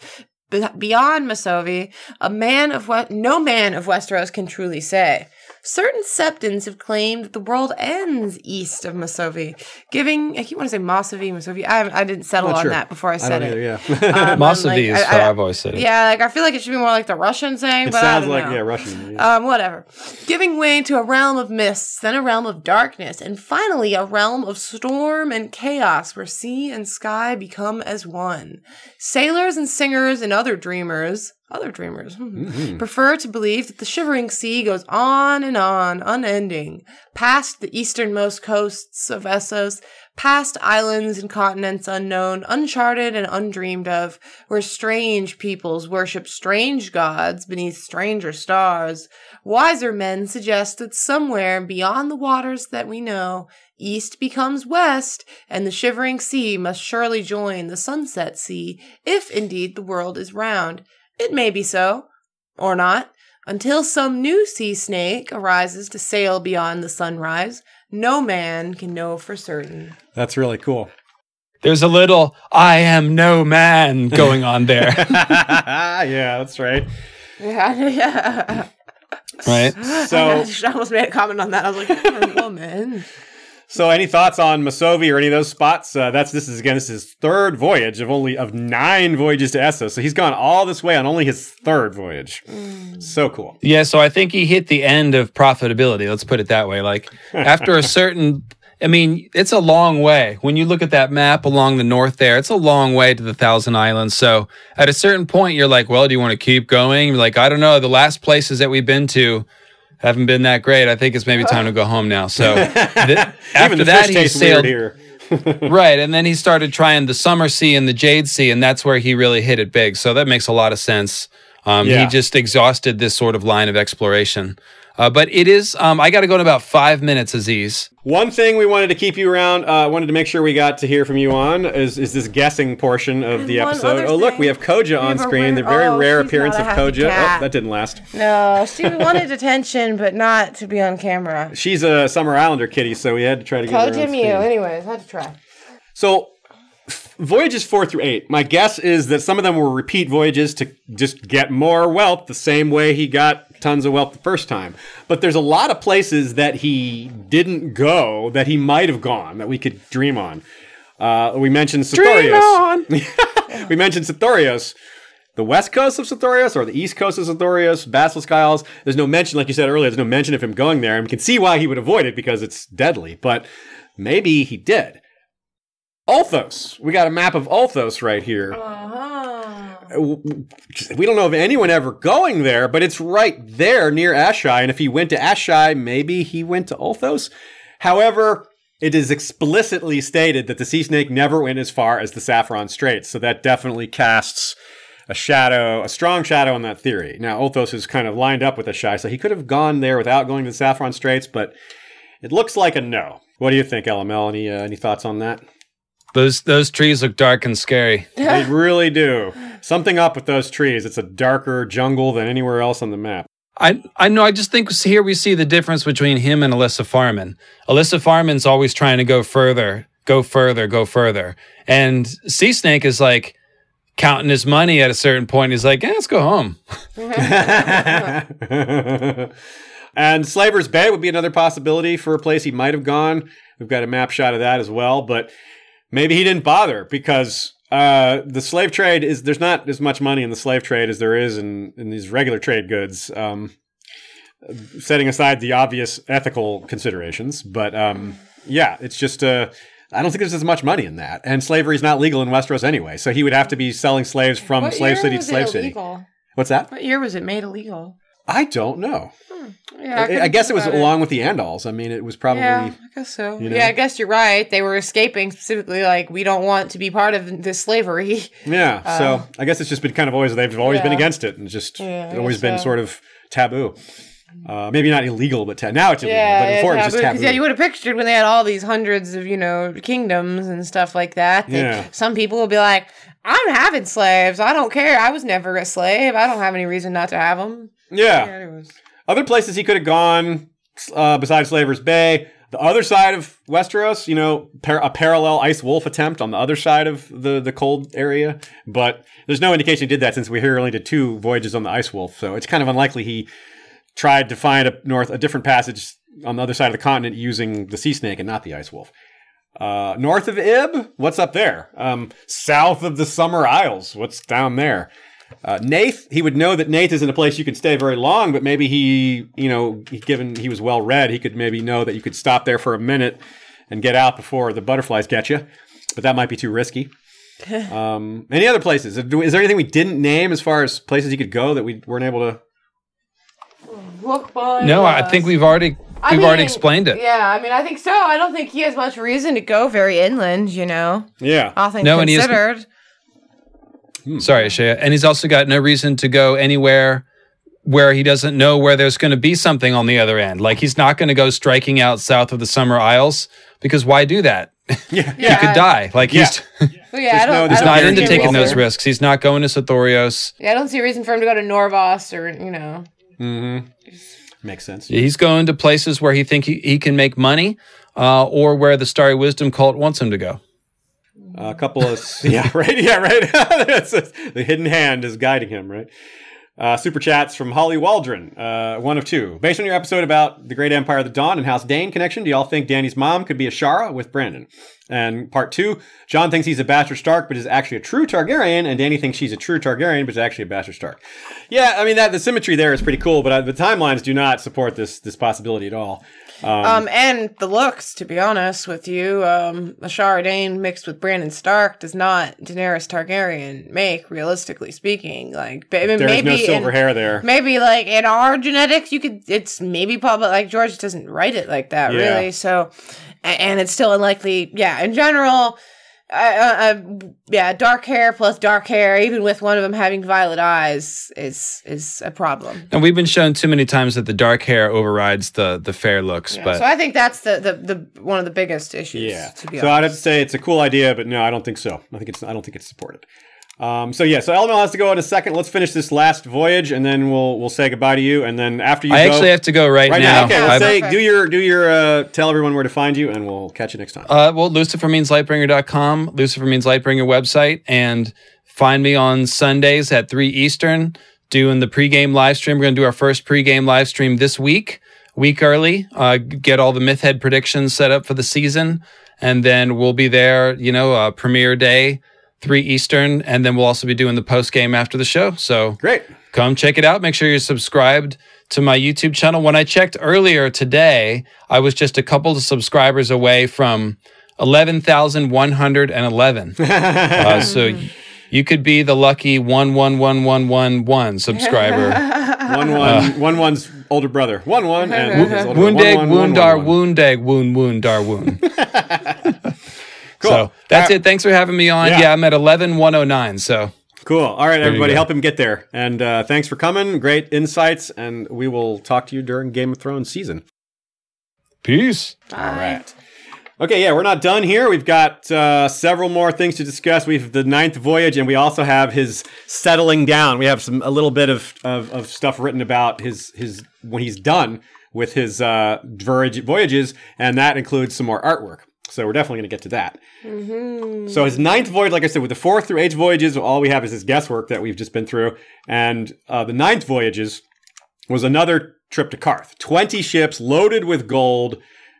Be- beyond Mossovy, a man of what no man of Westeros can truly say. Certain septons have claimed that the world ends east of Mossovy, giving I keep want to say Masovi, Masovi. I I didn't settle Not on sure. that before I I said don't it. either. Yeah. Um, Masavi like, is I- I- how I've always said it. Yeah, like I feel like it should be more like the Russian saying, it but I sounds don't like know. yeah, Russian. yeah. Um, whatever. Giving way to a realm of mists, then a realm of darkness, and finally a realm of storm and chaos where sea and sky become as one. Sailors and singers and other dreamers, other dreamers hmm, prefer to believe that the shivering sea goes on and on, unending, past the easternmost coasts of Essos, past islands and continents unknown, uncharted and undreamed of, where strange peoples worship strange gods beneath stranger stars. Wiser men suggest that somewhere beyond the waters that we know, east becomes west, and the shivering sea must surely join the sunset sea, if indeed the world is round. It may be so, or not. Until some new sea snake arises to sail beyond the sunrise, no man can know for certain. That's really cool. There's a little I am no man going on there, yeah, that's right. Yeah, yeah. right? So, I almost made a comment on that. I was like, "I'm a woman. So any thoughts on Mossovy or any of those spots? Uh, that's this is again this is his third voyage of only of nine voyages to Essos. So he's gone all this way on only his third voyage. So cool. Yeah, so I think he hit the end of profitability. Let's put it that way. Like after a certain, I mean, it's a long way. When you look at that map along the north there, it's a long way to the Thousand Islands. So at a certain point, you're like, well, do you want to keep going? You're like, I don't know. The last places that we've been to haven't been that great. I think it's maybe time to go home now. So th- after that, he sailed. here. right. And then he started trying the Summer Sea and the Jade Sea, and that's where he really hit it big. So that makes a lot of sense. Um, Yeah. He just exhausted this sort of line of exploration. Uh, but it is, um, I got to go in about five minutes, Aziz. One thing we wanted to keep you around, uh, wanted to make sure we got to hear from you on is, is this guessing portion of the episode. Oh, look, we have Koja on have a screen. The very oh, rare appearance of Koja. Oh, that didn't last. No, she wanted attention, but not to be on camera. She's a Summer Islander kitty, so we had to try to get her on Coach Mew. screen. Anyways, had to try. So, voyages four through eight. My guess is that some of them were repeat voyages to just get more wealth, the same way he got tons of wealth the first time. But there's a lot of places that he didn't go that he might have gone that we could dream on. Uh, we mentioned Sothoryos. we mentioned Sothoryos. The west coast of Sothoryos or the east coast of Sothoryos, Basilisk Isles. There's no mention, like you said earlier, there's no mention of him going there, and we can see why he would avoid it because it's deadly. But maybe he did. Ulthos. We got a map of Ulthos right here. Uh-huh. We don't know of anyone ever going there, but it's right there near Asshai. And if he went to Asshai, maybe he went to Ulthos. However, it is explicitly stated that the sea snake never went as far as the Saffron Straits. So that definitely casts a shadow, a strong shadow on that theory. Now, Ulthos is kind of lined up with Asshai, so he could have gone there without going to the Saffron Straits, but it looks like a no. What do you think, LML? Any, uh, any thoughts on that? Those, those trees look dark and scary. They really do. Something up with those trees. It's a darker jungle than anywhere else on the map. I I know. I just think here we see the difference between him and Elissa Farman. Elissa Farman's always trying to go further, go further, go further, and Sea Snake is like counting his money at a certain point. He's like, eh, let's go home. and Slaver's Bay would be another possibility for a place he might have gone. We've got a map shot of that as well, but maybe he didn't bother because uh, the slave trade is there's not as much money in the slave trade as there is in, in these regular trade goods. Um, setting aside the obvious ethical considerations, but um, yeah, it's just uh, I don't think there's as much money in that, and slavery is not legal in Westeros anyway. So he would have to be selling slaves from What slave city to slave it city. What's that? What year was it made illegal? I don't know. Yeah, I, couldn't guess it was about along with the Andals. I mean, it was probably. Yeah, I guess so. you know? Yeah, I guess you're right. They were escaping specifically, like we don't want to be part of this slavery. Yeah, so I guess it's just been kind of always they've always been Uh, against it and just Yeah, always been so. sort of taboo. Uh, maybe not illegal, but ta- now it's illegal. Yeah, but yeah, before it was taboo, taboo. yeah, you would have pictured when they had all these hundreds of you know kingdoms and stuff like that. that Yeah. Some people will be like, "I'm having slaves. I don't care. I was never a slave. I don't have any reason not to have them." yeah. anyways. Other places he could have gone uh, besides Slaver's Bay, the other side of Westeros, you know, par- a parallel Ice Wolf attempt on the other side of the, the cold area. But there's no indication he did that since we here only did two voyages on the Ice Wolf. So it's kind of unlikely he tried to find a north a different passage on the other side of the continent using the Sea Snake and not the Ice Wolf. Uh, north of Ib, what's up there? Um, south of the Summer Isles, what's down there? Uh, Naath, he would know that Naath isn't a place you can stay very long, but maybe he, you know, he, given he was well read, he could maybe know that you could stop there for a minute and get out before the butterflies get you. But that might be too risky. um, any other places? Is there anything we didn't name as far as places you could go that we weren't able to? Look by No, I think we've already we've already mean, explained it. Yeah, I mean, I think so. I don't think he has much reason to go very inland. You know, Yeah. all things No, and he has- considered. Sorry, Shea. And he's also got no reason to go anywhere where he doesn't know where there's going to be something on the other end. Like he's not going to go striking out south of the Summer Isles because why do that? Yeah. He could die. Like he's Well, yeah, I don't. no- I don't into taking those risks. He's not going to Sothoryos. Yeah, I don't see a reason for him to go to Norvos or you know. Mm-hmm. Makes sense. He's going to places where he think he, he can make money, uh, or where the Starry Wisdom cult wants him to go. A couple of yeah, right, yeah, right. The hidden hand is guiding him, right? Uh, super chats from Holly Waldron, uh, one of two. Based on your episode about the Great Empire of the Dawn and House Dane connection, do y'all think Dany's mom could be Ashara with Brandon? And part two, Jon thinks he's a Bastard Stark, but is actually a true Targaryen, and Dany thinks she's a true Targaryen, but is actually a Bastard Stark. Yeah, I mean that the symmetry there is pretty cool, but uh, the timelines do not support this this possibility at all. Um, and the looks, to be honest with you, um, Ashara Dane mixed with Brandon Stark does not Daenerys Targaryen make, realistically speaking. Like, There's maybe no silver in, hair there. maybe like in our genetics, you could. It's maybe probably like George doesn't write it like that, Yeah. really. So, and it's still unlikely. Yeah, in general. Uh, uh, uh, yeah, dark hair plus dark hair, even with one of them having violet eyes, is is a problem. And we've been shown too many times that the dark hair overrides the the fair looks. Yeah, but so I think that's the, the the one of the biggest issues. Yeah. To be so honest. I'd have to say it's a cool idea, but no, I don't think so. I think it's I don't think it's supported. Um, so yeah, so Elemental has to go in a second. Let's finish this last voyage, and then we'll we'll say goodbye to you. And then after you I go, actually have to go right, now. right now. now. Okay, let's say do your do your uh, tell everyone where to find you, and we'll catch you next time. Uh, well, lucifermeanslightbringer.com, Lucifer Means Lightbringer website, and find me on Sundays at 3 Eastern doing the pregame live stream. We're going to do our first pregame live stream this week, week early, uh, get all the Mythhead predictions set up for the season. And then we'll be there, you know, uh, premiere day, 3 Eastern. And then we'll also be doing the post game after the show. So Great. come check it out. Make sure you're subscribed to my YouTube channel. When I checked earlier today, I was just a couple of subscribers away from 11,111. uh, so you could be the lucky 111111 subscriber. One one one one's older brother. One one and his older brother. Woondag, One, one, Cool. So that's Uh, it. Thanks for having me on. Yeah. Yeah, I'm at 11109. So Cool. All right, you everybody, help him get there. And uh, thanks for coming. Great insights, and we will talk to you during Game of Thrones season. peace. All right. Okay, yeah, we're not done here. We've got uh, several more things to discuss. We have the ninth voyage, and we also have his settling down. We have some a little bit of, of, of stuff written about his his when he's done with his uh, voyage, voyages, and that includes some more artwork. So we're definitely going to get to that. So his ninth voyage, like I said, with the fourth through eighth voyages, all we have is his guesswork that we've just been through, and uh, the ninth voyages was another trip to Qarth. 20 ships loaded with gold.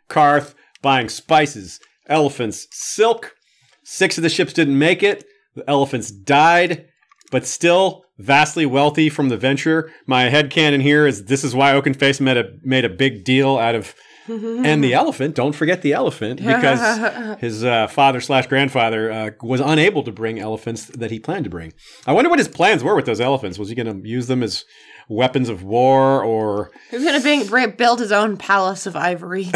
Qarth buying spices, elephants, silk. Six of the ships didn't make it. The elephants died, but still vastly wealthy from the venture. My head headcanon here is this is why Oakenfist made a, made a big deal out of. And the elephant, don't forget the elephant, because his uh, father slash grandfather uh, was unable to bring elephants that he planned to bring. I wonder what his plans were with those elephants. Was he going to use them as weapons of war or He's gonna bring, bring, build his own palace of ivory.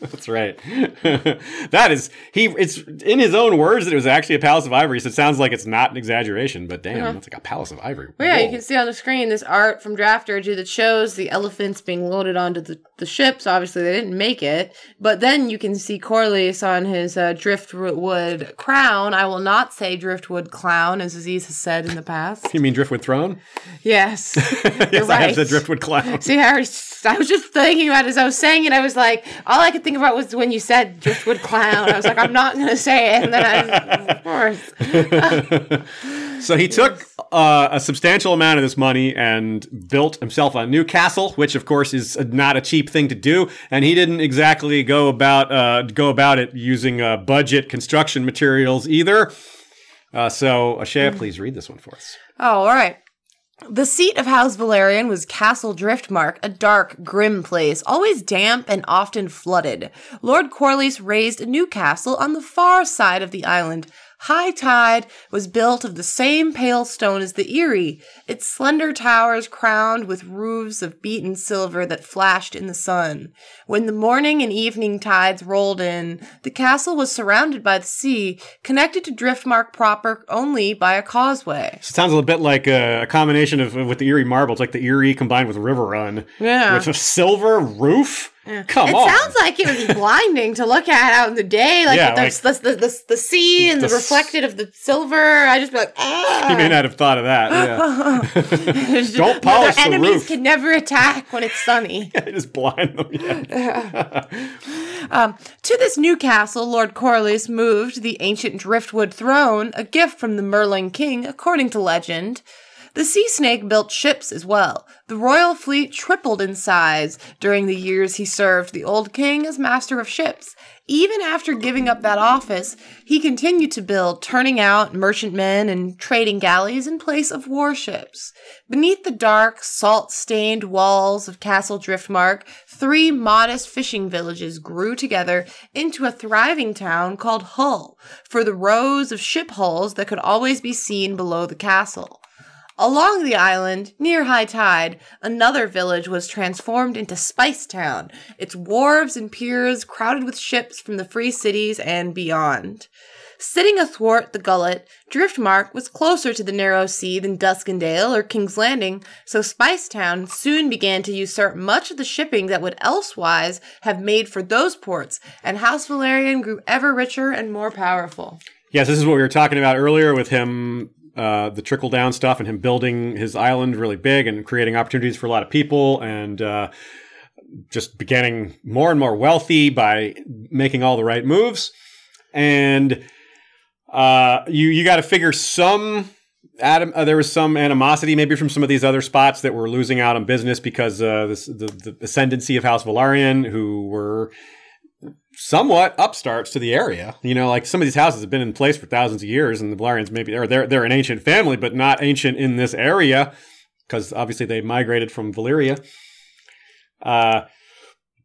That's right. that is he. It's in his own words that it was actually a palace of ivory. So it sounds like it's not an exaggeration. But damn, it's like a palace of ivory. Well, yeah, you can see on the screen this art from Drafturgy that shows the elephants being loaded onto the, the ships. Obviously, they didn't make it. But then you can see Corlys on his uh, driftwood crown. I will not say driftwood clown, as Aziz has said in the past. You mean Driftwood Throne? Yes. yes, You're I have right. said Driftwood Clown. See, I was, I was just thinking about it as I was saying it. I was like, all I could think about was when you said driftwood clown. I was like, I'm not going to say it. And then I, of course. So he took uh, a substantial amount of this money and built himself a new castle, which of course is not a cheap thing to do. And he didn't exactly go about uh, go about it using uh, budget construction materials either. Uh, so, Ashea, please read this one for us. Oh, all right. The seat of House Velaryon was Castle Driftmark, a dark, grim place, always damp and often flooded. Lord Corlys raised a new castle on the far side of the island, High Tide was built of the same pale stone as the Eyrie, its slender towers crowned with roofs of beaten silver that flashed in the sun. When the morning and evening tides rolled in, the castle was surrounded by the sea, connected to Driftmark proper only by a causeway. It sounds a little bit like a, a combination of with the Eyrie Marble. It's like the Eyrie combined with Riverrun. Yeah. With a silver roof. Come it on. sounds like it would be blinding to look at out in the day, like Yeah, with the, the, the, the sea and the, the reflected of the silver. I just be like, ah. you may not have thought of that. Yeah. Don't polish the enemies roof. can never attack when it's sunny. yeah, just blind them. Yeah. to this new castle, Lord Corlys moved the ancient driftwood throne, a gift from the merling king, according to legend. The sea snake built ships as well. The royal fleet tripled in size during the years he served the old king as master of ships. Even after giving up that office, he continued to build, turning out merchantmen and trading galleys in place of warships. Beneath the dark, salt stained walls of Castle Driftmark, three modest fishing villages grew together into a thriving town called Hull, for the rows of ship hulls that could always be seen below the castle. Along the island, near high tide, another village was transformed into Spice Town, its wharves and piers crowded with ships from the free cities and beyond. Sitting athwart the gullet, Driftmark was closer to the narrow sea than Duskendale or King's Landing, so Spice Town soon began to usurp much of the shipping that would elsewise have made for those ports, and House Velaryon grew ever richer and more powerful. Yes, this is what we were talking about earlier with him, uh, the trickle down stuff, and him building his island really big and creating opportunities for a lot of people, and uh, just getting more and more wealthy by making all the right moves. And uh, you you got to figure some. Adam, uh, there was some animosity maybe from some of these other spots that were losing out on business because uh, this, the, the ascendancy of House Velaryon, who were somewhat upstarts to the area. You know, like some of these houses have been in place for thousands of years, and the Velaryons maybe or they're they're an ancient family, but not ancient in this area because obviously they migrated from Valyria. Uh,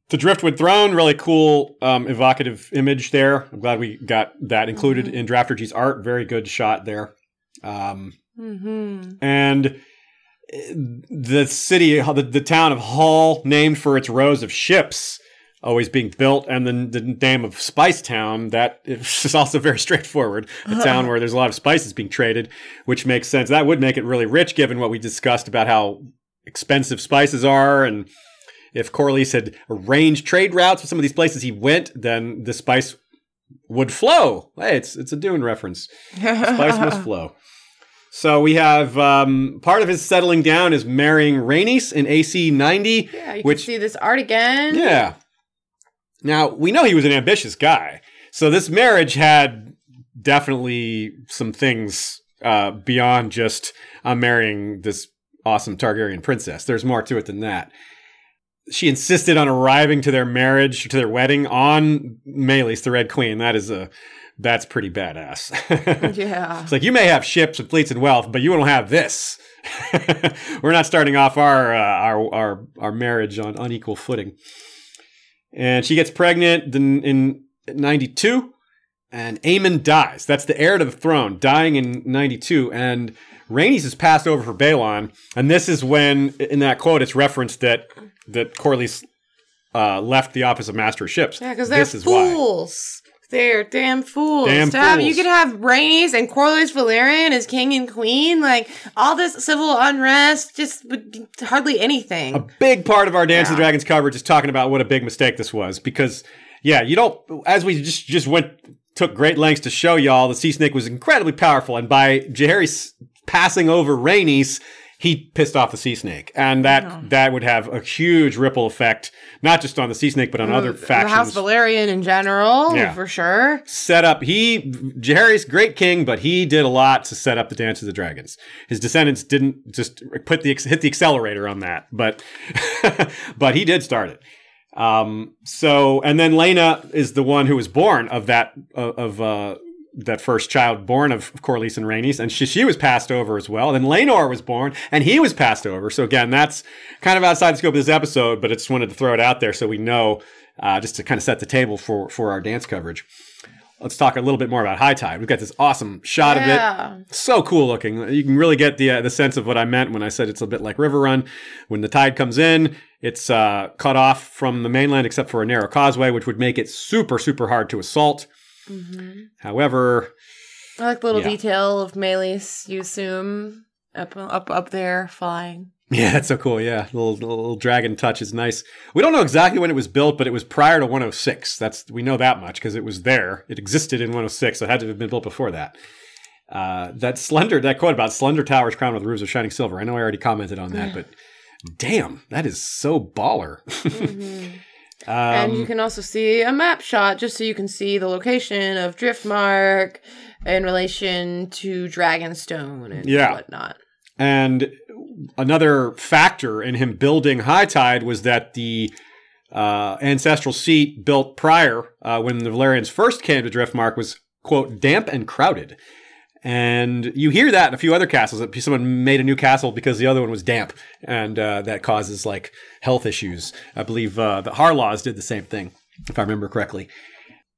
the Driftwood Throne, really cool, um, evocative image there. I'm glad we got that included in Drafturgy's art. Very good shot there. Um, Mm-hmm. and uh, the city, the, the town of Hull, named for its rows of ships always being built, and then the name of Spice Town, that is also very straightforward. A town where there's a lot of spices being traded, which makes sense. That would make it really rich, given what we discussed about how expensive spices are, and if Corlys had arranged trade routes with some of these places he went, then the spice would flow. Hey, it's it's a Dune reference. Spice must flow. So we have um, part of his settling down is marrying Rhaenys in AC 90. Yeah, you which can see this art again. yeah. Now we know he was an ambitious guy, so this marriage had definitely some things uh, beyond just I'm marrying this awesome Targaryen princess. There's more to it than that. She insisted on arriving to their marriage, to their wedding, on Meleys, the Red Queen. That is a that's pretty badass. Yeah. It's like you may have ships and fleets and wealth, but you don't have this. We're not starting off our uh, our our our marriage on unequal footing. And she gets pregnant in, in 92 and Aemon dies. That's the heir to the throne, dying in 92 and Rhaenys is passed over for Baelon, and this is when in that quote it's referenced that that Corlys uh, left the office of master of ships. Yeah, because they're This fools. They're damn fools. Damn to have, you could have Rhaenys and Corlys Velaryon as king and queen. Like all this civil unrest, just hardly anything. a big part of our Dance of the Dragons coverage is talking about what a big mistake this was because yeah, you don't as we just just went took great lengths to show y'all the sea snake was incredibly powerful and by Jaehaerys passing over Rhaenys he pissed off the sea snake. And that that would have a huge ripple effect not just on the sea snake but on other the House factions Velaryon in general, Yeah. for sure. set up he Jaehaerys great king but he did a lot to set up the dance of the dragons. His descendants didn't just put the hit the accelerator on that but but he did start it. Um so and then Laena is the one who was born of that of, of uh that first child born of Corlys and Rhaenys, and she, she was passed over as well. Then Laenor was born, and he was passed over. So again, that's kind of outside the scope of this episode, but I just wanted to throw it out there so we know, uh, just to kind of set the table for for our dance coverage. let's talk a little bit more about high tide. We've got this awesome shot of it. So cool looking. You can really get the uh, the sense of what I meant when I said it's a bit like Riverrun. When the tide comes in, it's uh, cut off from the mainland except for a narrow causeway, which would make it super super hard to assault. However, I like the little Yeah. detail of Meleys, you assume, up up up there flying. Yeah, that's so cool. Yeah, little, little little dragon touch is nice. We don't know exactly when it was built, but it was prior to 106. That's we know that much because it was there. It existed in 106, so it had to have been built before that. Uh, that slender, that quote about slender towers crowned with roofs of shining silver. I know I already commented on that, but damn, that is so baller. and you um, can also see a map shot just so you can see the location of Driftmark in relation to Dragonstone and Yeah. whatnot. And another factor in him building High Tide was that the uh, ancestral seat built prior, uh, when the Velaryons first came to Driftmark, was, quote, damp and crowded. And you hear that in a few other castles that someone made a new castle because the other one was damp, and uh, that causes like health issues. I believe uh, the Harlaws did the same thing, if I remember correctly.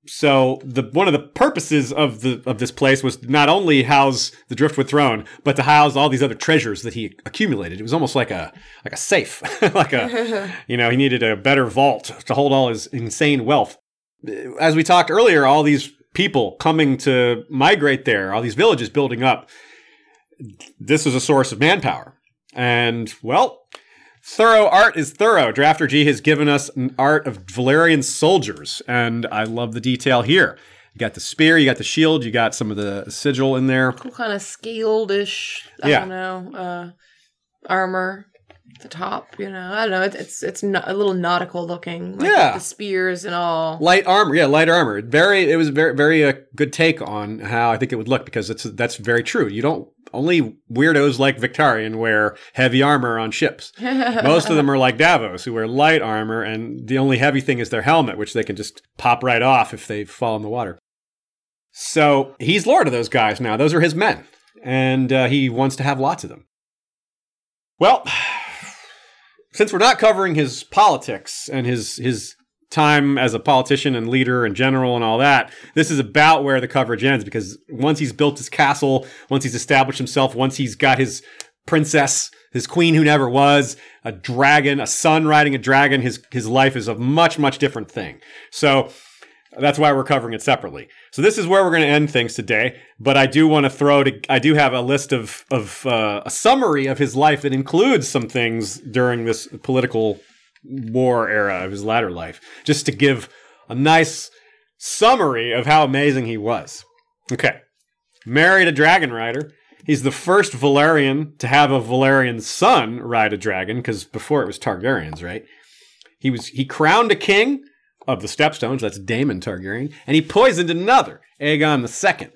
So the one of the purposes of the of this place was not only house the driftwood throne, but to house all these other treasures that he accumulated. It was almost like a like a safe, like a you know he needed a better vault to hold all his insane wealth. As we talked earlier, all these people coming to migrate there, all these villages building up. This is a source of manpower, and well, Thorough art is thorough. Drafturgy has given us an art of Velaryon soldiers, and I love the detail here. You got the spear, you got the shield, you got some of the sigil in there. Cool kind of scaled-ish, I Yeah. don't know, uh, armor at the top, you know. I don't know, it, it's it's no, a little nautical looking. Like Yeah. The spears and all. Light armor, yeah, light armor. Very, it was very, very a good take on how I think it would look because it's that's very true. You don't only weirdos like Victarion wear heavy armor on ships. Most of them are like Davos, who wear light armor, and the only heavy thing is their helmet, which they can just pop right off if they fall in the water. So he's lord of those guys now. Those are his men, and uh, he wants to have lots of them. Well, since we're not covering his politics and his his time as a politician and leader and general and all that, this is about where the coverage ends because once he's built his castle, once he's established himself, once he's got his princess, his queen who never was, a dragon, a son riding a dragon, his his life is a much much different thing. So that's why we're covering it separately. So this is where we're going to end things today. But I do want to throw to I do have a list of of uh, a summary of his life that includes some things during this political war era of his latter life, just to give a nice summary of how amazing he was. Okay, married a dragon rider. He's the first Velaryon to have a Velaryon son ride a dragon, because before it was Targaryens, right? He was he crowned a king of the Stepstones. That's Daemon Targaryen, and he poisoned another, Aegon II.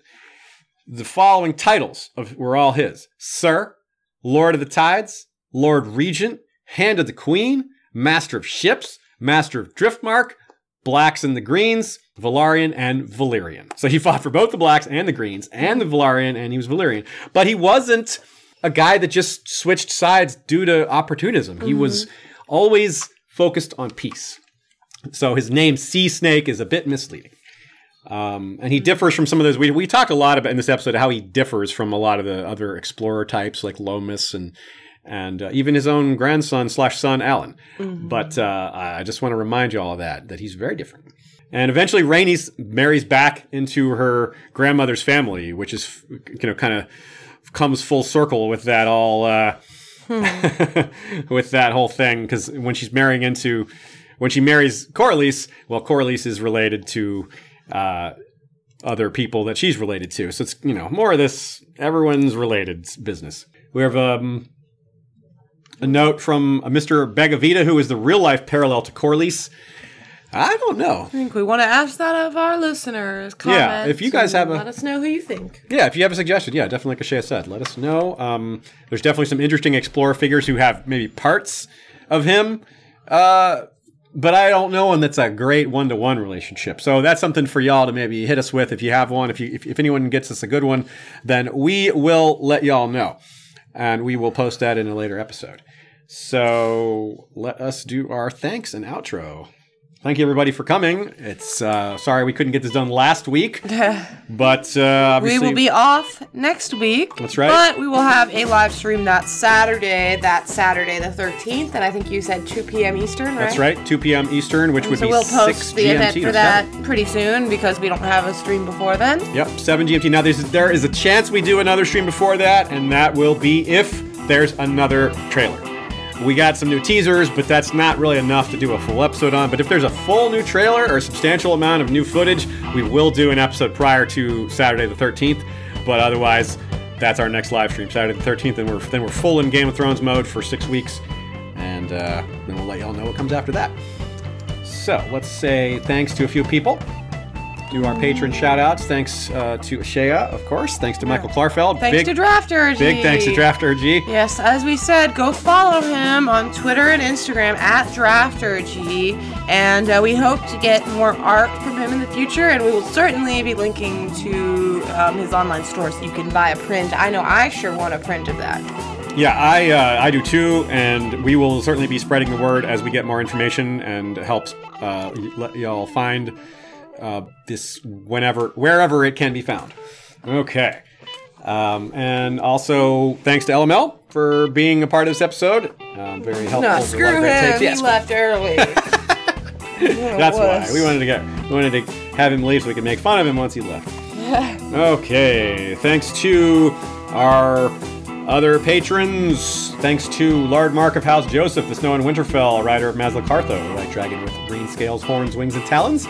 The following titles of, were all his: Sir, Lord of the Tides, Lord Regent, Hand of the Queen, Master of Ships, Master of Driftmark, Blacks and the Greens, Velaryon and Valyrian. So he fought for both the Blacks and the Greens and the Velaryon, and he was Valyrian. But he wasn't a guy that just switched sides due to opportunism. He was always focused on peace. So his name Sea Snake is a bit misleading. Um, and he differs from some of those. We, we talk a lot about in this episode how he differs from a lot of the other explorer types like Lomas and and uh, even his own grandson slash son Alyn. But uh, I just want to remind you all of that that he's very different. And eventually, Rhaenys marries back into her grandmother's family, which is you know kind of comes full circle with that all uh, with that whole thing because when she's marrying into when she marries Corlys, well, Corlys is related to uh, other people that she's related to. So it's you know more of this everyone's related business. We have um, a note from a Mr. Begavita, who is the real life parallel to Corlys. I don't know. I think we want to ask that of our listeners. Yeah, if you guys have a- let us know who you think. Yeah, if you have a suggestion, yeah, definitely, like Ashea said, let us know. Um, there's definitely some interesting explorer figures who have maybe parts of him, uh, but I don't know one that's a great one to one relationship. So that's something for y'all to maybe hit us with if you have one. If you if, if anyone gets us a good one, then we will let y'all know, and we will post that in a later episode. So let us do our thanks and outro. thank you everybody for coming. It's uh, sorry we couldn't get this done last week, but uh, We will be off next week. That's right. But we will have a live stream that Saturday, that Saturday the 13th, and I think you said 2 p.m. Eastern, right? that's right, 2 p.m. Eastern, which would So be we'll 6 post the GMT. event for that pretty soon because we don't have a stream before then. Yep, 7 GMT. Now there's there is a chance we do another stream before that, and that will be if there's another trailer. We got some new teasers, but that's not really enough to do a full episode on. But if there's a full new trailer or a substantial amount of new footage, we will do an episode prior to Saturday the 13th. But otherwise, that's our next live stream, Saturday the 13th, and we're then we're full in Game of Thrones mode for six weeks, and uh, then we'll let y'all know what comes after that. So let's say thanks to a few people. Do our patron shout outs. Thanks uh, to Ashea, of course. Thanks to Michael Klarfeld. Thanks big, to Drafter. big thanks to Drafturgy. Yes, as we said, go follow him on Twitter and Instagram at Drafturgy, and uh, we hope to get more art from him in the future. And we will certainly be linking to um, his online store so you can buy a print. I know I sure want a print of that. Yeah, I uh, I do too, and we will certainly be spreading the word as we get more information and helps uh, let y'all find uh, this whenever wherever it can be found. Okay, um, and also thanks to LML for being a part of this episode. Um, very helpful. No, screw lot of great him. takes. He left early. That's why we wanted to get we wanted to have him leave so we could make fun of him once he left. okay, thanks to our other patrons. Thanks to Lard Mark of House Joseph, the Snow and Winterfell, rider of Mazlacartho, white dragon with green scales, horns, wings, and talons.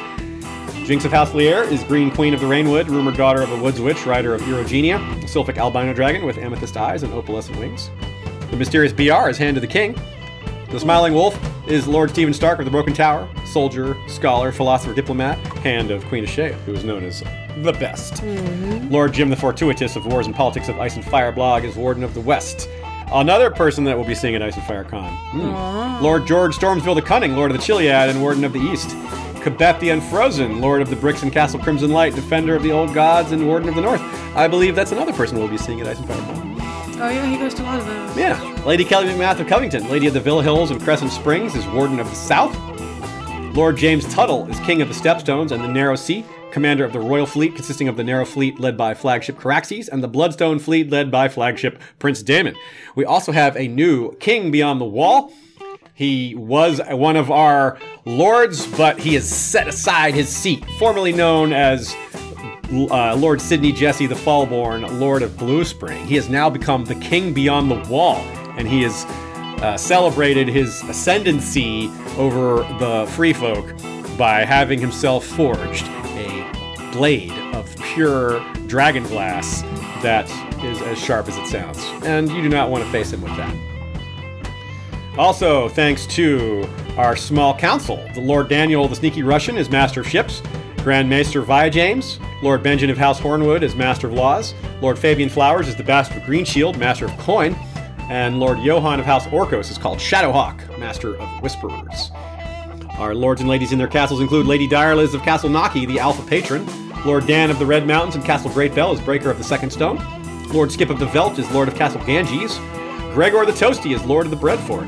Jinx of House Lier is Green Queen of the Rainwood, rumored daughter of a Woods Witch, rider of Eurogenia, a Sylphic albino dragon with amethyst eyes and opalescent wings. The mysterious BR is Hand of the King, the Smiling Wolf is Lord Stephen Stark of the Broken Tower, soldier, scholar, philosopher, diplomat, hand of Queen Ashea, who is known as the best. Lord Jim the Fortuitous of Wars and Politics of Ice and Fire blog is Warden of the West. Another person that will be seeing at Ice and Fire Con. Hmm. Lord George Stormsville the Cunning, Lord of the Chiliad and Warden of the East. The Unfrozen, Lord of the Bricks and Castle Crimson Light, Defender of the Old Gods, and Warden of the North. I believe that's another person we'll be seeing at Ice and Fire Con. oh yeah, he goes to a lot of those. Yeah. Lady Kelly McMath of Covington, Lady of the Villa Hills and Crescent Springs, is Warden of the South. Lord James Tuttle is King of the Stepstones and the Narrow Sea, commander of the Royal Fleet, consisting of the Narrow Fleet led by flagship Caraxes and the Bloodstone Fleet led by flagship Prince Daemon. We also have a new King Beyond the Wall. He was one of our lords, but he has set aside his seat, formerly known as uh, Lord Sidney Jesse the Fallborn, Lord of Blue Spring. He has now become the King Beyond the Wall, and he has uh, celebrated his ascendancy over the Free Folk by having himself forged a blade of pure dragon glass that is as sharp as it sounds. And you do not want to face him with that. Also, thanks to our small council, the Lord Daniel the Sneaky Russian is Master of Ships, Grand Maester Via James, Lord Benjamin of House Hornwood is Master of Laws, Lord Fabian Flowers is the Bastard of Green Shield, Master of Coin, and Lord Johann of House Orcos is called Shadowhawk, Master of Whisperers. Our lords and ladies in their castles include Lady Direliz of Castle Naki, the Alpha Patron, Lord Dan of the Red Mountains and Castle Great Bell is Breaker of the Second Stone, Lord Skip of the Veldt is Lord of Castle Ganges, Gregor the Toasty is Lord of the Breadfort,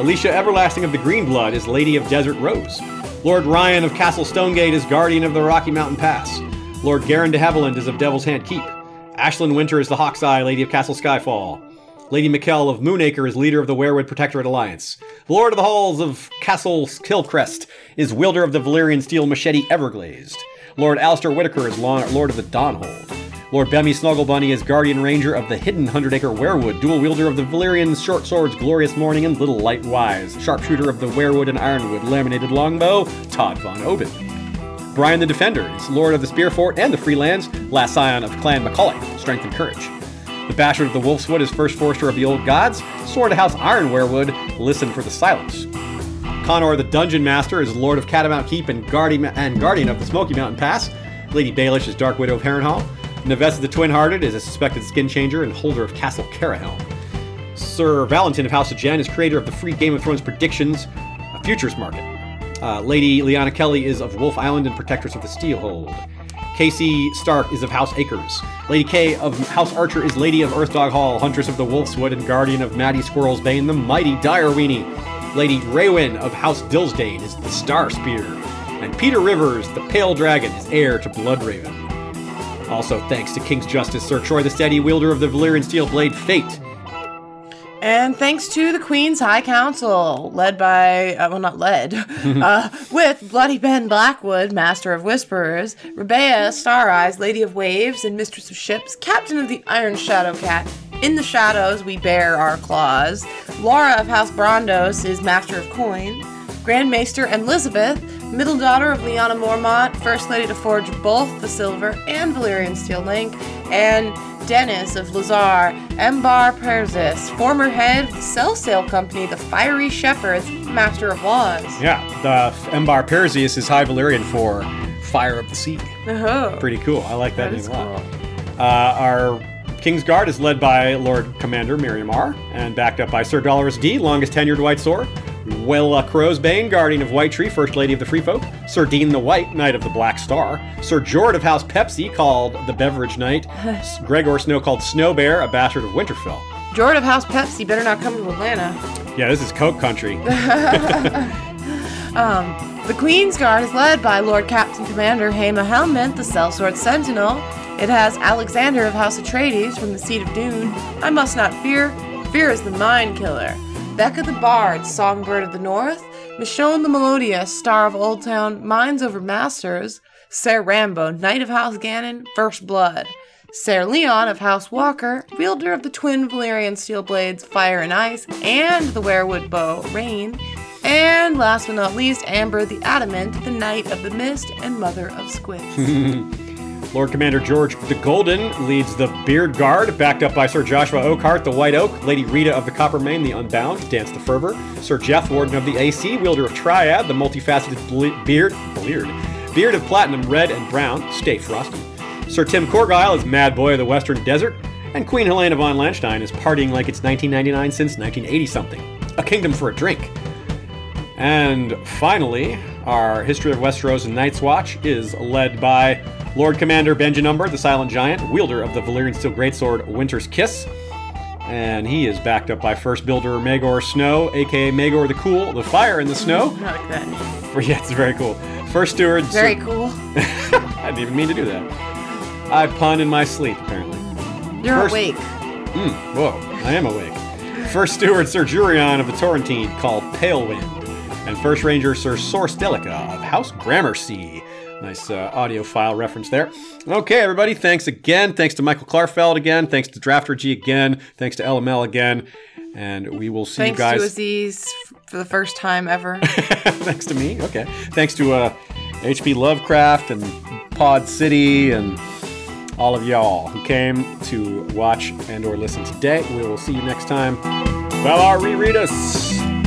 Alicia Everlasting of the Green Blood is Lady of Desert Rose, Lord Ryan of Castle Stonegate is Guardian of the Rocky Mountain Pass, Lord Garin de Haviland is of Devil's Hand Keep, Ashlyn Winter is the Hawk's Eye, Lady of Castle Skyfall, Lady Mikkel of Moonacre is leader of the Werewood Protectorate Alliance. The Lord of the Halls of Castle Hillcrest is wielder of the Valyrian steel machete Everglazed. Lord Alistair Whitaker is Lord of the Dawnhold. Lord Bemmy Snugglebunny is Guardian Ranger of the Hidden Hundred Acre Werewood, dual wielder of the Valyrian short swords Glorious Morning and Little Light Wise, sharpshooter of the Werewood and Ironwood laminated longbow Todd Von Oben. Brian the Defender is Lord of the Spearfort and the Freelands, last scion of Clan Macaulay, Strength and Courage. The Bastard of the Wolfswood is First Forester of the Old Gods, Sword of House Iron Werewood, Listen for the Silence. Connor the Dungeon Master is Lord of Catamount Keep and Guardian, and Guardian of the Smoky Mountain Pass. Lady Baelish is Dark Widow of Harrenhal. Nevesta the Twin Hearted is a suspected skin changer and holder of Castle Carahelm. Sir Valentin of House of Jen is creator of the free Game of Thrones predictions a futures market. Uh, Lady Liana Kelly is of Wolf Island and protectress of the Steelhold. Casey Stark is of House Acres. Lady Kay of House Archer is Lady of Earthdog Hall, Huntress of the Wolfswood, and Guardian of Maddie Squirrel's Bane, the mighty Direweenie. Lady Raywin of House Dillsdane is the Star Spear. And Peter Rivers, the Pale Dragon, is heir to Bloodraven. Also, thanks to King's Justice Sir Troy the Steady, wielder of the Valyrian steel blade Fate. And thanks to the Queen's High Council, led by, uh, well, not led, uh, with Bloody Ben Blackwood, Master of Whisperers, Rebea Star Eyes, Lady of Waves and Mistress of Ships, Captain of the Iron Shadow Cat. In the shadows, we bear our claws. Laura of House Brondos is Master of Coin. Grand Maester Elizabeth, middle daughter of Lyanna Mormont, First Lady to forge both the Silver and Valyrian Steel Link, and Dennis of Lazar, Embar Persis, former head of the Cell Sail Company, the Fiery Shepherds, Master of Laws. Yeah, the Embar Perseus is High Valyrian for Fire of the Sea. Oh, Pretty cool. I like that, that name a lot. cool. Uh, our King's Guard is led by Lord Commander Miriamar and backed up by Sir Dolores D, longest tenured White Sword. Wella Crowsbane, Guardian of White Tree, First Lady of the Free Folk. Sir Dean the White, Knight of the Black Star. Sir Jord of House Pepsi, called the Beverage Knight. Gregor Snow, called Snow Bear, a bastard of Winterfell. Jordan of House Pepsi better not come to Atlanta. Yeah, this is Coke Country. Um, the Queen's Guard is led by Lord Captain Commander Hema Helmet, the Sellsword Sentinel. It has Alexander of House Atreides from the Seat of Dune. I must not fear. Fear is the mind killer. Becca the Bard, Songbird of the North. Michonne the Melodious, Star of Old Town, Minds Over Masters. Ser Rambo, Knight of House Ganon, First Blood. Ser Leon of House Walker, wielder of the twin Valyrian steel blades Fire and Ice, and the werewood bow Rain. And last but not least, Amber the Adamant, the Knight of the Mist and Mother of Squids. Lord Commander George the Golden leads the Beard Guard, backed up by Sir Joshua Oakhart, the White Oak, Lady Rita of the Copper Coppermane, the Unbound, Dance the Fervor, Sir Jeff Warden of the AC, wielder of Triad, the multifaceted ble- beard, beard, beard of Platinum Red and Brown, Stay Frosty. Sir Tim Corgyle is Mad Boy of the Western Desert, and Queen Helena von Landstein is partying like it's 1999 since 1980 something. A kingdom for a drink. And finally, our History of Westeros and Night's Watch is led by Lord Commander Benjen Umber, the Silent Giant, wielder of the Valyrian Steel Greatsword Winter's Kiss. And he is backed up by First Builder Magor Snow, aka Magor the Cool, the Fire in the Snow. Not like that. Yeah, it's very cool. First Steward. Very cool. I didn't even mean to do that. I pun in my sleep, apparently. You're First- awake. Hmm, whoa, I am awake. First Steward Sir Jurion of the Torrentine, called Pale Wind. And First Ranger Sir Source Delica of House Gramercy. Nice uh, audio file reference there. Okay, everybody, thanks again. Thanks to Michael Klarfeld again. Thanks to Drafturgy again. Thanks to LML again. And we will see Thanks you guys. Thanks to Aziz for the first time ever. Thanks to me. Okay. Thanks to uh, HP Lovecraft and Pod City and all of y'all who came to watch and or listen today. We will see you next time. Valar, reread us.